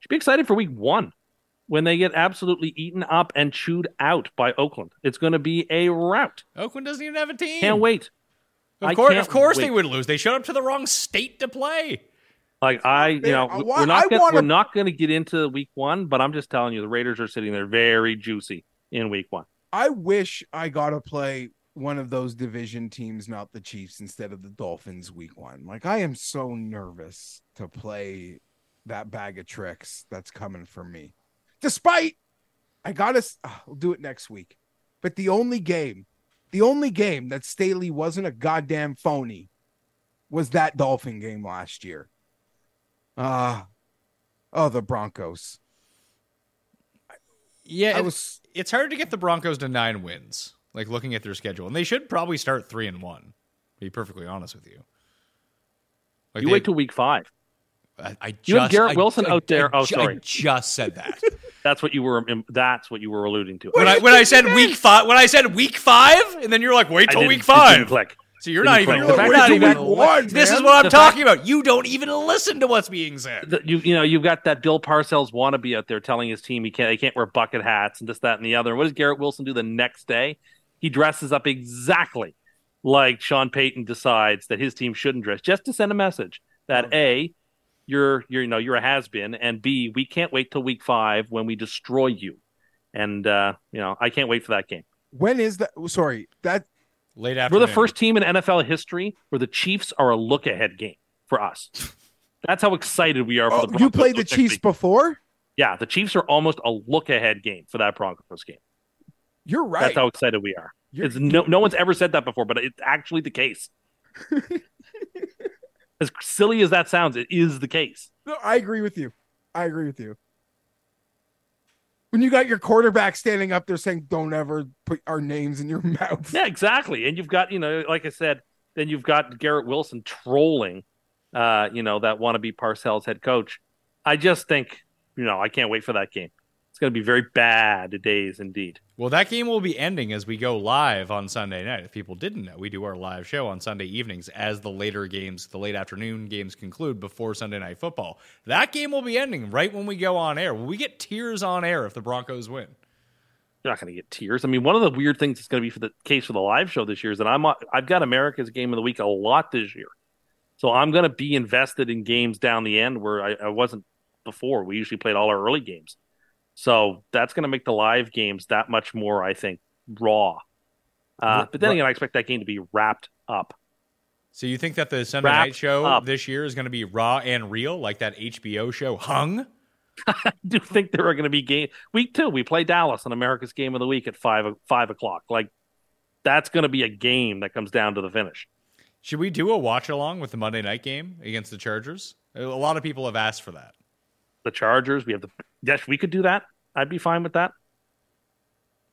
Should be excited for week one when they get absolutely eaten up and chewed out by Oakland. It's going to be a rout. Oakland doesn't even have a team. Can't wait. Of I course, of course they would lose. They showed up to the wrong state to play. Like I, you know, I we- wa- we're not gonna, wanna- we're not going to get into week one, but I'm just telling you, the Raiders are sitting there very juicy in week one. I wish I got to play one of those division teams, not the Chiefs, instead of the Dolphins week one. Like, I am so nervous to play that bag of tricks that's coming for me. Despite, I got to, I'll ah, do it next week. But the only game, the only game that Staley wasn't a goddamn phony was that Dolphin game last year. Ah, oh, the Broncos. Yeah, I it- was it's hard to get the Broncos to nine wins. Like looking at their schedule, and they should probably start three and one. To be perfectly honest with you. Like You they- wait till week five. I, I just, You have Garrett I- Wilson I- out there- I oh, ju- I sorry. just said that. *laughs* That's what you were. That's what you were alluding to. when I when I said week five, when I said week five, and then you're like, wait till week *laughs* it didn't five. click. So you're Didn't even. click. The fact- You're not even. week one, this is what I'm The talking about. You don't even listen to what's being said. The- you you know you've got that Bill Parcells wannabe out there telling his team he can't they can't wear bucket hats and this that and the other. What does Garrett Wilson do the next day? He dresses up exactly like Sean Payton decides that his team shouldn't dress, just to send a message that a you're you're you know you're a has been, and b we can't wait till week five when we destroy you. And uh, you know I can't wait for that game. when is that? Sorry, that Late We're the first team in NFL history where the Chiefs are a look ahead game for us. That's how excited we are for Oh, the Broncos. you played the Chiefs week. before. Yeah, the Chiefs are almost a look ahead game for that Broncos game. You're right. That's how excited we are. You're- It's no no one's ever said that before, but it's actually the case. *laughs* as silly as that sounds, it is the case. No, I agree with you. I agree with you. When you got your quarterback standing up there saying, "Don't ever put our names in your *laughs* mouth." Yeah, exactly. And you've got, you know, like I said, then you've got Garrett Wilson trolling, uh, you know, that wannabe Parcells head coach. I just think, you know, I can't wait for that game. It's going to be very bad days indeed. Well, that game will be ending as we go live on Sunday night. If people didn't know, we do our live show on Sunday evenings as the later games, the late afternoon games conclude before Sunday night football. That game will be ending right when we go on air. Will we get tears on air if the Broncos win? You're not going to get tears. I mean, one of the weird things that's going to be for the case for the live show this year is that I'm I've got America's game of the week a lot this year, so I'm going to be invested in games down the end where I, I wasn't before. We usually played all our early games, so that's going to make the live games that much more, I think, raw. Uh, but then again, I expect that game to be wrapped up. So you think that the Sunday Wrapped night show up. this year is going to be raw and real, like that HBO show Hung? *laughs* I do think there are going to be game week two. We play Dallas on America's game of the week at five five o'clock. Like that's going to be a game that comes down to the finish. Should we do a watch along with the Monday night game against the Chargers? A lot of people have asked for that. The Chargers, we have the yes, we could do that. I'd be fine with that.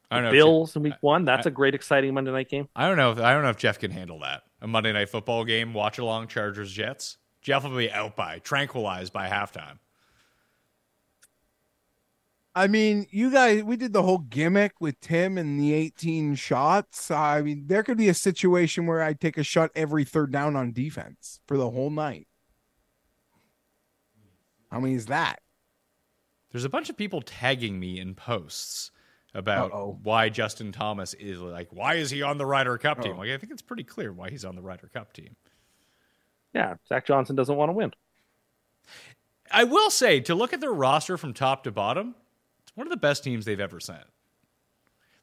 I don't know. if Bills in week one. That's I- a great, exciting Monday night game. I don't know. If, I don't know if Jeff can handle that. A Monday night football game, watch along Chargers Jets. Jeff will be out by tranquilized by halftime. I mean, you guys, we did the whole gimmick with Tim and the 18 shots. I mean, there could be a situation where I take a shot every third down on defense for the whole night. How many is that? There's a bunch of people tagging me in posts about Uh-oh. why Justin Thomas is like, why is he on the Ryder Cup team? Oh. Like, I think it's pretty clear why he's on the Ryder Cup team. Yeah, Zach Johnson doesn't want to win. I will say, to look at their roster from top to bottom, it's one of the best teams they've ever sent.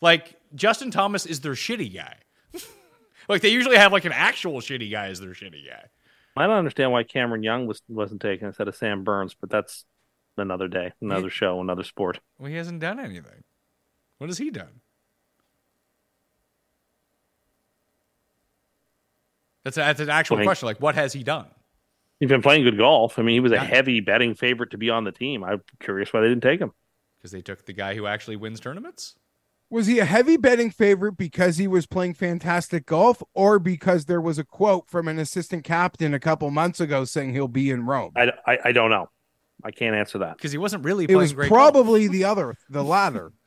Like, Justin Thomas is their shitty guy. *laughs* like, they usually have like an actual shitty guy as their shitty guy. I don't understand why Cameron Young was wasn't taken instead of Sam Burns, but that's another day, another show, another sport. Well, he hasn't done anything. What has he done? That's, a, that's an actual Playing- question. Like, what has he done? He's been playing good golf. I mean, he was a Yeah. heavy betting favorite to be on the team. I'm curious why they didn't take him. Because they took the guy who actually wins tournaments? Was he a heavy betting favorite because he was playing fantastic golf or because there was a quote from an assistant captain a couple months ago saying he'll be in Rome? I, I, I don't know. I can't answer that. Because he wasn't really It was great probably the other, the latter. *laughs*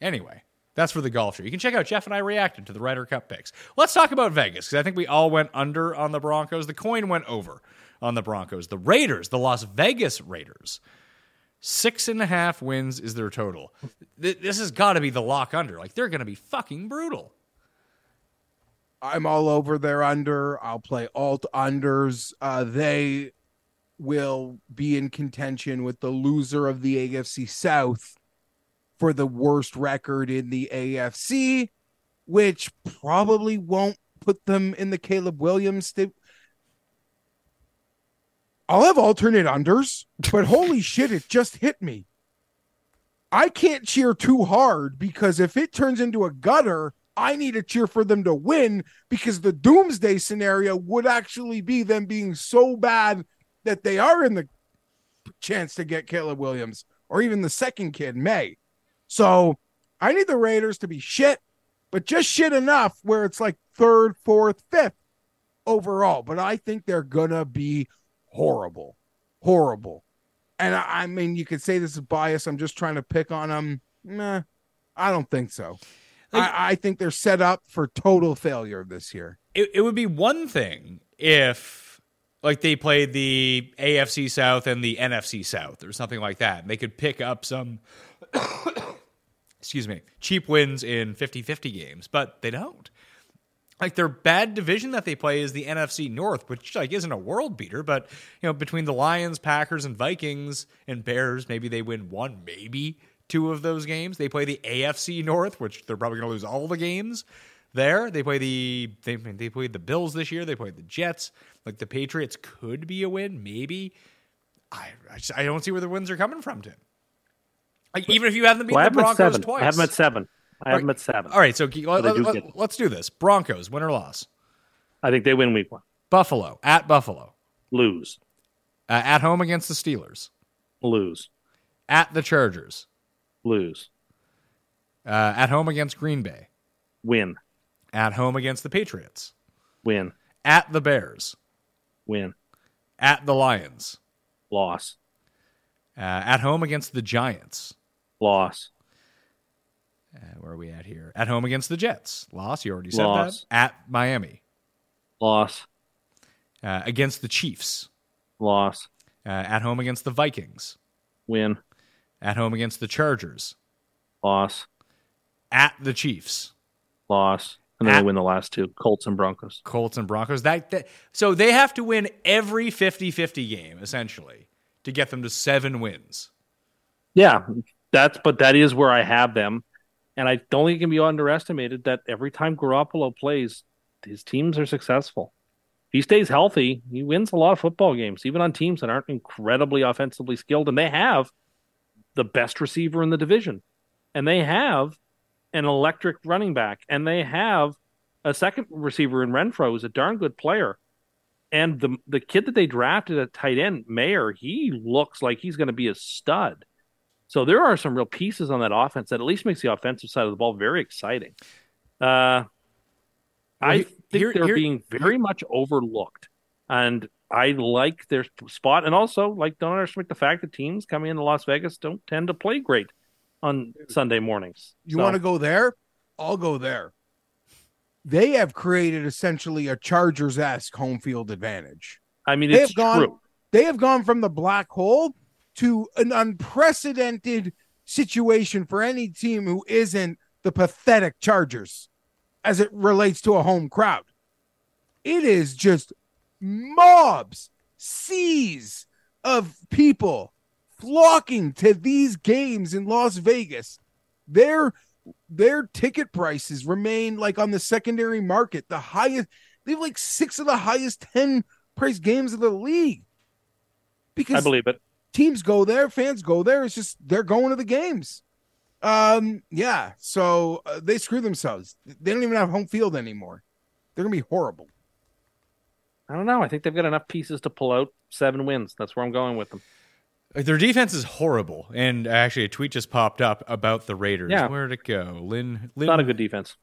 Anyway, that's for the golf show. You can check out Jeff and I reacted to the Ryder Cup picks. Let's talk about Vegas because I think we all went under on the Broncos. The coin went over on the Broncos. The Raiders, the Las Vegas Raiders, six and a half wins is their total. This has got to be the lock under. Like they're going to be fucking brutal. I'm all over their under. I'll play alt unders. Uh, they will be in contention with the loser of the AFC South for the worst record in the AFC, which probably won't put them in the Caleb Williams. St- I'll have alternate unders, but holy *laughs* shit, it just hit me. I can't cheer too hard because if it turns into a gutter, I need to cheer for them to win because the doomsday scenario would actually be them being so bad that they are in the chance to get Caleb Williams or even the second kid, Maye. So I need the Raiders to be shit, but just shit enough where it's like third, fourth, fifth overall. But I think they're gonna be horrible, horrible. And I, I mean, you could say this is bias. I'm just trying to pick on them. Nah, I don't think so. I, I think they're set up for total failure this year. It, it would be one thing if like they played the AFC South and the NFC South or something like that. And they could pick up some *coughs* excuse me, cheap wins in 50-50 games, but they don't. Like their bad division that they play is the NFC North, which like isn't a world beater, but you know, between the Lions, Packers, and Vikings and Bears, maybe they win one, maybe two of those games. They play the AFC North, which they're probably gonna lose all the games there. They play the they they played the Bills this year. They played the Jets. Like the Patriots could be a win, maybe. I I, just- I don't see where the wins are coming from, Tim. Like even if you have them beat Well, the have them at Broncos twice, I have them at seven. I have them at seven. All right, so let, do let, us do this. Broncos, win or loss. I think they win week one. Buffalo at Buffalo, Lose. uh, at home against the Steelers, Lose. at the Chargers, Lose. uh, at home against Green Bay, Win. At home against the Patriots, Win. at the Bears, Win. at the Lions, Loss. uh, at home against the Giants. Loss. Uh, where are we at here? At home against the Jets, loss. You already said Loss. that. At Miami, Loss. uh, against the Chiefs, Loss. uh, at home against the Vikings, Win. at home against the Chargers, Loss. at the Chiefs. Loss. And then At- they win the last two. Colts and Broncos. Colts and Broncos. That, that so they have to win every 50-50 game essentially to get them to 7 wins. Yeah, that's but that is where I have them, and I don't think it can be underestimated that every time Garoppolo plays, his teams are successful. If he stays healthy, he wins a lot of football games, even on teams that aren't incredibly offensively skilled, and they have the best receiver in the division, and they have an electric running back, and they have a second receiver in Renfrow who's a darn good player. And the the kid that they drafted at tight end, Mayer, he looks like he's going to be a stud. So there are some real pieces on that offense that at least makes the offensive side of the ball very exciting. Uh, I he- think here- they're here- being very much overlooked, and I like their spot. And also, like, don't underestimate the fact that teams coming into Las Vegas don't tend to play great on Sunday mornings. You So- want to go there? I'll go there. They have created essentially a Chargers esque home field advantage. I mean, They it's have gone. true. They have gone from the black hole to an unprecedented situation for any team who isn't the pathetic Chargers as it relates to a home crowd. It is just mobs, seas of people flocking to these games in Las Vegas. Their their ticket prices remain like on the secondary market, the highest. They have like six of the highest 10 price games of the league. Because I believe it. teams go there, fans go there. It's just they're going to the games. Um, yeah. So uh, they screw themselves. They don't even have home field anymore. They're gonna be horrible. I don't know. I think they've got enough pieces to pull out seven wins. That's where I'm going with them. Like, Their defense is horrible. And actually a tweet just popped up about the Raiders. Yeah. Where'd it go? Lynn, Lynn Not a good defense.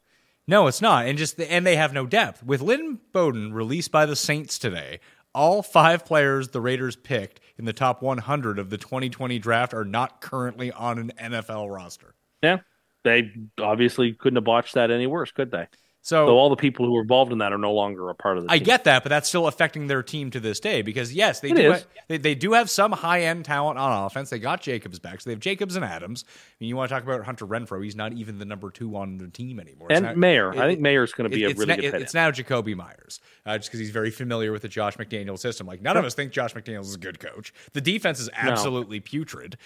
No, it's not. And just and they have no depth. With Lynn Bowden released by the Saints today, all five players the Raiders picked in the top 100 of the 2020 draft are not currently on an NFL roster. Yeah. they obviously couldn't have botched that any worse, could they? So, So all the people who were involved in that are no longer a part of the team. I team. get that, but that's still affecting their team to this day because yes, they It do is. ha- they, they do have some high end talent on offense. They got Jacobs back, so they have Jacobs and Adams. I mean, you want to talk about Hunter Renfrow? He's not even the number two on the team anymore. It's and not- Mayer. it- I think Mayer's going to be it- a really good it- It's now Jakobi Meyers, uh, just because he's very familiar with the Josh McDaniels system. Like none of us think Josh McDaniels is a good coach. The defense is absolutely putrid.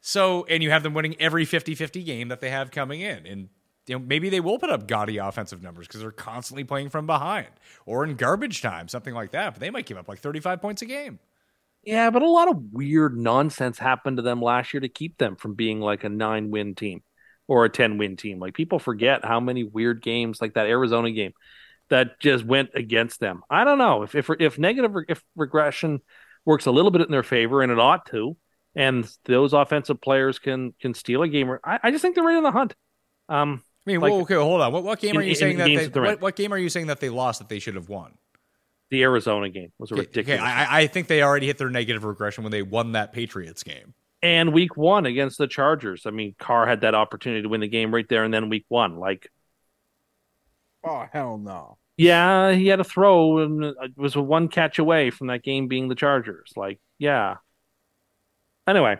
So, and you have them winning every 50-50 game that they have coming in, and you know maybe they will put up gaudy offensive numbers because they're constantly playing from behind or in garbage time, something like that. But they might give up like thirty-five points a game. Yeah, but a lot of weird nonsense happened to them last year to keep them from being like a nine win team or a 10 win team. Like people forget how many weird games, like that Arizona game, that just went against them. I don't know if if, if negative if regression works a little bit in their favor, and it ought to, and those offensive players can can steal a game. I, I just think they're right in the hunt. Um, I mean, Like- well, okay, hold on. What, what game In- are you in- saying in that they? that. What, what game are you saying that they lost that they should have won? the Arizona game was Okay, ridiculous. Okay, I, I think they already hit their negative regression when they won that Patriots game. and week one against the Chargers. I mean, Carr had that opportunity to win the game right there and then week one. Like, Oh hell no. yeah, he had a throw and it was one catch away from that game being the Chargers. Like, yeah. Anyway,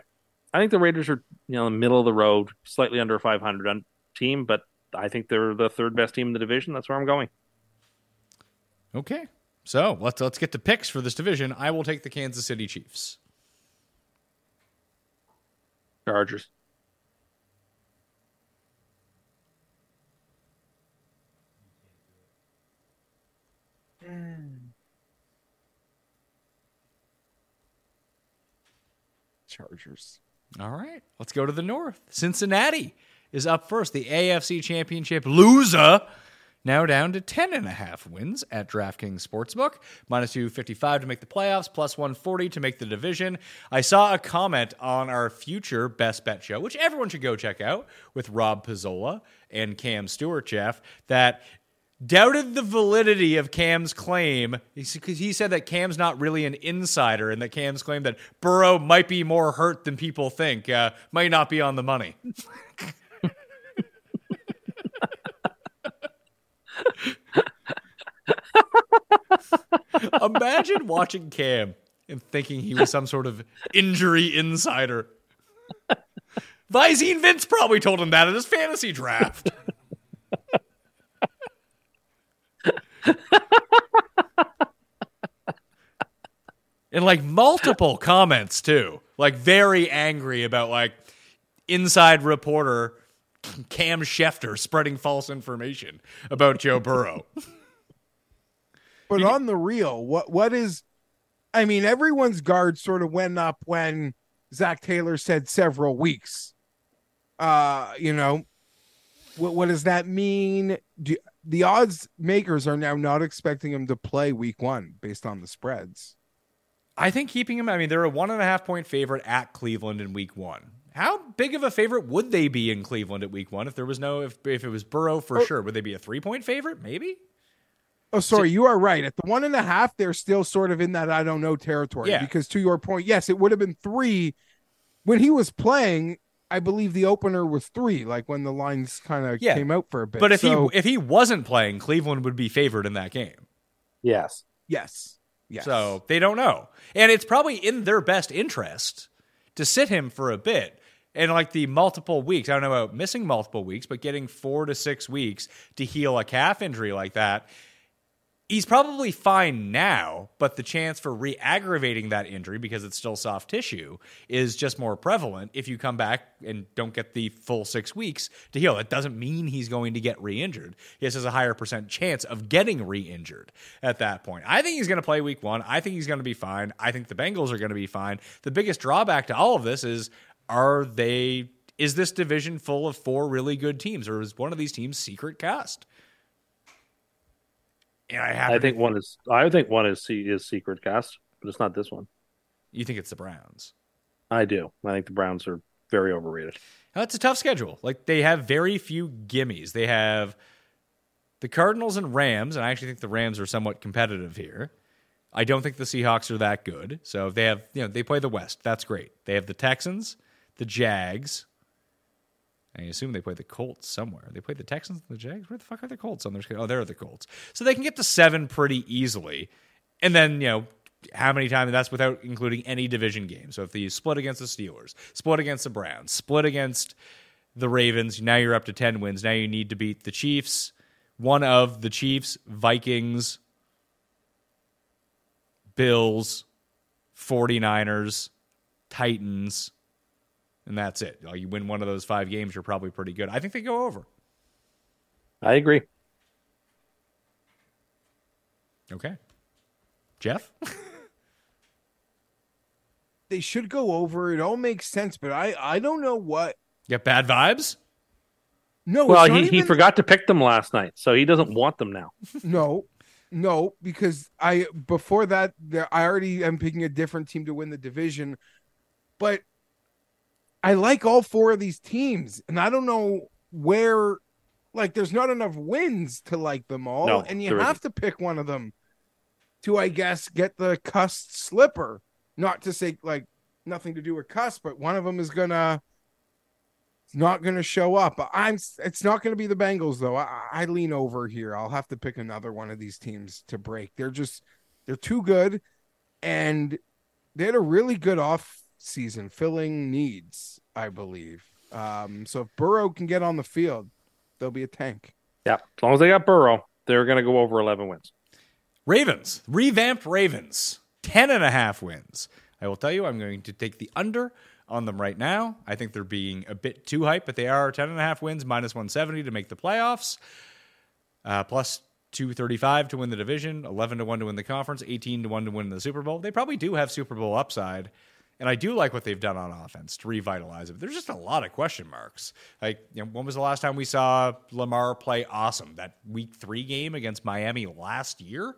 I think the Raiders are, you know, in the middle of the road, slightly under 500 on team, but I think they're the third best team in the division. That's where I'm going. Okay. So let's let's get to picks for this division. I will take the Kansas City Chiefs. Chargers. Chargers. All right. Let's go to the north. Cincinnati is up first. The AFC Championship loser. Now down to 10 and a half wins at DraftKings Sportsbook. Minus 255 to make the playoffs, plus 140 to make the division. I saw a comment on our future Best Bet show, which everyone should go check out with Rob Pizzola and Cam Stewart, Jeff, that doubted the validity of Cam's claim because he said that Cam's not really an insider and that Cam's claim that Burrow might be more hurt than people think uh, might not be on the money. *laughs* Imagine watching Cam and thinking he was some sort of injury insider. Visine Vince probably told him that in his fantasy draft. and like multiple comments too, like very angry about like inside reporter *laughs* Cam Schefter spreading false information about Joe Burrow. *laughs* But on the real, what what is? I mean, everyone's guard sort of went up when Zac Taylor said several weeks. Uh, you know, what what does that mean? Do, the odds makers are now not expecting him to play week one based on the spreads. I think keeping him, I mean, they're a one and a half point favorite at Cleveland in week one. How big of a favorite would they be in Cleveland at week one if there was no, if, if it was Burrow for Oh. sure? Would they be a three point favorite? Maybe? Oh, sorry, you are right. At the one and a half, they're still sort of in that I don't know territory. Yeah. Because to your point, yes, it would have been three when he was playing. I believe the opener was three, like when the lines kind of Yeah. came out for a bit. But if So, he if he wasn't playing, Cleveland would be favored in that game. Yes. yes, yes, So they don't know. And it's probably in their best interest to sit him for a bit. And like the multiple weeks, I don't know about missing multiple weeks, but getting four to six weeks to heal a calf injury like that, he's probably fine now, but the chance for re aggravating that injury because it's still soft tissue is just more prevalent if you come back and don't get the full six weeks to heal. That doesn't mean he's going to get re injured. He has a higher percent chance of getting re injured at that point. I think he's going to play week one. I think he's going to be fine. I think the Bengals are going to be fine. The biggest drawback to all of this is are they. Is this division full of four really good teams, or is one of these teams secret cast? And I have I think one is. I think one is is secret cast, but it's not this one. You think it's the Browns? I do. I think the Browns are very overrated. It's a tough schedule. Like they have very few gimmies. They have the Cardinals and Rams, and I actually think the Rams are somewhat competitive here. I don't think the Seahawks are that good. So if they have, you know, they play the West. That's great. They have the Texans, the Jags. I assume they play the Colts somewhere. They play the Texans and the Jags. Where the fuck are the Colts on their schedule? Oh, they're the Colts. So they can get to seven pretty easily. And then, you know, how many times that's without including any division games. So if you split against the Steelers, split against the Browns, split against the Ravens, now you're up to 10 wins. Now you need to beat the Chiefs, one of the Chiefs, Vikings, Bills, 49ers, Titans, and that's it. Like you win one of those five games, you're probably pretty good. I think they go over. I agree. Okay. Jeff? *laughs* They should go over. It all makes sense, but I I don't know what. Get bad vibes? No, Well, not he, he forgot to pick them last night, so he doesn't want them now. *laughs* No, no, because I before that I already am picking a different team to win the division, but I like all four of these teams, and I don't know where. Like, there's not enough wins to like them all, No, and you have isn't. to pick one of them to, I guess, get the cussed slipper. Not to say like nothing to do with cuss, but one of them is gonna not to show up. I'm. It's not going to be the Bengals though. I, I lean over here. I'll have to pick another one of these teams to break. They're just they're too good, and they had a really good off season filling needs. I believe. Um, so if Burrow can get on the field, they'll be a tank. Yeah, as long as they got Burrow, they're going to go over 11 wins. Ravens, revamped Ravens, 10 and a half wins. I will tell you, I'm going to take the under on them right now. I think they're being a bit too hype, but they are 10 and a half wins, minus 170 to make the playoffs, uh, plus 235 to win the division, 11 to 1 to win the conference, 18 to 1 to win the Super Bowl. They probably do have Super Bowl upside. And I do like what they've done on offense to revitalize it. There's just a lot of question marks. Like, you know, when was the last time we saw Lamar play awesome? That week three game against Miami last year?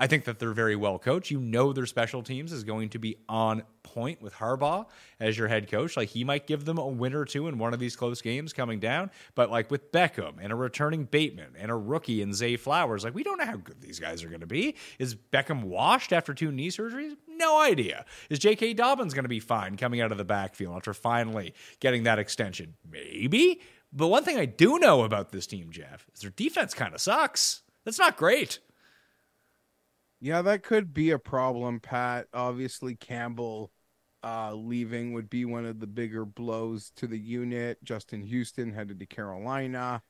I think that they're very well coached. You know their special teams is going to be on point with Harbaugh as your head coach. Like he might give them a win or two in one of these close games coming down. But like with Beckham and a returning Bateman and a rookie and Zay Flowers, like we don't know how good these guys are going to be. Is Beckham washed after two knee surgeries? No idea. Is J.K. Dobbins going to be fine coming out of the backfield after finally getting that extension? Maybe. But one thing I do know about this team, Geoff, is their defense kind of sucks. That's not great. Yeah, that could be a problem, Pat. Obviously, Campbell uh, leaving would be one of the bigger blows to the unit. Justin Houston headed to Carolina.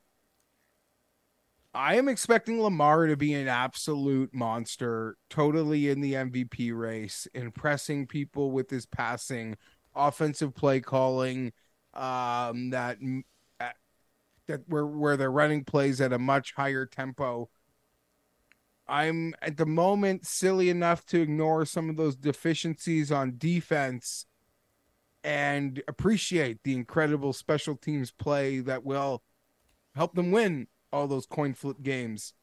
I am expecting Lamar to be an absolute monster, totally in the MVP race, impressing people with his passing, offensive play calling, um, that that where where they're running plays at a much higher tempo. I'm at the moment silly enough to ignore some of those deficiencies on defense and appreciate the incredible special teams play that will help them win all those coin flip games.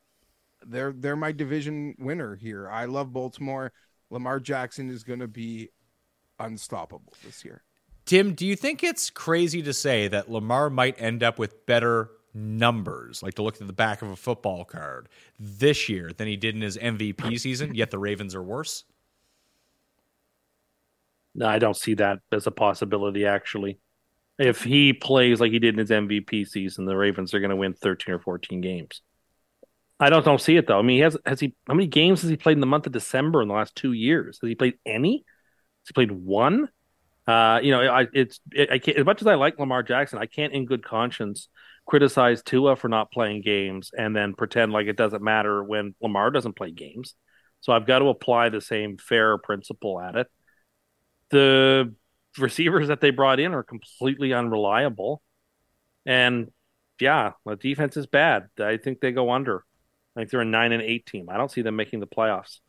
They're they're my division winner here. I love Baltimore. Lamar Jackson is going to be unstoppable this year. Tim, do you think it's crazy to say that Lamar might end up with better numbers, like to look at the back of a football card this year than he did in his MVP *laughs* season, yet the Ravens are worse? No, I don't see that as a possibility, actually. If he plays like he did in his MVP season, the Ravens are going to win 13 or 14 games. I don't, don't see it, though. I mean, he has, has he, how many games has he played in the month of December in the last two years? Has he played any? Has he played one? Uh, you know, I, it's, it, I can't, as much as I like Lamar Jackson, I can't in good conscience criticize Tua for not playing games and then pretend like it doesn't matter when Lamar doesn't play games. So I've got to apply the same fair principle at it. The receivers that they brought in are completely unreliable. And yeah, the defense is bad. I think they go under. I think they're a nine and eight team. I don't see them making the playoffs.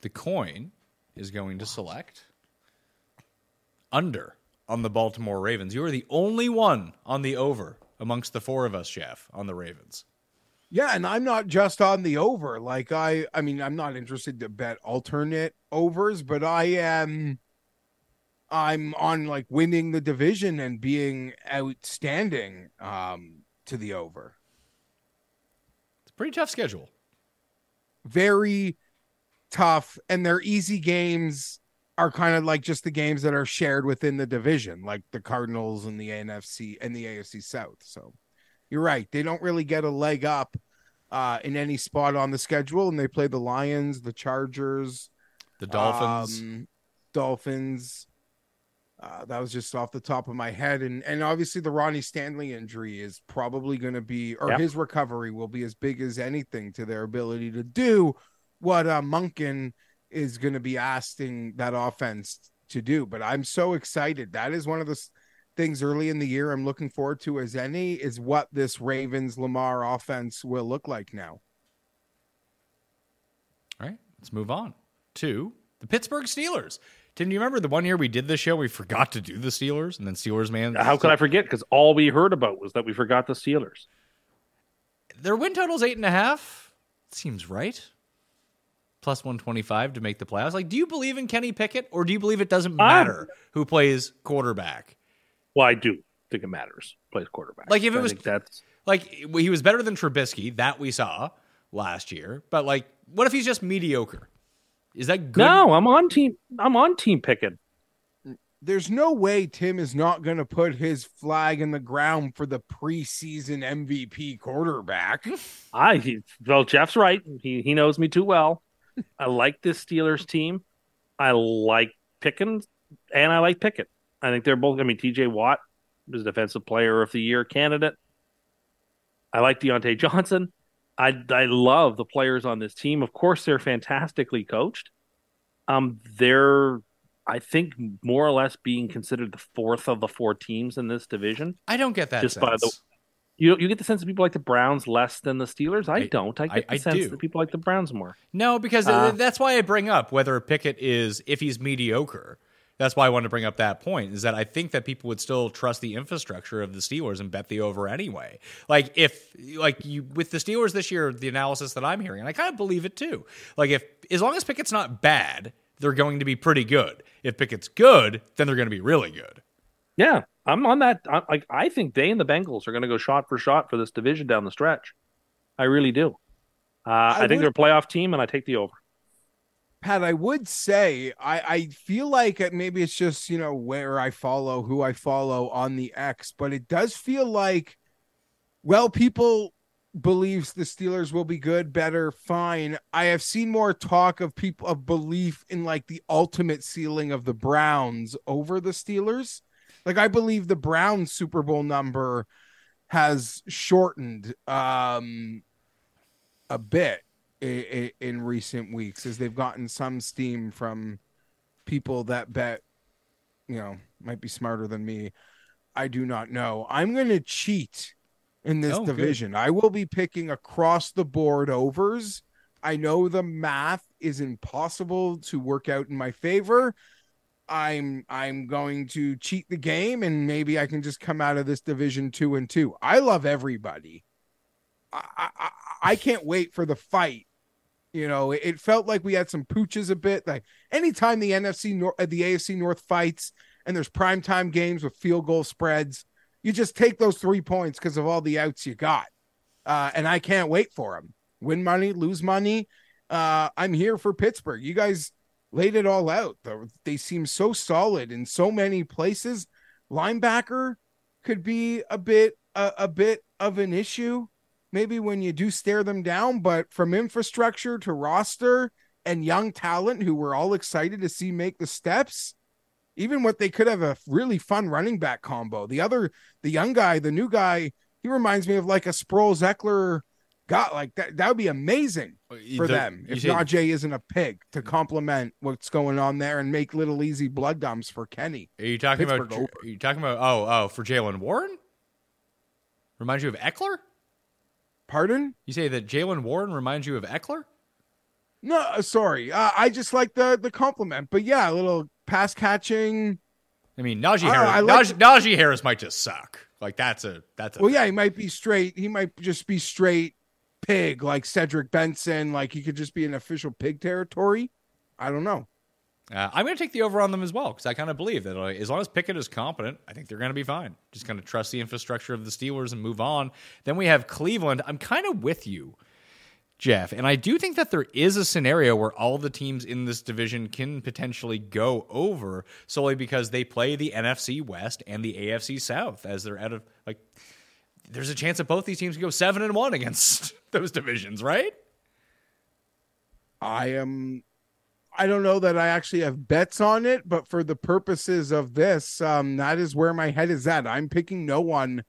The coin is going to select under on the Baltimore Ravens. You are the only one on the over amongst the four of us, Geoff, on the Ravens. Yeah, and I'm not just on the over. Like I I mean, I'm not interested to bet alternate overs, but I am I'm on like winning the division and being outstanding um to the over. It's a pretty tough schedule. Very tough and they're easy games are kind of like just the games that are shared within the division, like the Cardinals and the NFC and the AFC South. So you're right. They don't really get a leg up uh, in any spot on the schedule, and they play the Lions, the Chargers, The Dolphins. um, Dolphins. Uh, that was just off the top of my head, and and obviously the Ronnie Stanley injury is probably going to be, or Yep. his recovery will be as big as anything to their ability to do what uh, Monken is going to be asking that offense to do. But I'm so excited. That is one of the things early in the year I'm looking forward to as any is what this Ravens Lamar offense will look like now. All right, let's move on to the Pittsburgh Steelers. Tim, do you remember the one year we did this show? We forgot to do the Steelers, and then Steelers man. How could I forget? Because all we heard about was that we forgot the Steelers. Their win total's eight and a half. Seems right. Plus one twenty five to make the playoffs. Like, do you believe in Kenny Pickett, or do you believe it doesn't I'm- matter who plays quarterback? Well, I do think it matters. Plays quarterback. Like, if it I was- think that's Like, he was better than Trubisky that we saw last year. But like, what if he's just mediocre? Is that good? no. I'm on team. I'm on team Pickett. there's no way Tim is not going to put his flag in the ground for the preseason MVP quarterback. *laughs* I he, well, Geoff's right. He he knows me too well. *laughs* I like this Steelers team. I like Pickens and I like Pickett. I think they're both. I mean, T.J. Watt is Defensive Player of the Year candidate. I like Diontae *laughs* Johnson. I I love the players on this team. Of course, they're fantastically coached. Um, they're I think more or less being considered the fourth of the four teams in this division. I don't get that. Just by the- sense. You you get the sense that people like the Browns less than the Steelers. I, I- don't. I get I- the sense do. that people like the Browns more. No, because Uh, that's why I bring up whether Pickett is if he's mediocre. That's why I wanted to bring up that point is that I think that people would still trust the infrastructure of the Steelers and bet the over anyway. Like if like you with the Steelers this year, the analysis that I'm hearing, and I kind of believe it too. Like if as long as Pickett's not bad, they're going to be pretty good. If Pickett's good, then they're going to be really good. Yeah, I'm on that. I, like I think they and the Bengals are going to go shot for shot for this division down the stretch. I really do. Uh, I, think would- they're a playoff team, and I take the over. Pat, I would say I, I feel like it, maybe it's just you know where I follow, who I follow on the X, but it does feel like, well, people believes the Steelers will be good, better, fine. I have seen more talk of people of belief in like the ultimate ceiling of the Browns over the Steelers. Like I believe the Browns Super Bowl number has shortened um a bit i- i- in recent weeks as they've gotten some steam from people that bet you know might be smarter than me. I do not know. I'm going to cheat in this Oh, good. division. I will be picking across the board overs. I know the math is impossible to work out in my favor i'm i'm going to cheat the game and maybe i can just come out of this division two and two i love everybody I, I, I can't wait for the fight. You know, it, felt like we had some pooches a bit. Like anytime the NFC North, uh, the AFC North fights, and there's primetime games with field goal spreads, you just take those three points because of all the outs you got. Uh, and I can't wait for them. Win money, lose money. Uh, I'm here for Pittsburgh. You guys laid it all out. They seem so solid in so many places. Linebacker could be a bit a, a bit of an issue maybe when you do stare them down, but from infrastructure to roster and young talent who we're all excited to see make the steps, even what they could have a really fun running back combo. The other, the young guy, the new guy, he reminds me of like a Sproles Ekeler guy. Like that, that would be amazing for The- them if say- Najee isn't a pig to complement what's going on there and make little easy blood dumps for Kenny. Are you talking about? Pittsburgh Are you talking about? Oh, oh, for Jaylen Warren. Reminds you of Ekeler? Pardon? You say that Jaylen Warren reminds you of Ekeler? No, uh, sorry. Uh, I just like the the compliment, but yeah, a little pass catching. I mean, Najee Harris. I like Najee, Najee Harris might just suck. Like that's a that's a. Well, yeah, he might be straight. He might just be straight pig, like Cedric Benson. Like he could just be an official pig territory. I don't know. Uh, I'm going to take the over on them as well because I kind of believe that as long as Pickett is competent, I think they're going to be fine. Just kind of trust the infrastructure of the Steelers and move on. Then we have Cleveland. I'm kind of with you. Geoff. And I do think that there is a scenario where all the teams in this division can potentially go over solely because they play the NFC West and the AFC South as they're out of like there's a chance that both these teams can go 7 and 1 against *laughs* those divisions, right? I am I don't know that I actually have bets on it, but for the purposes of this, um, that is where my head is at. I'm picking no one.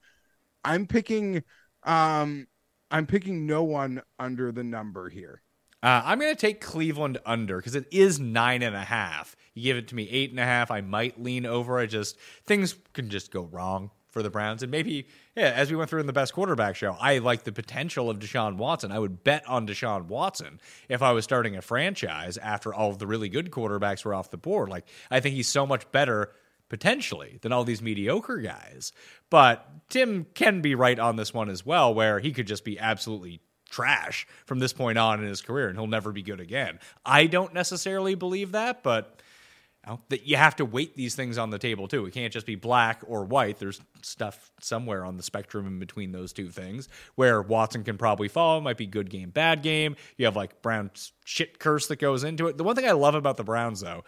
I'm picking um I'm picking no one under the number here. Uh, I'm going to take Cleveland under because it is nine and a half. You give it to me eight and a half, I might lean over. I just things can just go wrong for the Browns, and maybe yeah, as we went through in the best quarterback show, I like the potential of Deshaun Watson. I would bet on Deshaun Watson if I was starting a franchise after all of the really good quarterbacks were off the board. Like I think he's so much better potentially than all these mediocre guys. But Tim can be right on this one as well, where he could just be absolutely trash from this point on in his career and he'll never be good again. I don't necessarily believe that, but know, that you have to weight these things on the table too. It can't just be black or white. There's stuff somewhere on the spectrum in between those two things where Watson can probably fall. It might be good game, bad game. You have like Brown's shit curse that goes into it. The one thing I love about the Browns though,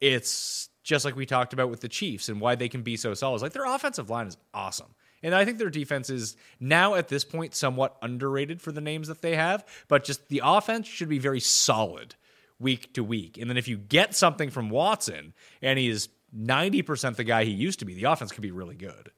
it's just like we talked about with the Chiefs and why they can be so solid. It's like their offensive line is awesome. And I think their defense is now at this point somewhat underrated for the names that they have, but just the offense should be very solid week to week. And then if you get something from Watson and he is 90% the guy he used to be, the offense could be really good.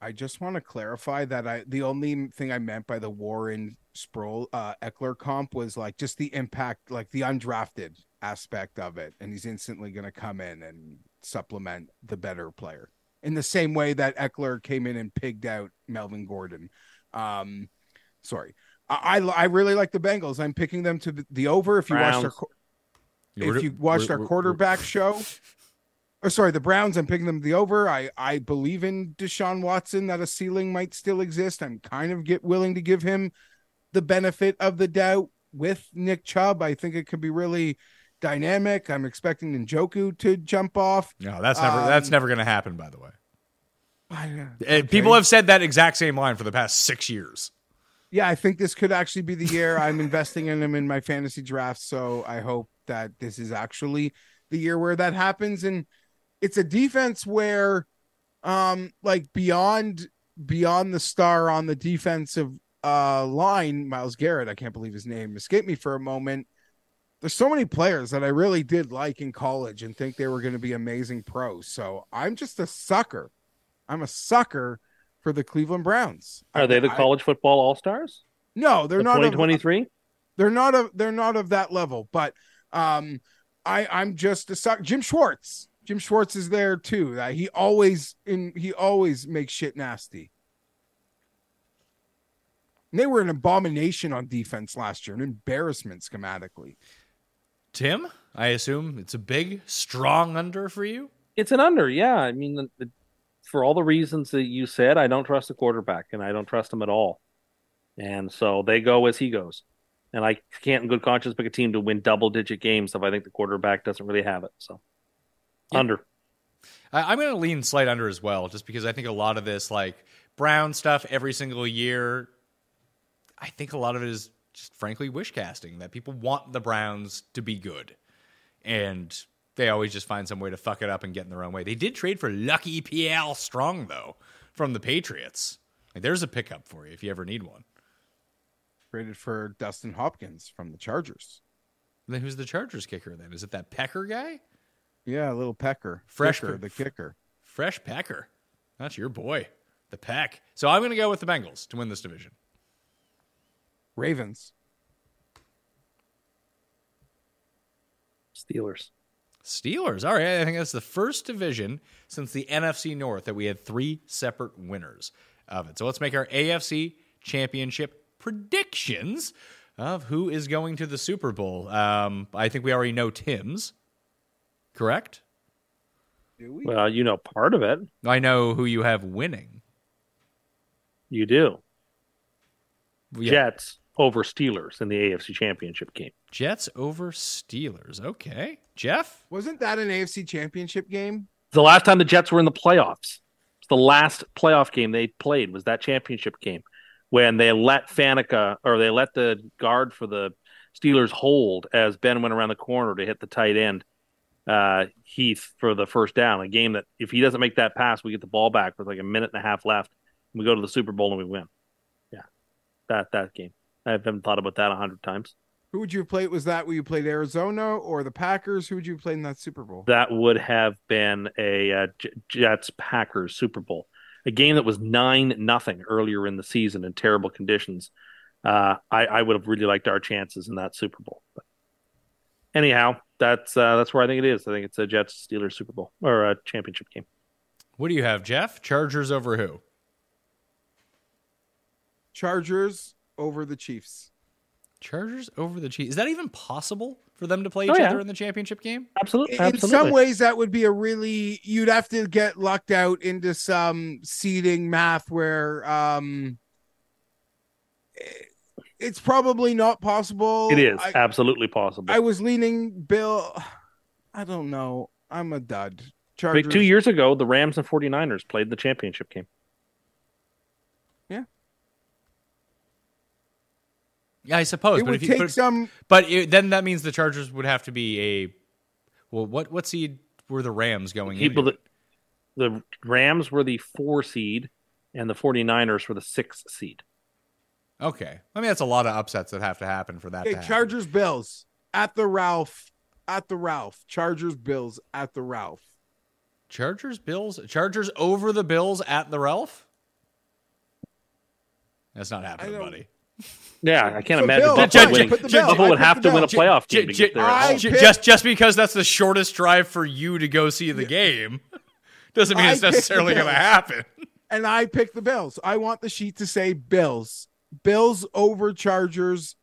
I just want to clarify that I the only thing I meant by the Warren Sproles uh Ekeler comp was like just the impact, like the undrafted aspect of it. And he's instantly gonna come in and supplement the better player in the same way that Ekeler came in and pigged out Melvin Gordon. Um, sorry, I, I really like the Bengals. I'm picking them to the, over. If you watched our Browns. qu- We're- if you watched our quarterback show, or sorry, the Browns, I'm picking them the over. I I believe in Deshaun Watson that a ceiling might still exist. I'm kind of get willing to give him the benefit of the doubt with Nick Chubb. I think it could be really dynamic. I'm expecting Njoku to jump off. No, that's never that's Um, never going to happen. By the way, I- okay. people have said that exact same line for the past six years. Yeah, I think this could actually be the year I'm investing in him in my fantasy draft. So I hope that this is actually the year where that happens. And it's a defense where, um, like beyond beyond the star on the defensive uh line, Myles Garrett, I can't believe his name escaped me for a moment. There's so many players that I really did like in college and think they were going to be amazing pros. So I'm just a sucker. I'm a sucker for the Cleveland Browns. Are they the I- college football all stars? No, they're not. 2023? they're not of they're not of that level but um i i'm just a suck jim schwartz jim schwartz is there too Uh, he always in he always makes shit nasty and they were an abomination on defense last year an embarrassment schematically Tim, I assume it's a big, strong under for you. It's an under, yeah. I mean, the, the, for all the reasons that you said, I don't trust the quarterback, and I don't trust him at all. And so they go as he goes. And I can't, in good conscience, pick a team to win double-digit games if I think the quarterback doesn't really have it. So Yeah. under. I, I'm going to lean slight under as well, just because I think a lot of this, like Brown stuff every single year, I think a lot of it is just frankly wish casting that people want the Browns to be good. And they always just find some way to fuck it up and get in their own way. They did trade for Lucky PL Strong, though, from the Patriots. Like, there's a pickup for you if you ever need one. traded for dustin hopkins from the chargers Then who's the Chargers kicker then? Is it that Pecker guy? yeah a little pecker Fresh Kicker, pe- the kicker Fresh Pecker. That's your boy, the Peck. So I'm going to go with the Bengals to win this division. ravens Steelers. Steelers. All right. I think that's the first division since the NFC North that we had three separate winners of it. So let's make our AFC championship predictions of who is going to the Super Bowl. Um, I think we already know Tim's, correct? do we Well, you know part of it. I know who you have winning. You do. Yeah. Jets over Steelers in the AFC Championship game. Jets over Steelers. Okay. Geoff? wasn't that an afc championship game The last time the Jets were in the playoffs, it's the last playoff game they played was that championship game when they let Faneca or they let the guard for the Steelers hold as Ben went around the corner to hit the tight end uh, Heath for the first down. A game that if he doesn't make that pass, we get the ball back with like a minute and a half left. We go to the Super Bowl and we win. Yeah, that that game. I haven't thought about that a hundred times. Who would you have played? Was that where you played Arizona or the Packers? Who would you have played in that Super Bowl? That would have been a uh, Jets Packers Super Bowl, a game that was nine nothing earlier in the season in terrible conditions. Uh, I, I would have really liked our chances in that Super Bowl. But anyhow, that's uh, that's where I think it is. I think it's a Jets Steelers Super Bowl or a championship game. What do you have, Geoff? Chargers over who? Chargers over the Chiefs. Chargers over the Chiefs. Is that even possible for them to play each Oh, yeah. other in the championship game? Absolutely, In absolutely. some ways, that would be a really you'd have to get lucked out into some seeding math where um it's probably not possible. it is I, absolutely possible. I was leaning Bill. I don't know. I'm a dud. Like Chargers. two years ago, the Rams and 49ers played the championship game. Yeah, I suppose. It but would if you, take but, some. but it, then that means the Chargers would have to be a well. What what seed were the Rams going People into? that the Rams were the four seed and the 49ers were the six seed. Okay, I mean that's a lot of upsets that have to happen for that. Okay, to. Chargers Bills at the Ralph. At the Ralph. Chargers Bills at the Ralph. Chargers, Bills, Chargers over the Bills at the Ralph. That's not happening, buddy. Yeah, I can't So imagine Bill, Buffalo fine, winning. put Buffalo would have to the win a Bill. playoff J- game to get there. At home. j- just just because that's the shortest drive for you to go see the game *laughs* doesn't mean I it's necessarily going to happen. *laughs* And I picked the Bills. I want the sheet to say Bills. Bills over Chargers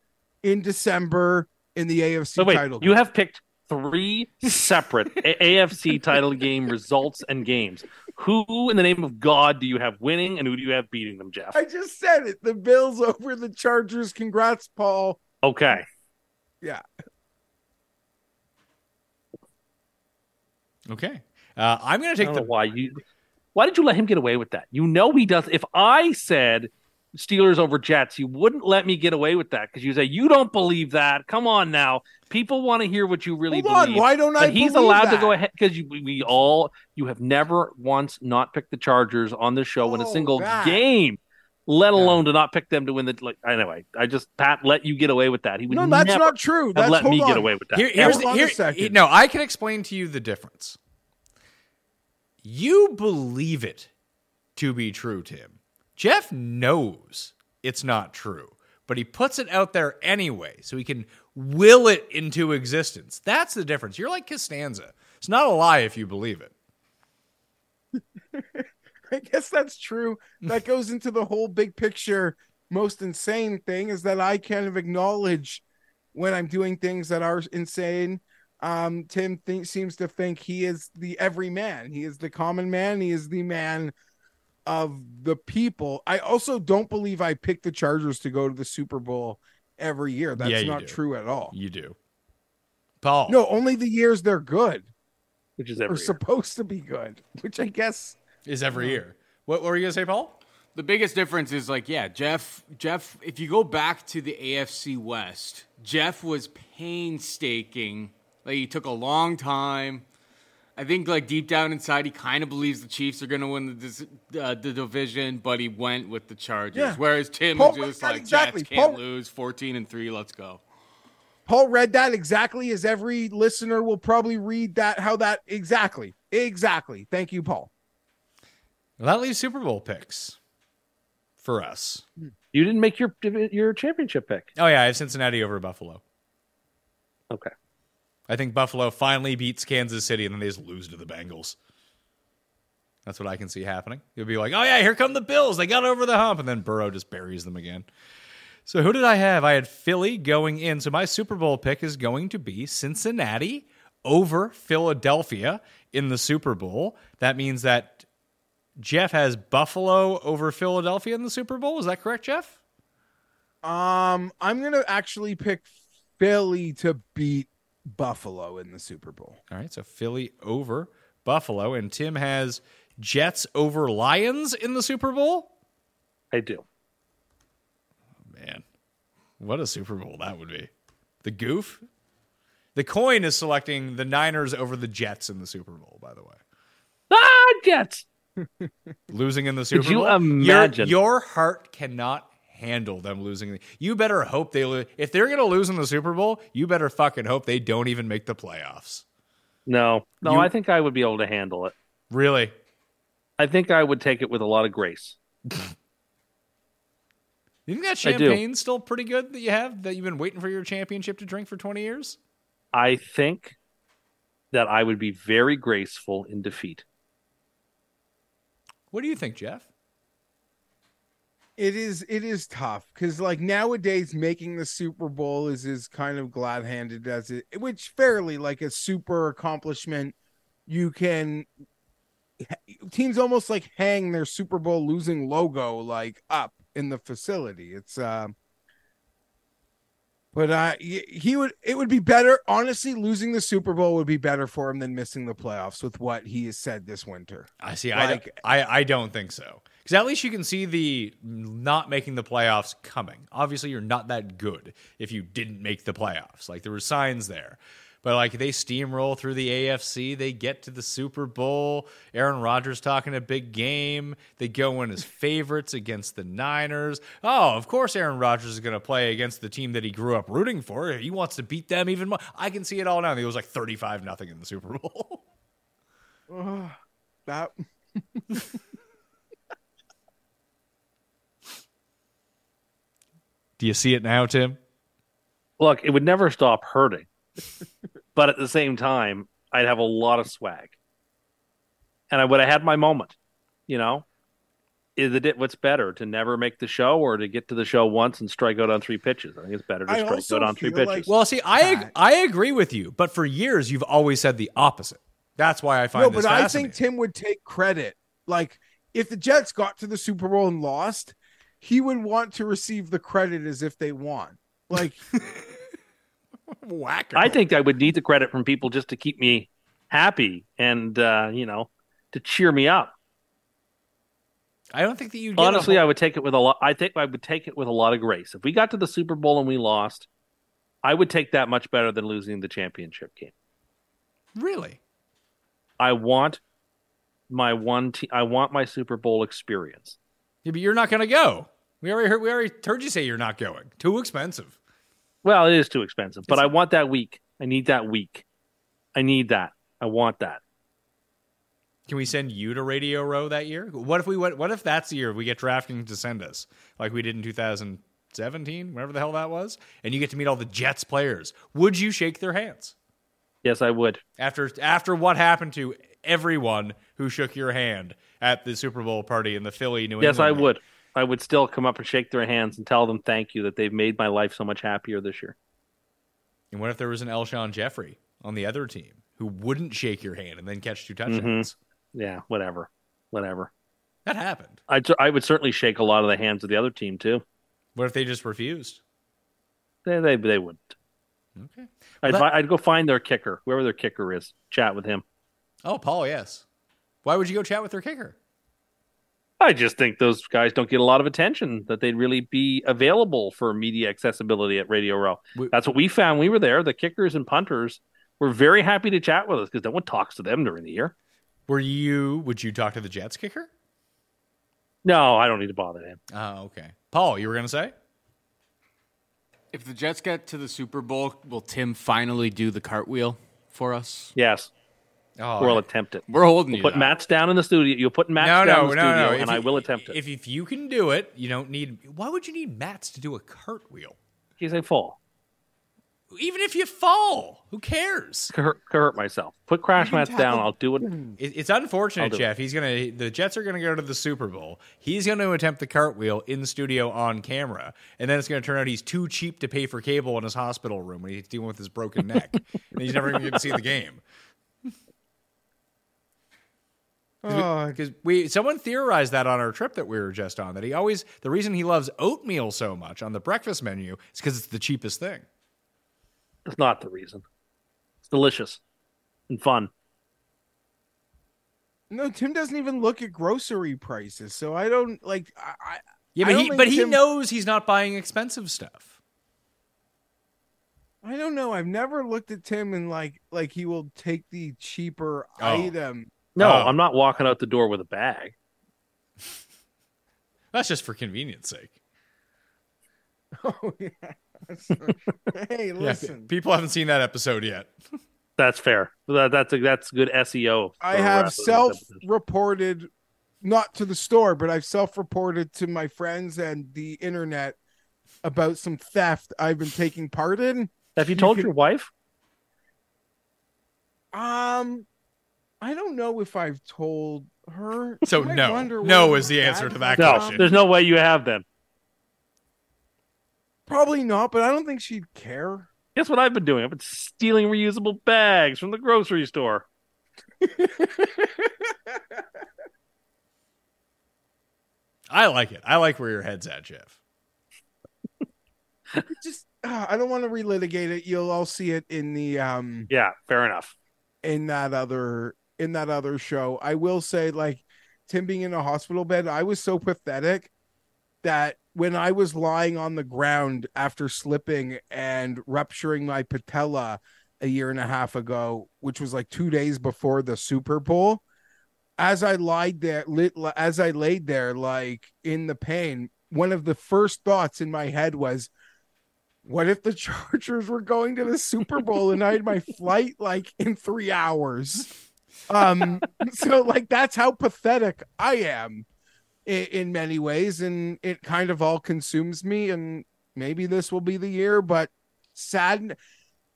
in December in the AFC So wait, title. you have picked three separate AFC title game results and games. Who, in the name of God, do you have winning, and who do you have beating them, Geoff? I just said it. The Bills over the Chargers. Congrats, Paul. Okay, Yeah. Okay, uh, I'm going to take the why you. Why did you let him get away with that? You know he does. If I said Steelers over Jets, you wouldn't let me get away with that because you say you don't believe that. Come on now, people want to hear what you really Hold on. Why don't I? But he's believe allowed to go ahead because we, we all you have never once not picked the Chargers on the show in a Oh, single that. game, let alone to not pick them to win the. Like, anyway, I just Pat let you get away with that. He would No, that's not true. That's let me on. get away with that. Here, here's the, on here, second. no, I can explain to you the difference. You believe it to be true, Tim. Geoff knows it's not true, but he puts it out there anyway, so he can will it into existence. That's the difference. You're like Costanza. It's not a lie if you believe it. *laughs* I guess that's true. That goes into the whole big picture. Most insane thing is that I kind of acknowledge when I'm doing things that are insane. Um, Tim think, seems to think he is the everyman. He is the common man. He is the man of the people. I also don't believe I picked the Chargers to go to the Super Bowl every year. That's Yeah, not do. true at all. You do. Paul. No, only the years they're good which is or every year. supposed to be good, which I guess Is every year. What, what were you going to say, Paul? The biggest difference is like, yeah, Geoff. Geoff, if you go back to the AFC West, Geoff was painstaking. Like he took a long time. I think like deep down inside, he kind of believes the Chiefs are going to win the uh, the division, but he went with the Chargers. Yeah. Whereas Tim Paul is just like, exactly. Jets can't Paul- lose, fourteen and three, let's go. Paul read that exactly as every listener will probably read that how that exactly. Exactly. Thank you, Paul. Well, that leaves Super Bowl picks for us. You didn't make your your championship pick. Oh, yeah, I have Cincinnati over Buffalo. Okay. I think Buffalo finally beats Kansas City and then they just lose to the Bengals. That's what I can see happening. You'll be like, oh, yeah, here come the Bills. They got over the hump. And then Burrow just buries them again. So who did I have? I had Philly going in. So my Super Bowl pick is going to be Cincinnati over Philadelphia in the Super Bowl. That means that Geoff has Buffalo over Philadelphia in the Super Bowl. Is that correct, Geoff? Um, I'm gonna actually pick Philly to beat Buffalo in the Super Bowl. All right, so Philly over Buffalo, and Tim has Jets over Lions in the Super Bowl. I do. Man, what a Super Bowl that would be. The goof? The coin is selecting the Niners over the Jets in the Super Bowl, by the way. Ah, Jets. Losing in the Super you Bowl. Your- imagine? Your, heart cannot handle them losing. You better hope they lose. If they're going to lose in the Super Bowl, you better fucking hope they don't even make the playoffs. No, no, You- I think I would be able to handle it. Really? I think I would take it with a lot of grace. *laughs* You think that champagne's still pretty good that you have that you've been waiting for your championship to drink for 20 years? I think that I would be very graceful in defeat. What do you think, Geoff? It is it is tough because like nowadays making the Super Bowl is as kind of glad handed as it which fairly like a super accomplishment you can teams almost like hang their Super Bowl losing logo like up in the facility. It's um but uh he he would it would be better honestly losing the Super Bowl would be better for him than missing the playoffs with what he has said this winter. I see. Like- I, I I don't think so. Because at least you can see the not making the playoffs coming. Obviously, you're not that good if you didn't make the playoffs. Like there were signs there. But like they steamroll through the AFC, they get to the Super Bowl. Aaron Rodgers talking a big game. They go in as favorites against the Niners. Oh, of course, Aaron Rodgers is going to play against the team that he grew up rooting for. He wants to beat them even more. I can see it all now. It was like thirty-five nothing in the Super Bowl. Ugh, *sighs* that *laughs* Do you see it now, Tim? Look, it would never stop hurting. *laughs* but at the same time, I'd have a lot of swag. And I would have had my moment, you know? Is it what's better to never make the show or to get to the show once and strike out on three pitches? I think it's better to I strike out on three feel pitches. like- Well, see, I ag- I agree with you, but for years you've always said the opposite. That's why I find no, this but I think Tim would take credit. Like if the Jets got to the Super Bowl and lost, he would want to receive the credit as if they won. Like *laughs* *laughs* Whacker. I think I would need the credit from people just to keep me happy and, uh, you know, to cheer me up. I don't think that you. Honestly, I would take it with a lot. I think I would take it with a lot of grace. If we got to the Super Bowl and we lost, I would take that much better than losing the championship game. really. I want my one. Te- I want my Super Bowl experience. Yeah, but you're not going to go. We already heard. We already heard you say you're not going. Too expensive. Well, it is too expensive, but It's- I want that week. I need that week. I need that. I want that. Can we send you to Radio Row that year? What if we went? What if that's the year we get DraftKings to send us, like we did in 2017, whatever the hell that was, and you get to meet all the Jets players? Would you shake their hands Yes, I would. after after what happened to everyone who shook your hand at the Super Bowl party in the Philly New England. Yes? I would. I would still come up and shake their hands and tell them thank you that they've made my life so much happier this year. And what if there was an Alshon Jeffery on the other team who wouldn't shake your hand and then catch two mm-hmm. touchdowns? Yeah, whatever, whatever. That happened. I I would certainly shake a lot of the hands of the other team too. What if they just refused? They they they wouldn't. Okay. I'd, I'd go find their kicker, whoever their kicker is, chat with him. Oh, Paul, yes. Why would you go chat with their kicker? I just think those guys don't get a lot of attention. That they'd really be available for media accessibility at Radio Row. We- That's what we found. We were there. The kickers and punters were very happy to chat with us because no one talks to them during the year. Were you? Would you talk to the Jets kicker? No, I don't need to bother him. Oh, okay. Paul, you were gonna say? If the Jets get to the Super Bowl, will Tim finally do the cartwheel for us? Yes, Oh, we'll attempt it. We're holding you. Put that. Mats down in the studio. You'll put Mats no, down no, in the no, studio, and If I you- will attempt it. If, if you can do it, you don't need. Why would you need Mats to do a cartwheel? He's a fall. Even if you fall, who cares? Could hurt, hurt myself. Put crash mats down. I'll do it. It, it's unfortunate, Geoff. He's gonna. The Jets are gonna go to the Super Bowl. He's gonna attempt the cartwheel in studio on camera, and then it's gonna turn out he's too cheap to pay for cable in his hospital room when he's dealing with his broken neck, and he's never even gonna get to see the game. Oh, Because we someone theorized that on our trip that we were just on that he always the reason he loves oatmeal so much on the breakfast menu is because it's the cheapest thing. It's not the reason. It's delicious and fun. no, Tim doesn't even look at grocery prices, so I don't like. I, I Yeah, but don't he think but he knows he's not buying expensive stuff. I don't know. I've never looked at Tim and like like he will take the cheaper Oh. item. No, Oh. I'm not walking out the door with a bag. *laughs* That's just for convenience sake. *laughs* Oh yeah. That's- *laughs* hey, Yeah, listen. people haven't seen that episode yet. That's fair. That, that's a, that's good SEO. I have rest of this self episode. reported, not to the store, but I've self reported to my friends and the internet about some theft I've been taking part in. Have you told can- your wife? Um, I don't know if I've told her. So You no. wonder No where is the answer to that comes No, question. there's no way you have them. Probably not, but I don't think she'd care. Guess what I've been doing? I've been stealing reusable bags from the grocery store. *laughs* I like it. I like where your head's at, Geoff. *laughs* Just, uh, I don't want to relitigate it. You'll all see it in the um Yeah, fair enough. in that other in that other show. I will say, like Tim being in a hospital bed, I was so pathetic that when I was lying on the ground after slipping and rupturing my patella a year and a half ago, which was like two days before the Super Bowl, as I lied there, lit, as I laid there, like in the pain, one of the first thoughts in my head was, what if the *laughs* Chargers were going to the Super Bowl and I had my *laughs* flight like in three hours? Um, *laughs* so like that's how pathetic I am in, in many ways, and it kind of all consumes me. And maybe this will be the year, but sad,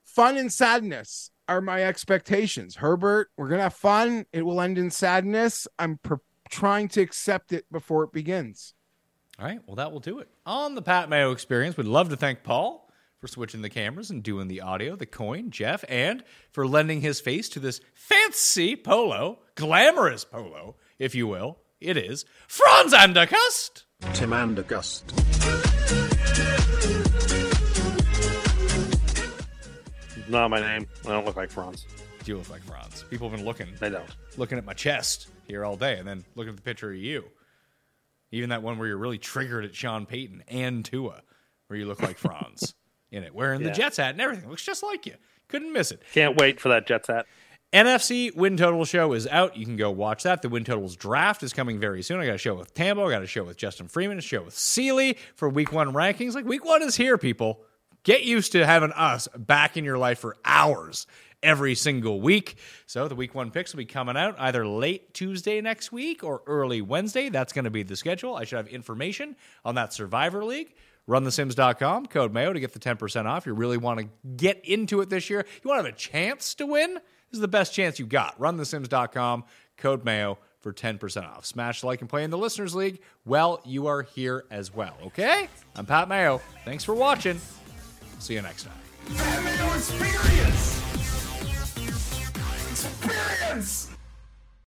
fun and sadness are my expectations. Herbert, we're gonna have fun. It will end in sadness. I'm pr- trying to accept it before it begins. All right, well, that will do it. On the Pat Mayo experience, we'd love to thank Paul for switching the cameras and doing the audio, the coin, Geoff, and for lending his face to this fancy polo, glamorous polo, if you will. It is Franz Anderkust. Tim Andergust. Not my name. I don't look like Franz. Do you look like Franz? People have been looking, They don't. looking at my chest here all day, and then looking at the picture of you. Even that one where you're really triggered at Sean Payton and Tua, where you look like Franz *laughs* in it, wearing the Jets hat and everything. Looks just like you. Couldn't miss it. Can't wait for that Jets hat. NFC win total show is out. You can go watch that. The win totals draft is coming very soon. I got a show with Tambo. I got a show with Justin Freeman. A show with Seeley for week one rankings. Like week one is here, people. Get used to having us back in your life for hours every single week. So the week one picks will be coming out either late Tuesday next week or early Wednesday. That's going to be the schedule. I should have information on that Survivor League. RunTheSims.com, code Mayo to get the 10% off. You really want to get into it this year. You want to have a chance to win? This is the best chance you got. RunTheSims.com, code Mayo for 10% off. Smash like and play in the Listeners League. Well, you are here as well, okay? I'm Pat Mayo. Thanks for watching. See you next time. Experience! Experience!